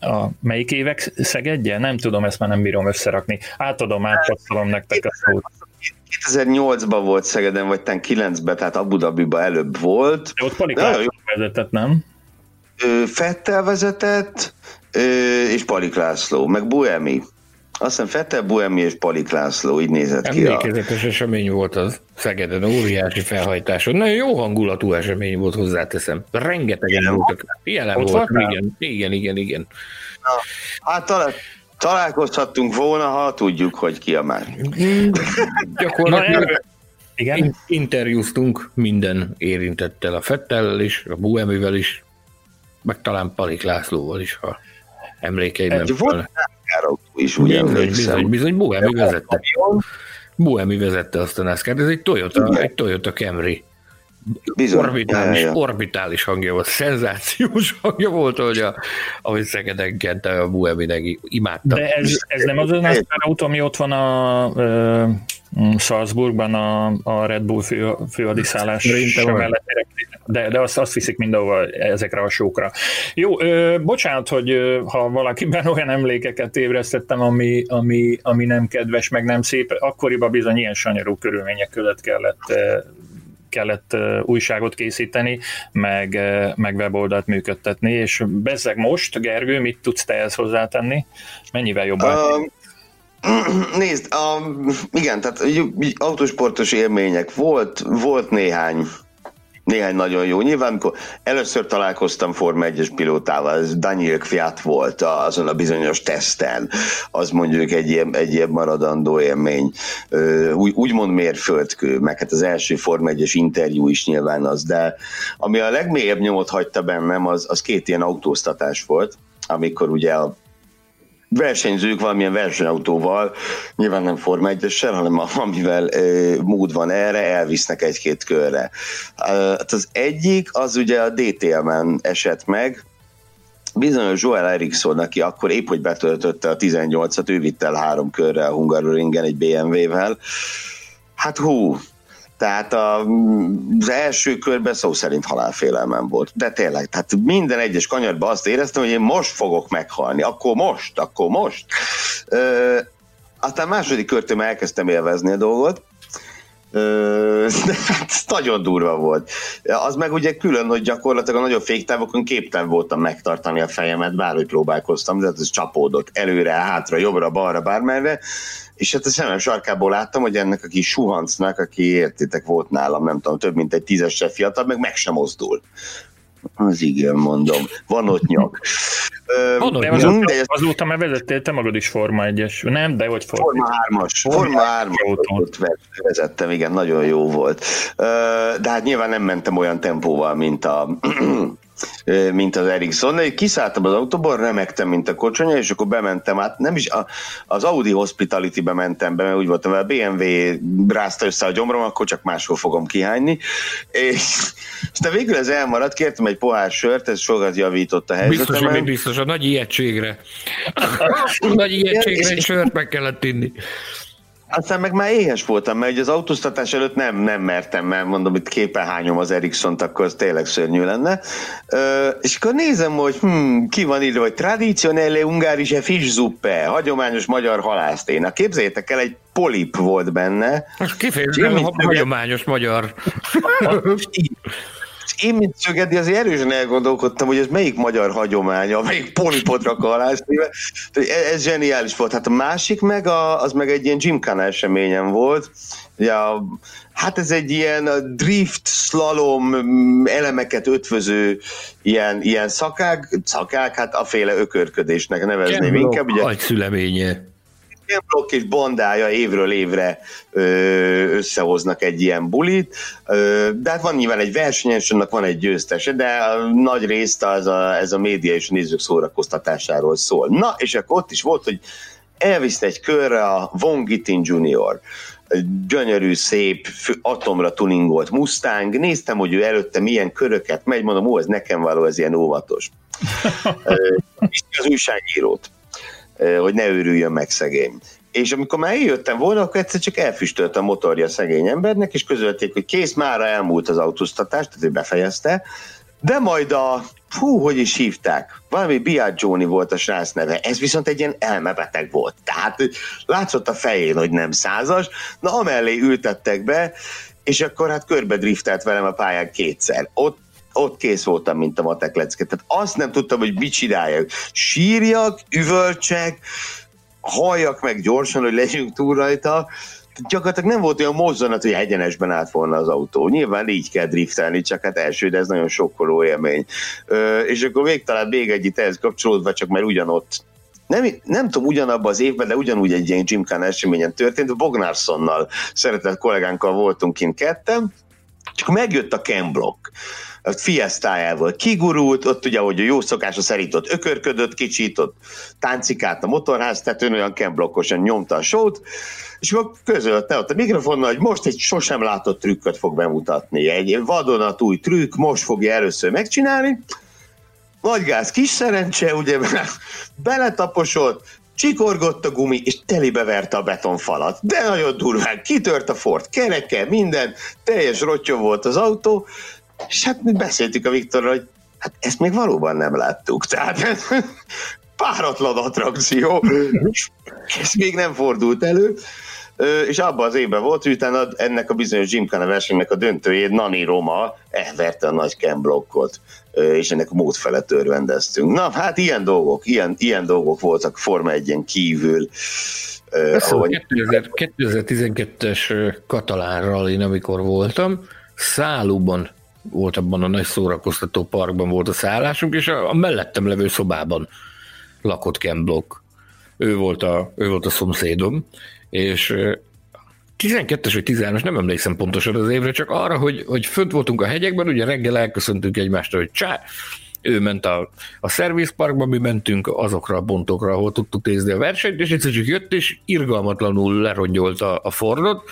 a melyik évek Szegedje? Nem tudom, ezt már nem bírom összerakni. Átadom, átpasszolom nektek a szót. 2008-ban volt Szegeden, vagy 9-ben, tehát Abu Dhabiba előbb volt. De ott Palik László vezetett, nem? Fettel vezetett, és Palik László, meg Buemi. Azt hiszem Fettel, Buemi és Palik László, így nézett ki. Emlékezetes a... esemény volt az Szegeden, óriási felhajtáson. Nagyon jó hangulatú esemény volt, hozzáteszem. Rengetegen voltak. Jelen volt, volt igen, igen, igen, igen. Na, hát talán, találkozhattunk volna, ha tudjuk, hogy ki a már. Gyakorlatilag igen? interjúztunk minden érintettel, a Fettel is, a Buemivel is, meg talán Palik Lászlóval is, ha emlékeim Volt is, ugye bizony, bizony, bizony, Buemi vezette. Buemi vezette azt a NASCAR, ez egy Toyota, egy Toyota Camry. Bizony. Orbitális, ja, ja. orbitális hangja volt, szenzációs hangja volt, hogy a, ahogy Szegeden kente a Buemi imádta. De ez, ez nem az a NASCAR autó, ami ott van a, a Salzburgban a, a Red Bull fő, főhadiszállás mellett de, de azt, azt viszik mindenhova ezekre a sókra. Jó, ö, bocsánat, hogy ö, ha valakiben *laughs* olyan emlékeket ébresztettem, ami, ami, ami nem kedves, meg nem szép, akkoriban bizony ilyen sanyarú körülmények között kellett kellett újságot készíteni, meg, meg weboldalt működtetni, és bezzeg most, Gergő, mit tudsz te ehhez hozzátenni? Mennyivel jobban? Uh, *clears throat* nézd, um, igen, tehát autósportos élmények volt, volt néhány néhány nagyon jó. Nyilván, amikor először találkoztam Forma 1-es pilótával, ez Daniel Kviat volt azon a bizonyos teszten, az mondjuk egy ilyen, egy ilyen maradandó élmény. Úgy, úgymond mérföldkő, meg hát az első Forma 1-es interjú is nyilván az, de ami a legmélyebb nyomot hagyta bennem, az, az két ilyen autóztatás volt, amikor ugye a versenyzők valamilyen versenyautóval, nyilván nem Forma 1 hanem amivel e, mód van erre, elvisznek egy-két körre. Hát az egyik, az ugye a DTM-en esett meg, bizonyos Joel Eriksson, aki akkor épp hogy betöltötte a 18-at, ő vitt el három körre a Hungaroringen egy BMW-vel. Hát hú, tehát a, az első körben szó szerint halálfélelmem volt. De tényleg, tehát minden egyes kanyarban azt éreztem, hogy én most fogok meghalni. Akkor most, akkor most. Ö, aztán második körtől elkezdtem élvezni a dolgot, *laughs* nagyon durva volt. Az meg ugye külön, hogy gyakorlatilag a nagyobb féktávokon képtelen voltam megtartani a fejemet, bárhogy próbálkoztam, de hát ez csapódott előre, hátra, jobbra, balra, bármerre, és hát a szemem sarkából láttam, hogy ennek a kis suhancnak, aki értitek volt nálam, nem tudom, több mint egy tízesre fiatal, meg meg sem mozdul. Az igen, mondom. Van ott nyak. Van ott az, de ez... Azóta már vezettél te magad is Forma 1-es, nem? De vagy Forma, Forma 3-as. Forma 3-as vezettem, igen, nagyon jó volt. De hát nyilván nem mentem olyan tempóval, mint a *clears throat* mint az Ericsson. De kiszálltam az autóból, remektem, mint a kocsonya, és akkor bementem át, nem is, a, az Audi Hospitality-be mentem be, mert úgy voltam, mert a BMW rázta össze a gyomrom, akkor csak máshol fogom kihányni. És aztán végül ez elmaradt, kértem egy pohár sört, ez sokat javított a helyzetemen. Biztos, hogy biztos, a nagy ijegységre. nagy ijegységre egy sört meg kellett inni. Aztán meg már éhes voltam, mert az autóztatás előtt nem, nem mertem, mert mondom, itt képen hányom az Ericsson-t, akkor az tényleg szörnyű lenne. Ö, és akkor nézem, hogy hm, ki van írva, hogy traditionelle ungarische fischzuppe, hagyományos magyar halászténa. Képzeljétek el, egy polip volt benne. Kifejezetten hagyományos magyar. Én, mint Szögedi, azért erősen elgondolkodtam, hogy ez melyik magyar hagyománya, melyik polipot rak alá. Ez, ez zseniális volt. Hát a másik meg, a, az meg egy ilyen Gymkhana eseményen volt. Ja, hát ez egy ilyen drift, slalom elemeket ötvöző ilyen, ilyen szakák, szakák, hát a féle ökörködésnek nevezném Kemblok, inkább. Ugye, szüleménye blokk és bandája évről évre összehoznak egy ilyen bulit, de hát van nyilván egy versenyes, annak van egy győztese, de a nagy részt az a, ez a média és a nézők szórakoztatásáról szól. Na, és akkor ott is volt, hogy elvisz egy körre a Von Gittin egy gyönyörű, szép, atomra tuningolt Mustang, néztem, hogy ő előtte milyen köröket megy, mondom, ó, ez nekem való, ez ilyen óvatos. És az újságírót, hogy ne őrüljön meg szegény. És amikor már eljöttem volna, akkor egyszer csak elfüstölt a motorja a szegény embernek, és közölték, hogy kész, mára elmúlt az autóztatás, tehát ő befejezte, de majd a, hú, hogy is hívták, valami Biaggioni volt a srác neve, ez viszont egy ilyen elmebeteg volt. Tehát látszott a fején, hogy nem százas, na amellé ültettek be, és akkor hát körbe driftelt velem a pályán kétszer. Ott ott kész voltam, mint a matek lecke. Tehát azt nem tudtam, hogy mit csináljak. Sírjak, üvölcsek, halljak meg gyorsan, hogy legyünk túl rajta, gyakorlatilag nem volt olyan mozzanat, hogy egyenesben állt volna az autó. Nyilván így kell driftelni, csak hát első, de ez nagyon sokkoló élmény. Ö, és akkor még talán még egy ehhez kapcsolódva, csak mert ugyanott nem, nem tudom, ugyanabban az évben, de ugyanúgy egy ilyen Gymkhana eseményen történt, Bognárszonnal, szeretett kollégánkkal voltunk kint ketten, csak megjött a Ken Block a fiesztájával kigurult, ott ugye, ahogy a jó szokása szerint ott ökörködött kicsit, ott táncikált a motorház, tehát ön olyan kemblokkosan nyomta a sót, és akkor közölte ott a mikrofonnal, hogy most egy sosem látott trükköt fog bemutatni. Egy vadonatúj trükk, most fogja először megcsinálni. Nagy gáz, kis szerencse, ugye *laughs* beletaposott, csikorgott a gumi, és telibe verte a betonfalat. De nagyon durván, kitört a Ford kereke, minden, teljes rottyom volt az autó, és hát mi beszéltük a Viktorral, hogy hát ezt még valóban nem láttuk. Tehát *laughs* páratlan attrakció, *laughs* ez még nem fordult elő, és abban az évben volt, hogy utána ennek a bizonyos Gymkhana versenynek a döntőjét Nani Roma elverte a nagy Ken blokkot, és ennek a mód felett örvendeztünk. Na, hát ilyen dolgok, ilyen, ilyen dolgok voltak Forma 1 kívül. ahogy... 2012-es katalán rallin, amikor voltam, Szállóban volt abban a nagy szórakoztató parkban volt a szállásunk, és a, a mellettem levő szobában lakott Ken Block. Ő volt a, ő volt a szomszédom, és 12-es vagy 13-es, nem emlékszem pontosan az évre, csak arra, hogy, hogy fönt voltunk a hegyekben, ugye reggel elköszöntünk egymástól, hogy csá, ő ment a, a szervizparkba, mi mentünk azokra a pontokra, ahol tudtuk nézni a versenyt, és egyszer csak jött, és irgalmatlanul lerongyolta a Fordot,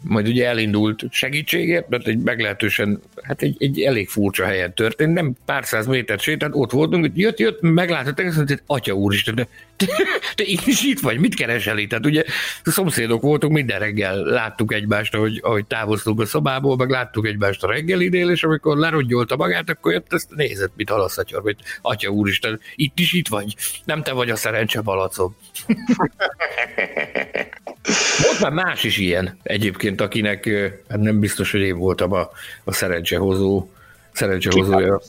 majd ugye elindult segítségért, mert egy meglehetősen, hát egy, egy elég furcsa helyen történt, nem pár száz métert sétált, ott voltunk, hogy jött, jött, meglátott, és mondta, atya úristen, de te, te is itt vagy, mit keresel itt? Tehát ugye a szomszédok voltunk, minden reggel láttuk egymást, ahogy, ahogy távoztunk a szobából, meg láttuk egymást a reggelidél, és amikor lerongyolta magát, akkor jött, ezt nézett, mit halaszatyor, hogy atya úristen, itt is itt vagy, nem te vagy a szerencse balacom. *laughs* Volt már más is ilyen egyébként, akinek hát nem biztos, hogy én voltam a, a szerencsehozó, szerencsehozója.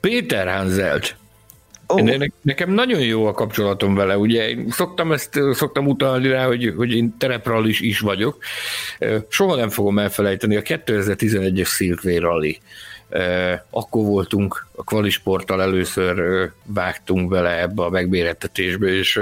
Péter Hanzelt. Oh. Ne, nekem nagyon jó a kapcsolatom vele, ugye én szoktam ezt, szoktam utalni rá, hogy, hogy én terepral is, is vagyok. Soha nem fogom elfelejteni a 2011-es Silkway Rally akkor voltunk a kvalisporttal először vágtunk bele ebbe a megbérettetésbe, és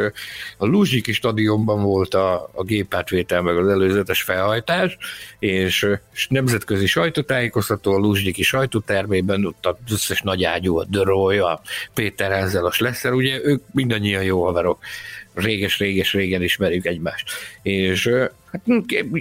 a Luzsiki stadionban volt a, a gépátvétel meg az előzetes felhajtás, és, nemzetközi sajtótájékoztató a Luzsiki sajtótermében, ott az összes nagy ágyú, a Dörroly, a Péter ezzel a Slesser, ugye ők mindannyian jó haverok réges-réges-régen ismerjük egymást. És Hát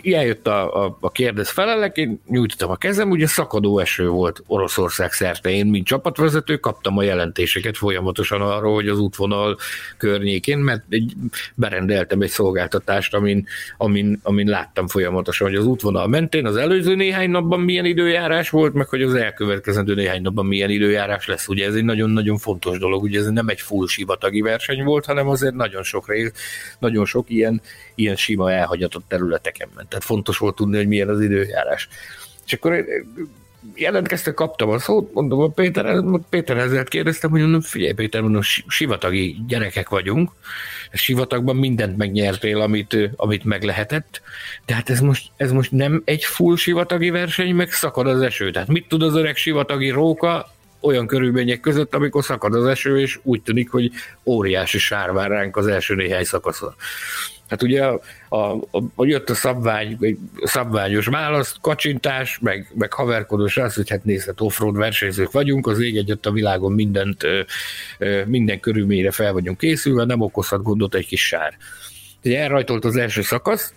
eljött a, a, a kérdez felelek, én nyújtottam a kezem, ugye szakadó eső volt Oroszország szerte. Én, mint csapatvezető, kaptam a jelentéseket folyamatosan arról, hogy az útvonal környékén, mert egy, berendeltem egy szolgáltatást, amin, amin, amin láttam folyamatosan, hogy az útvonal mentén az előző néhány napban milyen időjárás volt, meg hogy az elkövetkezendő néhány napban milyen időjárás lesz. Ugye ez egy nagyon-nagyon fontos dolog, ugye ez nem egy full sivatagi verseny volt, hanem azért nagyon sok rész, nagyon sok ilyen, ilyen sima elhagyatott területeken ment. Tehát fontos volt tudni, hogy milyen az időjárás. És akkor jelentkezte, kaptam a szót, mondom a Péter, Péter ezzel kérdeztem, hogy mondom, figyelj Péter, mondom, sivatagi gyerekek vagyunk, sivatagban mindent megnyertél, amit, amit meg lehetett, de hát ez most, ez most nem egy full sivatagi verseny, meg szakad az eső. Tehát mit tud az öreg sivatagi róka olyan körülmények között, amikor szakad az eső, és úgy tűnik, hogy óriási sár vár ránk az első néhány szakaszon. Hát ugye a, a, a, jött a szabvány, a szabványos válasz, kacsintás, meg, meg haverkodós az, hogy hát nézhet offroad versenyzők vagyunk, az ég egyet a világon mindent, minden körülményre fel vagyunk készülve, nem okozhat gondot egy kis sár. Ugye elrajtolt az első szakasz,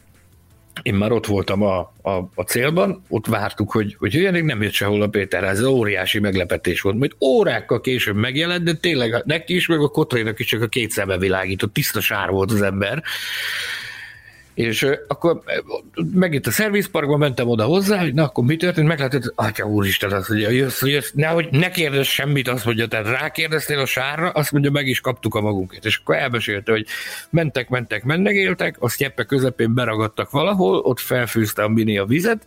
én már ott voltam a, a, a célban, ott vártuk, hogy, hogy jöjjenek, nem jött sehol a Péter, ez óriási meglepetés volt, majd órákkal később megjelent, de tényleg neki is, meg a Kotrénak is csak a két szeme világított, tiszta sár volt az ember, és akkor megint a szervizparkban mentem oda hozzá, hogy na akkor mi történt, meglátod, atya úristen, azt mondja, jössz, jössz, nehogy ne kérdezz semmit, azt mondja, tehát rákérdeztél a sárra, azt mondja, meg is kaptuk a magunkat. És akkor elmesélte, hogy mentek, mentek, mennegéltek, a sztyeppe közepén beragadtak valahol, ott felfűzte a mini a vizet,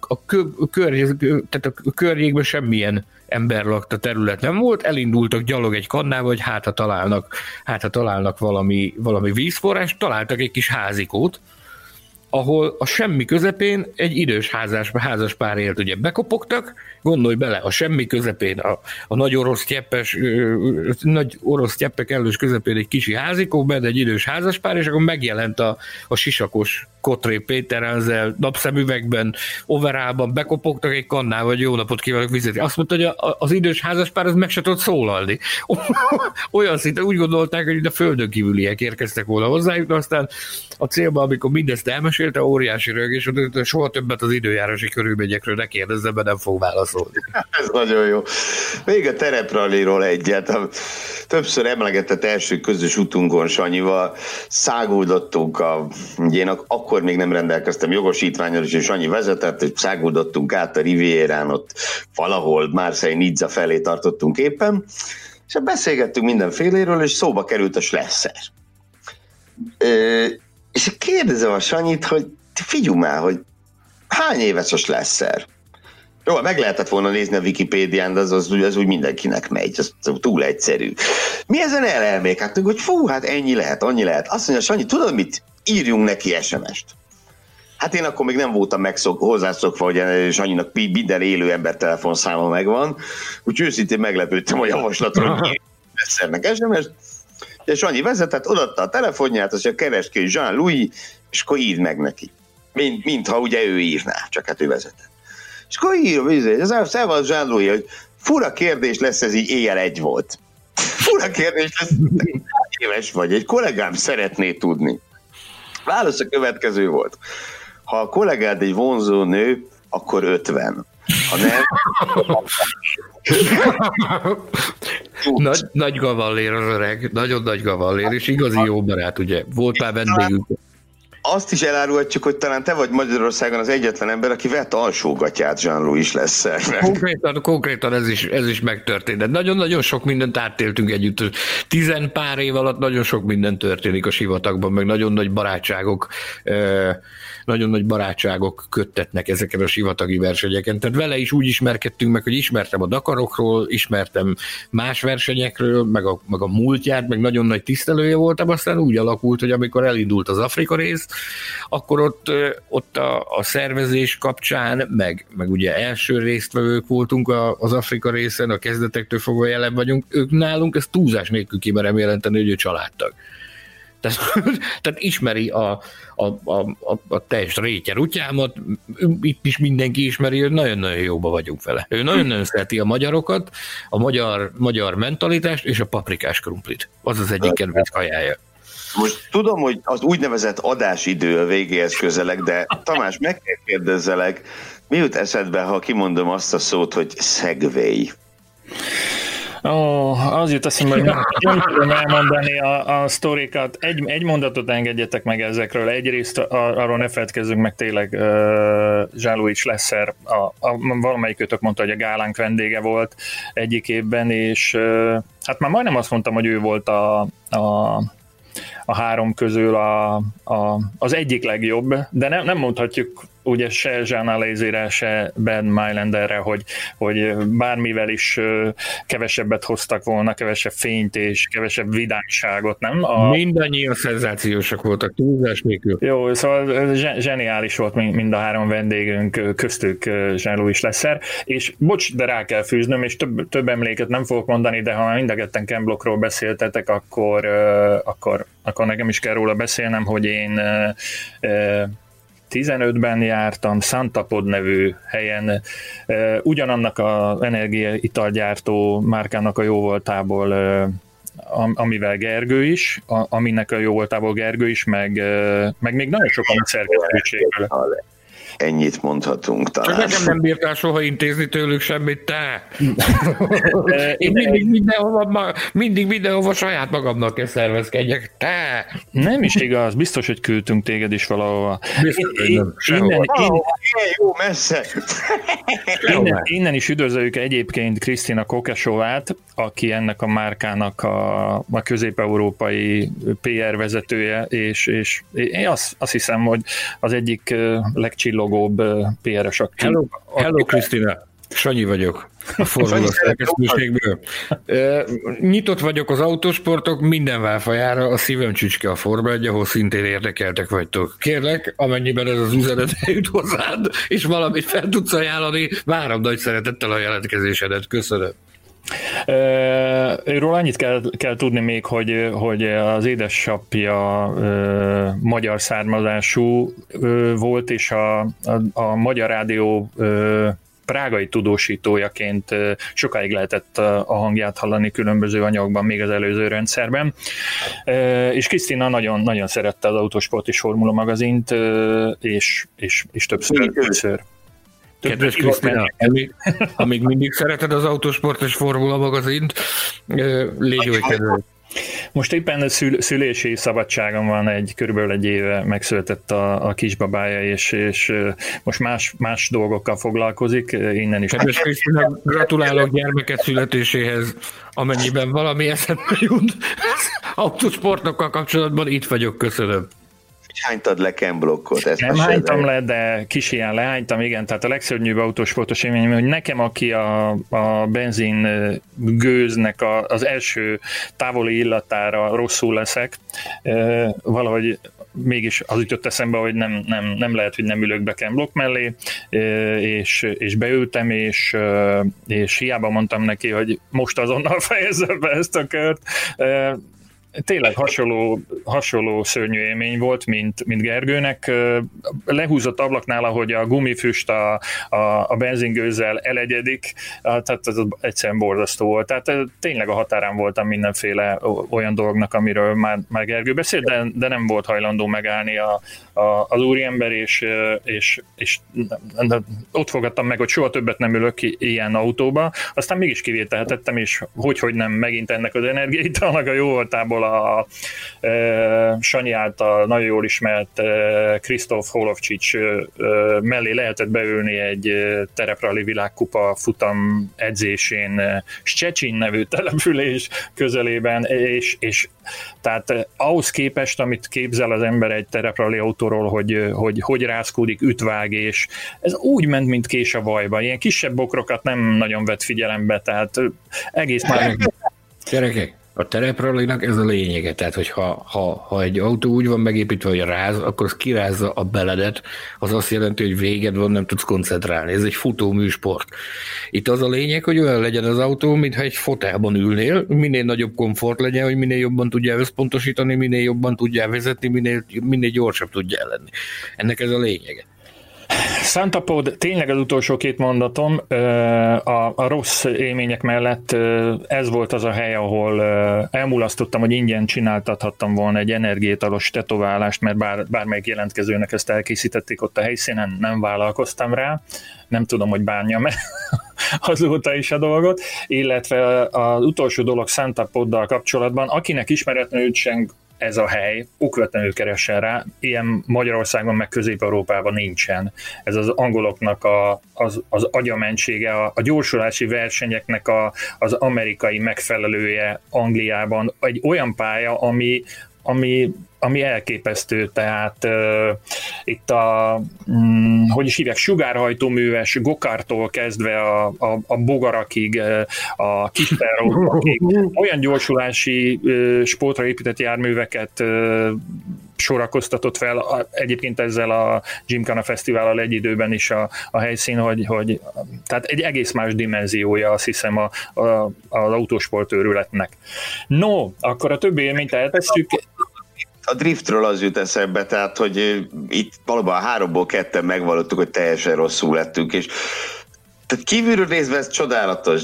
a, kö, a, környék, tehát a környékben semmilyen ember lakta terület nem volt, elindultak gyalog egy kannába, hogy hát ha találnak, hát ha találnak valami, valami vízforrás, találtak egy kis házikót, ahol a semmi közepén egy idős házás, házas pár élt, ugye bekopogtak, gondolj bele, a semmi közepén, a, a nagy orosz tyeppes, nagy orosz tyeppek elős közepén egy kisi házikó, benne egy idős házas pár, és akkor megjelent a, a sisakos Kotré Péter ezzel napszemüvegben, overában bekopogtak egy kannával, hogy jó napot kívánok vizet. Azt mondta, hogy az idős házaspár az meg se tudott szólalni. *laughs* Olyan szinte úgy gondolták, hogy a földön kívüliek érkeztek volna hozzájuk, de aztán a célban, amikor mindezt elmesélte, óriási rögés, hogy soha többet az időjárási körülményekről ne kérdezze, mert nem fog válaszolni. *laughs* Ez nagyon jó. Még a terepralliról egyet. Többször emlegetett első közös utunkon Sanyival száguldottunk a, én akkor még nem rendelkeztem jogosítványos, és annyi vezetett, hogy száguldottunk át a Rivierán, ott valahol Marseille Nizza felé tartottunk éppen, és beszélgettünk mindenféléről, és szóba került a Schlesser. És kérdezem a Sanyit, hogy figyelj már, hogy hány éves a Schlesser? Jó, meg lehetett volna nézni a Wikipédián, de az, az, az úgy mindenkinek megy, az túl egyszerű. Mi ezen elelmékeltünk, hogy fú, hát ennyi lehet, annyi lehet. Azt mondja, Sanyi, tudod mit? írjunk neki SMS-t. Hát én akkor még nem voltam megszok, hozzászokva, hogy Sanyinak minden élő ember telefonszáma megvan, úgyhogy őszintén meglepődtem a javaslatról, hogy szernek SMS-t. És Sanyi vezetett, odatta a telefonját, azt mondja, keresd ki Jean-Louis, és akkor írd meg neki. Mint, mintha ugye ő írná, csak hát ő vezetett. És akkor írom, ez szevasz Jean-Louis, hogy fura kérdés lesz, ez így éjjel egy volt. Fura kérdés lesz, éves vagy, egy kollégám szeretné tudni. Válasz a következő volt. Ha a kollégád egy vonzó nő, akkor 50. Ha nem... *laughs* nagy, nagy gavallér az öreg, nagyon nagy gavallér, és igazi jó barát, ugye. Volt már vendégünk azt is elárulhatjuk, hogy talán te vagy Magyarországon az egyetlen ember, aki vett alsógatját Jean-Louis lesz Konkrétan, konkrétan ez is, ez is megtörtént. De nagyon-nagyon sok mindent átéltünk együtt. Tizen pár év alatt nagyon sok minden történik a sivatagban, meg nagyon nagy barátságok nagyon nagy barátságok köttetnek ezeken a sivatagi versenyeken. Tehát vele is úgy ismerkedtünk meg, hogy ismertem a Dakarokról, ismertem más versenyekről, meg a, meg a múltját, meg nagyon nagy tisztelője voltam, aztán úgy alakult, hogy amikor elindult az Afrika rész, akkor ott, ott a, a szervezés kapcsán, meg, meg ugye első résztvevők voltunk az Afrika részen, a kezdetektől fogva jelen vagyunk, ők nálunk ezt túlzás nélkül kimerem jelenteni, hogy ő családtag. Tehát, *laughs* tehát ismeri a, a, a, a, a teljes rétje itt is mindenki ismeri, hogy nagyon-nagyon jóba vagyunk vele. Ő nagyon-nagyon szereti a magyarokat, a magyar, magyar mentalitást és a paprikás krumplit. Az az egyik kedvenc kajája. Most tudom, hogy az úgynevezett adásidő a végéhez közeleg, de Tamás, meg kell kérdezzelek, mi jut eszedbe, ha kimondom azt a szót, hogy szegvély? Ó, az jut eszembe, hogy nem tudom elmondani a, a sztorikat. Egy, egy mondatot engedjetek meg ezekről. Egyrészt arról ne feledkezzünk meg tényleg uh, Jean-Louis Lesser, a, a, valamelyikőtök mondta, hogy a gálánk vendége volt egyik évben, és uh, hát már majdnem azt mondtam, hogy ő volt a, a a három közül a, a, az egyik legjobb, de nem, nem mondhatjuk ugye se Jean Alézére, se Ben Mylanderre, hogy, hogy bármivel is kevesebbet hoztak volna, kevesebb fényt és kevesebb vidámságot, nem? A... Mindannyian szenzációsak voltak, túlzás nélkül. Jó, szóval zseniális volt mind a három vendégünk, köztük Jean-Louis Lesser, és bocs, de rá kell fűznöm, és több, több emléket nem fogok mondani, de ha mind a ketten Ken Blockról beszéltetek, akkor, akkor, akkor nekem is kell róla beszélnem, hogy én 15-ben jártam, Santapod nevű helyen, ugyanannak az energiaitalgyártó márkának a jóvoltából amivel Gergő is, aminek a jóvoltából Gergő is, meg, meg még nagyon sokan szerkesztőségből. Ennyit mondhatunk talán. Csak nekem nem bírtál soha intézni tőlük semmit, te! *laughs* Én mindig mindenhova, mindig mindenhova saját magamnak kell szervezkedjek, te! Nem is igaz, biztos, hogy küldtünk téged is valahova. Biztos, hogy nem. Innen, innen, jó, messze! Innen, innen is üdvözöljük egyébként Krisztina Kokesovát, aki ennek a márkának a, a közép-európai PR vezetője, és, és én azt, azt hiszem, hogy az egyik legcsillogóbb PR-es Hello, hello Krisztina! Sanyi vagyok a Formula szerkesztőségből. Nyitott vagyok az autósportok minden válfajára, a szívem csücske a Forma 1, ahol szintén érdekeltek vagytok. Kérlek, amennyiben ez az üzenet *laughs* eljut hozzád, és valamit fel tudsz ajánlani, várom nagy szeretettel a jelentkezésedet. Köszönöm. Őről annyit kell, kell tudni még, hogy, hogy az édesapja ö, magyar származású ö, volt, és a, a, a Magyar Rádió ö, prágai tudósítójaként sokáig lehetett a hangját hallani különböző anyagban, még az előző rendszerben. És Krisztina nagyon, nagyon szerette az Autosport és Formula magazint, és, és, és többször. többször. Kedves Krisztina, amíg, amíg mindig szereted az Autosport és Formula magazint, légy oly kedves. Most éppen szül, szülési szabadságom van, egy körülbelül egy éve megszületett a, a kisbabája, és, és most más, más dolgokkal foglalkozik, innen is. Kedves Krisztina, gratulálok gyermeket születéséhez, amennyiben valami eszembe jut autósportokkal kapcsolatban, itt vagyok, köszönöm hánytad le Ken blokkot? Ezt nem hánytam le, de kis ilyen lehánytam, igen, tehát a legszörnyűbb autósportos élményem, hogy nekem, aki a, a benzin gőznek a, az első távoli illatára rosszul leszek, valahogy mégis az jutott eszembe, hogy nem, nem, nem lehet, hogy nem ülök be Ken blokk mellé, és, és beültem, és, és hiába mondtam neki, hogy most azonnal *laughs* fejezze be ezt a kört, tényleg hasonló, hasonló szörnyű élmény volt, mint, mint Gergőnek. Lehúzott ablaknál, ahogy a gumifüst a, a, a benzingőzzel elegyedik, tehát ez egyszerűen borzasztó volt. Tehát tényleg a határán voltam mindenféle olyan dolognak, amiről már, már Gergő beszélt, de, de nem volt hajlandó megállni a, a, az úriember, és, és, és ott fogadtam meg, hogy soha többet nem ülök ilyen autóba, aztán mégis kivételhetettem, és hogy, hogy nem megint ennek az energiaitalnak a jó voltából a e, Sanyi által nagyon jól ismert Krisztóf Holovcsics e, mellé lehetett beülni egy tereprali világkupa futam edzésén Szczecin nevű település közelében, és, és tehát ahhoz képest, amit képzel az ember egy tereprali autóról, hogy, hogy hogy rázkódik, ütvág, és ez úgy ment, mint kés a vajba. Ilyen kisebb bokrokat nem nagyon vett figyelembe, tehát egész már... Gyerekek, a tereprallinak ez a lényege, tehát hogy ha, ha, ha egy autó úgy van megépítve, hogy ráz, akkor az kirázza a beledet, az azt jelenti, hogy véged van, nem tudsz koncentrálni. Ez egy futó műsport. Itt az a lényeg, hogy olyan legyen az autó, mintha egy fotelban ülnél, minél nagyobb komfort legyen, hogy minél jobban tudjál összpontosítani, minél jobban tudjál vezetni, minél, minél gyorsabb tudjál lenni. Ennek ez a lényege. Santapod, tényleg az utolsó két mondatom, a, a rossz élmények mellett ez volt az a hely, ahol elmulasztottam, hogy ingyen csináltathattam volna egy energiétalos tetoválást, mert bár, bármelyik jelentkezőnek ezt elkészítették ott a helyszínen, nem vállalkoztam rá, nem tudom, hogy bánjam-e *laughs* azóta is a dolgot, illetve az utolsó dolog Santapoddal kapcsolatban, akinek ismeretlenül ez a hely, okvetlenül keressen rá, ilyen Magyarországon meg Közép-Európában nincsen. Ez az angoloknak a, az, az agyamentsége, a, a gyorsulási versenyeknek a, az amerikai megfelelője Angliában. Egy olyan pálya, ami ami ami elképesztő, tehát uh, itt a, um, hogy is hívják, sugárhajtóműves gokártól kezdve a, a, a bogarakig, a kisperrókig, *laughs* olyan gyorsulási uh, sportra épített járműveket uh, sorakoztatott fel, egyébként ezzel a Gymkhana Fesztivállal egy időben is a, a helyszín, hogy, hogy tehát egy egész más dimenziója azt hiszem a, a, az autósport őrületnek. No, akkor a többi élményt eltesszük a driftről az jut eszembe, tehát, hogy itt valóban háromból ketten megvallottuk, hogy teljesen rosszul lettünk, és tehát kívülről nézve ez csodálatos,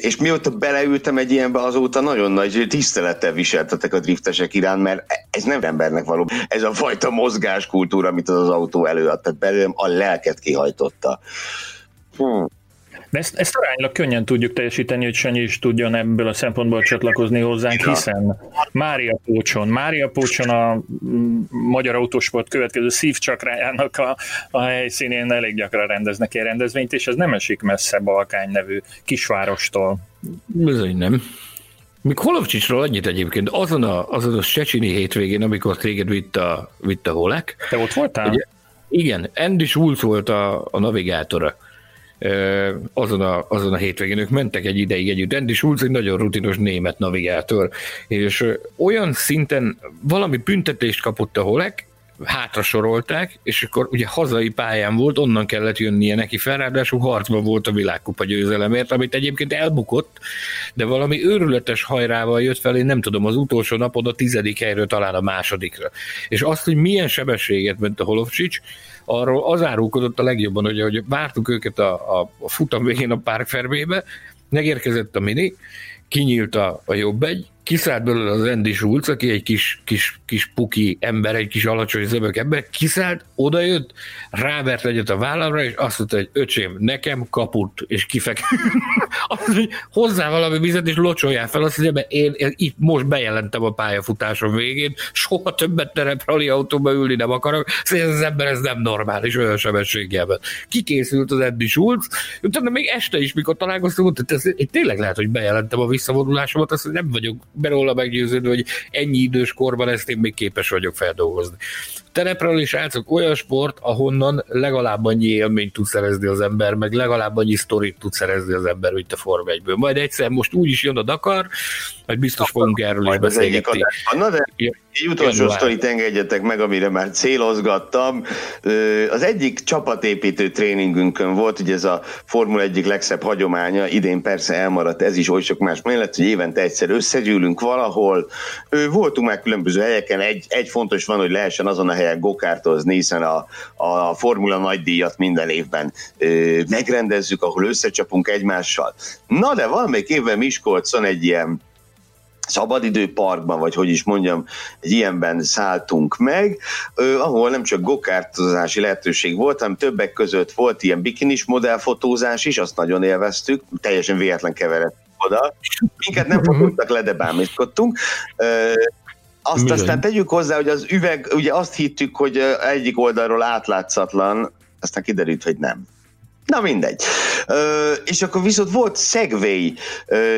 és mióta beleültem egy ilyenbe, azóta nagyon nagy tisztelettel viseltetek a driftesek iránt, mert ez nem embernek való. Ez a fajta mozgáskultúra, amit az, az autó előad, tehát belőlem a lelket kihajtotta. Hm. De ezt, ezt aránylag könnyen tudjuk teljesíteni, hogy Sanyi is tudjon ebből a szempontból csatlakozni hozzánk, hiszen Mária Pócson, Mária Pócson a Magyar Autósport következő szívcsakrájának a, a helyszínén elég gyakran rendeznek egy rendezvényt, és ez nem esik messze Balkány nevű kisvárostól. Bizony nem. Még Holovcsicsról annyit egyébként, azon a, azon a Secsini hétvégén, amikor téged vitt a, vitt a Holek. Te ott voltál? Ugye, igen, Andy Schulz volt a, a navigátora azon a, azon a hétvégén. Ők mentek egy ideig együtt. Andy Schulz egy nagyon rutinos német navigátor, és olyan szinten valami büntetést kapott a Holek, hátra sorolták, és akkor ugye hazai pályán volt, onnan kellett jönnie neki fel, ráadásul harcban volt a világkupa győzelemért, amit egyébként elbukott, de valami őrületes hajrával jött fel, én nem tudom, az utolsó napon a tizedik helyről talán a másodikra. És azt, hogy milyen sebességet ment a Holovcsics, arról az árulkodott a legjobban, hogy, hogy vártuk őket a, a, a futam végén a párkfermébe, megérkezett a mini, kinyílt a, a jobb egy, kiszállt belőle az Andy Schulz, aki egy kis, kis, kis puki ember, egy kis alacsony zöbök ember, kiszállt, odajött, rávert egyet a vállamra, és azt mondta, hogy öcsém, nekem kaput, és kifek. *laughs* azt mondja, hogy hozzá valami vizet, és locsoljál fel, azt mondja, mert én, én itt most bejelentem a pályafutásom végén, soha többet tereprali autóba ülni nem akarok, szóval ez az ember ez nem normális olyan sebességében. Kikészült az Andy Schulz, utána még este is, mikor találkoztunk, mondta, én tényleg lehet, hogy bejelentem a visszavonulásomat, azt nem vagyok belőle meggyőződve, hogy ennyi idős korban ezt én még képes vagyok feldolgozni. Terepről is srácok olyan sport, ahonnan legalább annyi élményt tud szerezni az ember, meg legalább annyi sztorit tud szerezni az ember, mint a Form 1 Majd egyszer most úgy is jön a Dakar, hogy biztos fogunk erről is beszélgetni. Na de egy utolsó sztorit engedjetek meg, amire már célozgattam. Az egyik csapatépítő tréningünkön volt, ugye ez a Formula egyik legszebb hagyománya, idén persze elmaradt ez is oly sok más mellett, hogy évente egyszer összegyűlünk valahol. Voltunk már különböző helyeken, egy, egy fontos van, hogy lehessen azon a helyen gokártozni, hiszen a, a Formula nagy díjat minden évben megrendezzük, ahol összecsapunk egymással. Na de valamelyik évben Miskolcon egy ilyen szabadidőparkban, vagy hogy is mondjam, egy ilyenben szálltunk meg, ahol nem csak gokártozási lehetőség volt, hanem többek között volt ilyen bikinis modellfotózás is, azt nagyon élveztük, teljesen véletlen keveredtünk oda. Minket nem *laughs* fotóztak le, de bámészkodtunk. Azt Bizony. aztán tegyük hozzá, hogy az üveg, ugye azt hittük, hogy egyik oldalról átlátszatlan, aztán kiderült, hogy nem. Na mindegy. Ö, és akkor viszont volt segway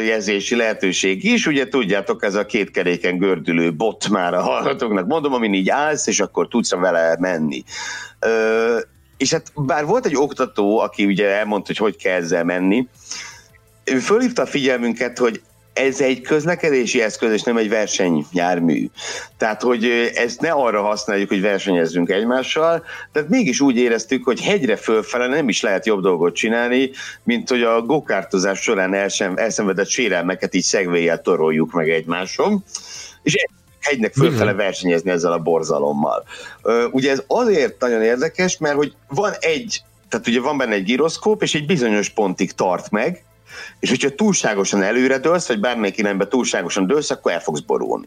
jelzési lehetőség is, ugye tudjátok, ez a két keréken gördülő bot már a hallgatóknak mondom, amin így állsz, és akkor tudsz vele menni. Ö, és hát bár volt egy oktató, aki ugye elmondta, hogy hogy kell ezzel menni, ő fölhívta a figyelmünket, hogy ez egy közlekedési eszköz, és nem egy versenyjármű. Tehát, hogy ezt ne arra használjuk, hogy versenyezzünk egymással, tehát mégis úgy éreztük, hogy hegyre fölfele nem is lehet jobb dolgot csinálni, mint hogy a gokártozás során elsem, elszenvedett sérelmeket így szegvéjel toroljuk meg egymáson, és hegynek fölfele versenyezni ezzel a borzalommal. Ugye ez azért nagyon érdekes, mert hogy van egy, tehát ugye van benne egy gyroszkóp, és egy bizonyos pontig tart meg, és hogyha túlságosan előre dőlsz, vagy bármelyik irányba túlságosan dőlsz, akkor el fogsz borulni.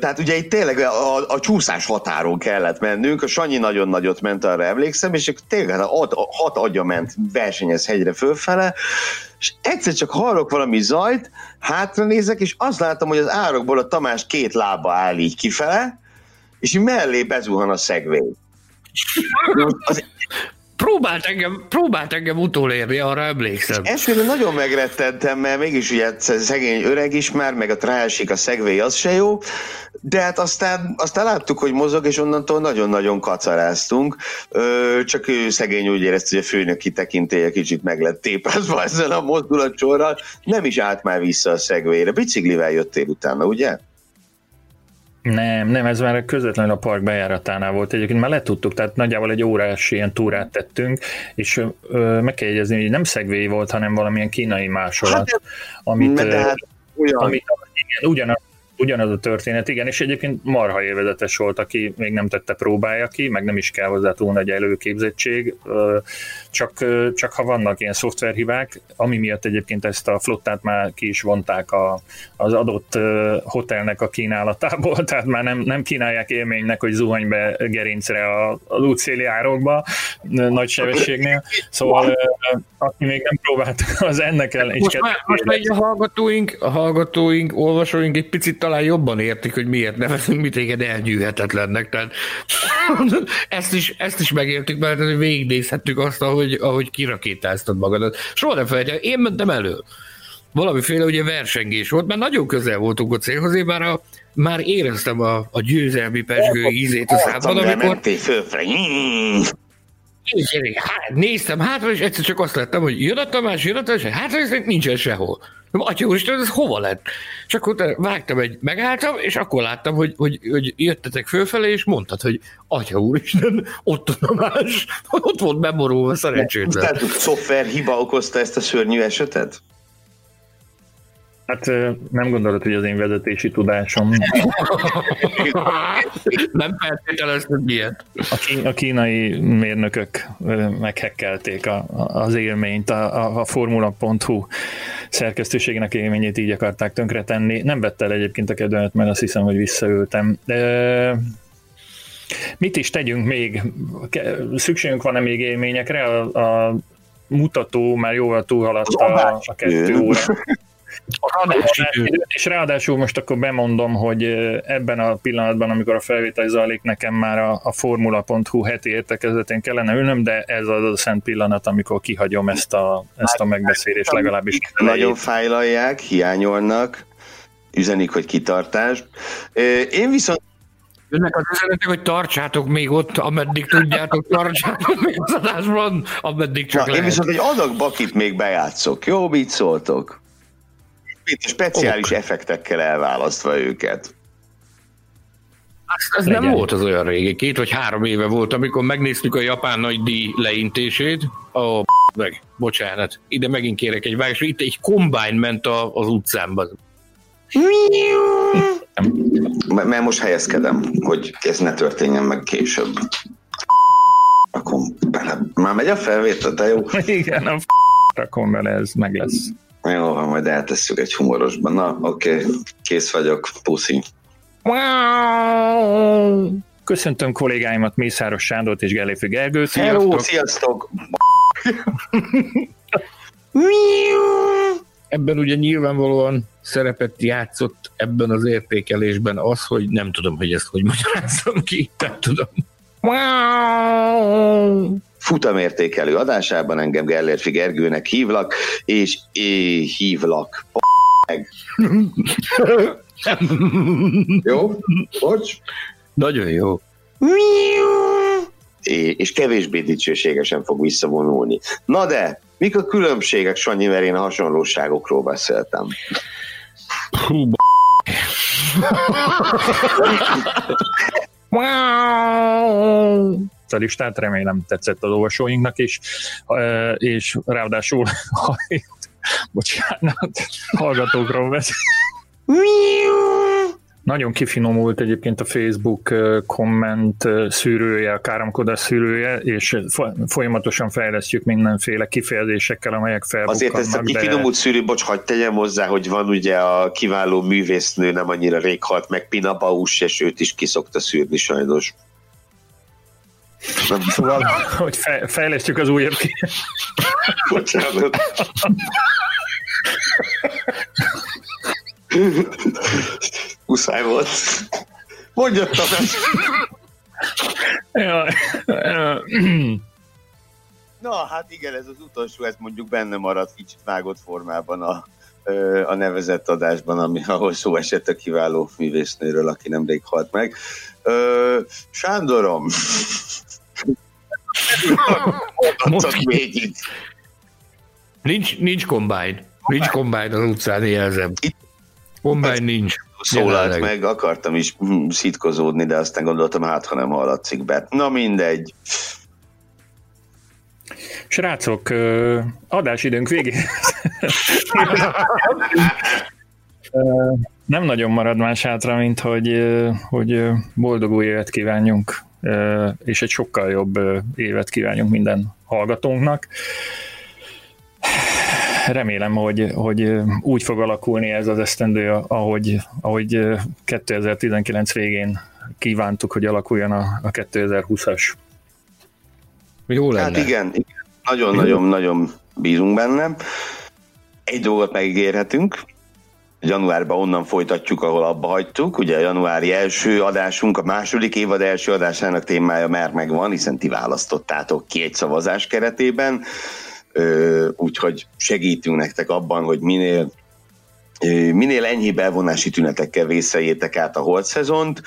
Tehát ugye itt tényleg a, a csúszás határon kellett mennünk, a Sanyi nagyon nagyot ment, arra emlékszem, és tényleg a, a, hat agya ment versenyez hegyre fölfele, és egyszer csak hallok valami zajt, hátra nézek, és azt látom, hogy az árokból a Tamás két lába áll így kifele, és mellé bezuhan a szegvény. Az *laughs* próbált engem, próbált engem utolérni, arra emlékszem. Elsőre nagyon megrettentem, mert mégis ugye szegény öreg is már, meg a trásik, a szegvély az se jó, de hát aztán, aztán láttuk, hogy mozog, és onnantól nagyon-nagyon kacaráztunk. Ö, csak ő szegény úgy érezte, hogy a főnöki tekintélye kicsit meg lett tépázva *laughs* ezzel a mozdulatsorral. Nem is állt már vissza a szegvélyre. Biciklivel jöttél utána, ugye? Nem, nem, ez már közvetlenül a park bejáratánál volt. Egyébként már letudtuk, tehát nagyjából egy órás ilyen túrát tettünk, és ö, meg kell jegyezni, hogy nem szegvély volt, hanem valamilyen kínai másolat, hát, amit, hát, olyan. amit igen, ugyanaz ugyanaz a történet, igen, és egyébként marha élvezetes volt, aki még nem tette próbálja ki, meg nem is kell hozzá túl nagy előképzettség, csak, csak ha vannak ilyen szoftverhibák, ami miatt egyébként ezt a flottát már ki is vonták a, az adott hotelnek a kínálatából, *laughs* tehát már nem, nem kínálják élménynek, hogy zuhany be gerincre a, az útszéli árokba nagy sebességnél, szóval aki még nem próbált, *laughs* az ennek ellen is most, már, most már a hallgatóink, a hallgatóink, olvasóink egy picit talán jobban értik, hogy miért nevezünk mi téged elnyűhetetlennek, tehát *laughs* ezt is, ezt is megértük, mert végignézhettük azt, ahogy, ahogy kirakétáztad magadat. Soha nem felejtjük, én mentem elő. Valamiféle ugye versengés volt, mert nagyon közel voltunk a célhoz, én már, a, már éreztem a, a győzelmi pesgő ízét a számban, amikor... És én hát, néztem hátra, és egyszer csak azt láttam, hogy jön a Tamás, jön a Tamás, hátra, és nincsen sehol. Atya úristen, ez hova lett? És akkor vágtam egy, megálltam, és akkor láttam, hogy, hogy, hogy jöttetek fölfelé, és mondtad, hogy Atya úristen, ott a Tamás, *laughs* ott volt beborulva szerencsétlen. Tehát szoftver hiba okozta ezt a szörnyű esetet? Hát nem gondolod, hogy az én vezetési tudásom... *laughs* nem feltételezted ilyet. A, kín, a kínai mérnökök meghekkelték a, az élményt, a, a Formula.hu szerkesztőségnek élményét így akarták tönkretenni. Nem vett el egyébként a kedvemet, mert azt hiszem, hogy visszaültem. De, mit is tegyünk még? Szükségünk van-e még élményekre? A, a mutató már jóval túlhaladta a, a kettő óra. *laughs* És ráadásul most akkor bemondom, hogy ebben a pillanatban, amikor a felvétel zajlik, nekem már a, a formula.hu heti értekezletén kellene ülnöm, de ez az a szent pillanat, amikor kihagyom ezt a, ezt a megbeszélést legalábbis. Nagyon fájlalják, hiányolnak, üzenik, hogy kitartás. Én viszont Jönnek az üzenetek, hogy tartsátok még ott, ameddig tudjátok, tartsátok még az adásban, ameddig csak Na, lehet. Én viszont egy adag bakit még bejátszok. Jó, mit szóltok? Speciális ok. effektekkel elválasztva őket. Az, az nem volt az olyan régi, két vagy három éve volt, amikor megnéztük a japán nagy díj leintését. Ó, oh, meg, bocsánat, ide megint kérek egy vágás, itt egy kombány ment a, az utcámban. Mert most helyezkedem, hogy ez ne történjen meg később. Akkor bele, már megy a felvétel, de jó. Igen, a f*** rakom bele, ez meg lesz. Jó, majd eltesszük egy humorosban. Na, oké, okay. kész vagyok, puszi. Köszöntöm kollégáimat, Mészáros Sándort és Gelléfi Gergő. Sziasztok! Hello, sziasztok! Ebben ugye nyilvánvalóan szerepet játszott ebben az értékelésben az, hogy nem tudom, hogy ezt hogy magyarázzam ki, nem tudom futamértékelő adásában engem Gellérfi Gergőnek hívlak, és é, hívlak. Meg. jó? Bocs? Nagyon jó. É, és kevésbé dicsőségesen fog visszavonulni. Na de, mik a különbségek, Sanyi, mert én a hasonlóságokról beszéltem. Hú, b- a listát, remélem tetszett az olvasóinknak is, és ráadásul, *laughs* bocsánat, hallgatókról vesz. Nagyon kifinomult egyébként a Facebook komment szűrője, a káromkodás szűrője, és folyamatosan fejlesztjük mindenféle kifejezésekkel, amelyek felbukkannak. Azért ezt a kifinomult de... szűrő, bocs, hagyd tegyem hozzá, hogy van ugye a kiváló művésznő, nem annyira rég halt meg, Pina Baus, és őt is kiszokta szűrni sajnos. Szóval, hogy fejlesztjük az újabb ki. Bocsánat. Muszáj volt. Mondja a Na, hát igen, ez az utolsó, ez mondjuk benne maradt kicsit vágott formában a, a nevezett adásban, ami, ahol szó esett a kiváló művésznőről, aki nemrég halt meg. Sándorom, Most végig. Nincs, nincs kombány. Nincs kombány az utcán, jelzem. Kombány nincs. Szólalt meg, akartam is hm, szitkozódni, de aztán gondoltam, hát ha nem hallatszik be. Na mindegy. Srácok, adásidőnk végén. Nem nagyon marad más hátra, mint hogy, hogy boldog új évet kívánjunk, és egy sokkal jobb évet kívánjunk minden hallgatónknak. Remélem, hogy, hogy úgy fog alakulni ez az esztendő, ahogy, ahogy 2019 végén kívántuk, hogy alakuljon a, a 2020-as. Jó lenne. Hát igen. Nagyon-nagyon-nagyon bízunk benne. Egy dolgot megígérhetünk, januárban onnan folytatjuk, ahol abba hagytuk. Ugye a januári első adásunk, a második évad első adásának témája már megvan, hiszen ti választottátok egy szavazás keretében, úgyhogy segítünk nektek abban, hogy minél minél enyhébb elvonási tünetekkel vészejétek át a holt szezont.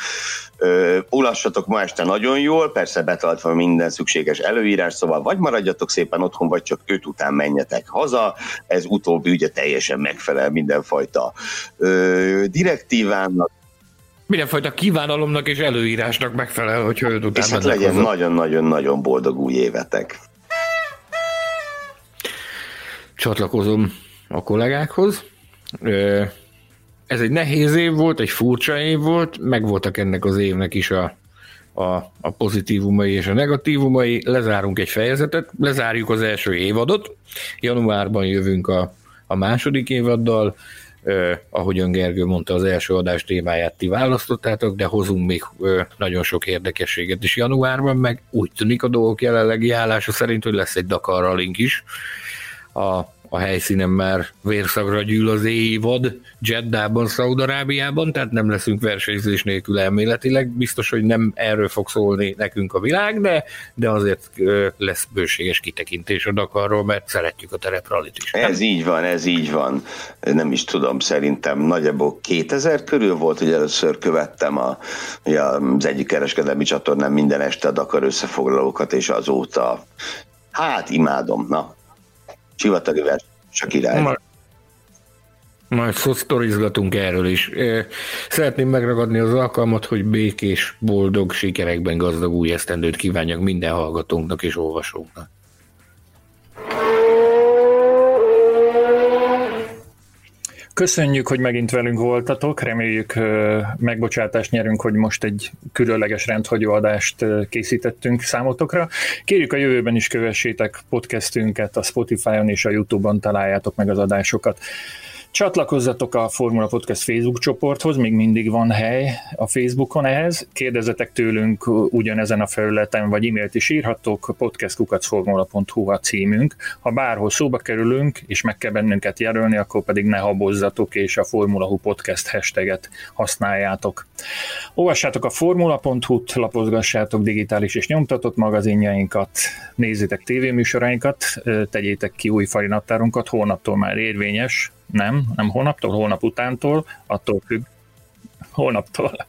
Ulassatok ma este nagyon jól, persze betartva minden szükséges előírás, szóval vagy maradjatok szépen otthon, vagy csak öt után menjetek haza. Ez utóbbi ugye teljesen megfelel mindenfajta ö, direktívának. Mindenfajta kívánalomnak és előírásnak megfelel, hogy öt után És hát legyen nagyon-nagyon-nagyon boldog új évetek. Csatlakozom a kollégákhoz ez egy nehéz év volt, egy furcsa év volt, megvoltak ennek az évnek is a, a, a pozitívumai és a negatívumai. Lezárunk egy fejezetet, lezárjuk az első évadot, januárban jövünk a, a második évaddal, Uh, ahogyan Gergő mondta, az első adás témáját ti választottátok, de hozunk még uh, nagyon sok érdekességet is januárban, meg úgy tűnik a dolgok jelenlegi állása szerint, hogy lesz egy Dakar Rallink is. A a helyszínen már vérszagra gyűl az évad Jeddában, Szaudarábiában, tehát nem leszünk versenyzés nélkül elméletileg. Biztos, hogy nem erről fog szólni nekünk a világ, de, de azért lesz bőséges kitekintés a Dakarról, mert szeretjük a terepralit is. Ez így van, ez így van. Nem is tudom, szerintem nagyjából 2000 körül volt, hogy először követtem a, az egyik kereskedelmi csatornán minden este a Dakar összefoglalókat, és azóta hát imádom, na, sivatagi verseny, a király. Ma, majd sztorizgatunk erről is. Szeretném megragadni az alkalmat, hogy békés, boldog, sikerekben gazdag új esztendőt kívánjak minden hallgatónknak és olvasóknak. Köszönjük, hogy megint velünk voltatok, reméljük megbocsátást nyerünk, hogy most egy különleges rendhagyó adást készítettünk számotokra. Kérjük a jövőben is kövessétek podcastünket, a Spotify-on és a YouTube-on találjátok meg az adásokat. Csatlakozzatok a Formula Podcast Facebook csoporthoz, még mindig van hely a Facebookon ehhez. Kérdezzetek tőlünk ugyanezen a felületen, vagy e-mailt is írhattok, podcastkukacformula.hu a címünk. Ha bárhol szóba kerülünk, és meg kell bennünket jelölni, akkor pedig ne habozzatok, és a Formula Hu Podcast hashtaget használjátok. Olvassátok a formula.hu-t, lapozgassátok digitális és nyomtatott magazinjainkat, nézzétek tévéműsorainkat, tegyétek ki új farinaptárunkat, holnaptól már érvényes, nem, nem holnaptól, holnap utántól, attól függ, holnaptól.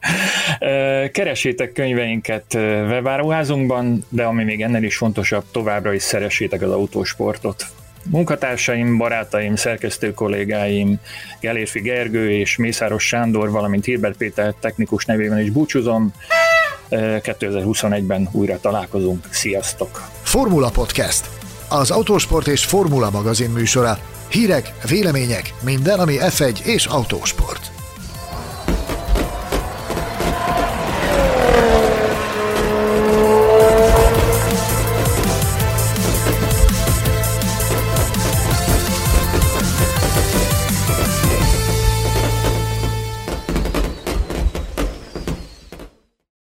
Keresétek könyveinket webáruházunkban, de ami még ennél is fontosabb, továbbra is szeressétek az autósportot. Munkatársaim, barátaim, szerkesztő kollégáim, Gelérfi Gergő és Mészáros Sándor, valamint Hilbert Péter technikus nevében is búcsúzom. 2021-ben újra találkozunk. Sziasztok! Formula Podcast. Az autósport és formula magazin műsora Hírek, vélemények, minden, ami F1 és autósport.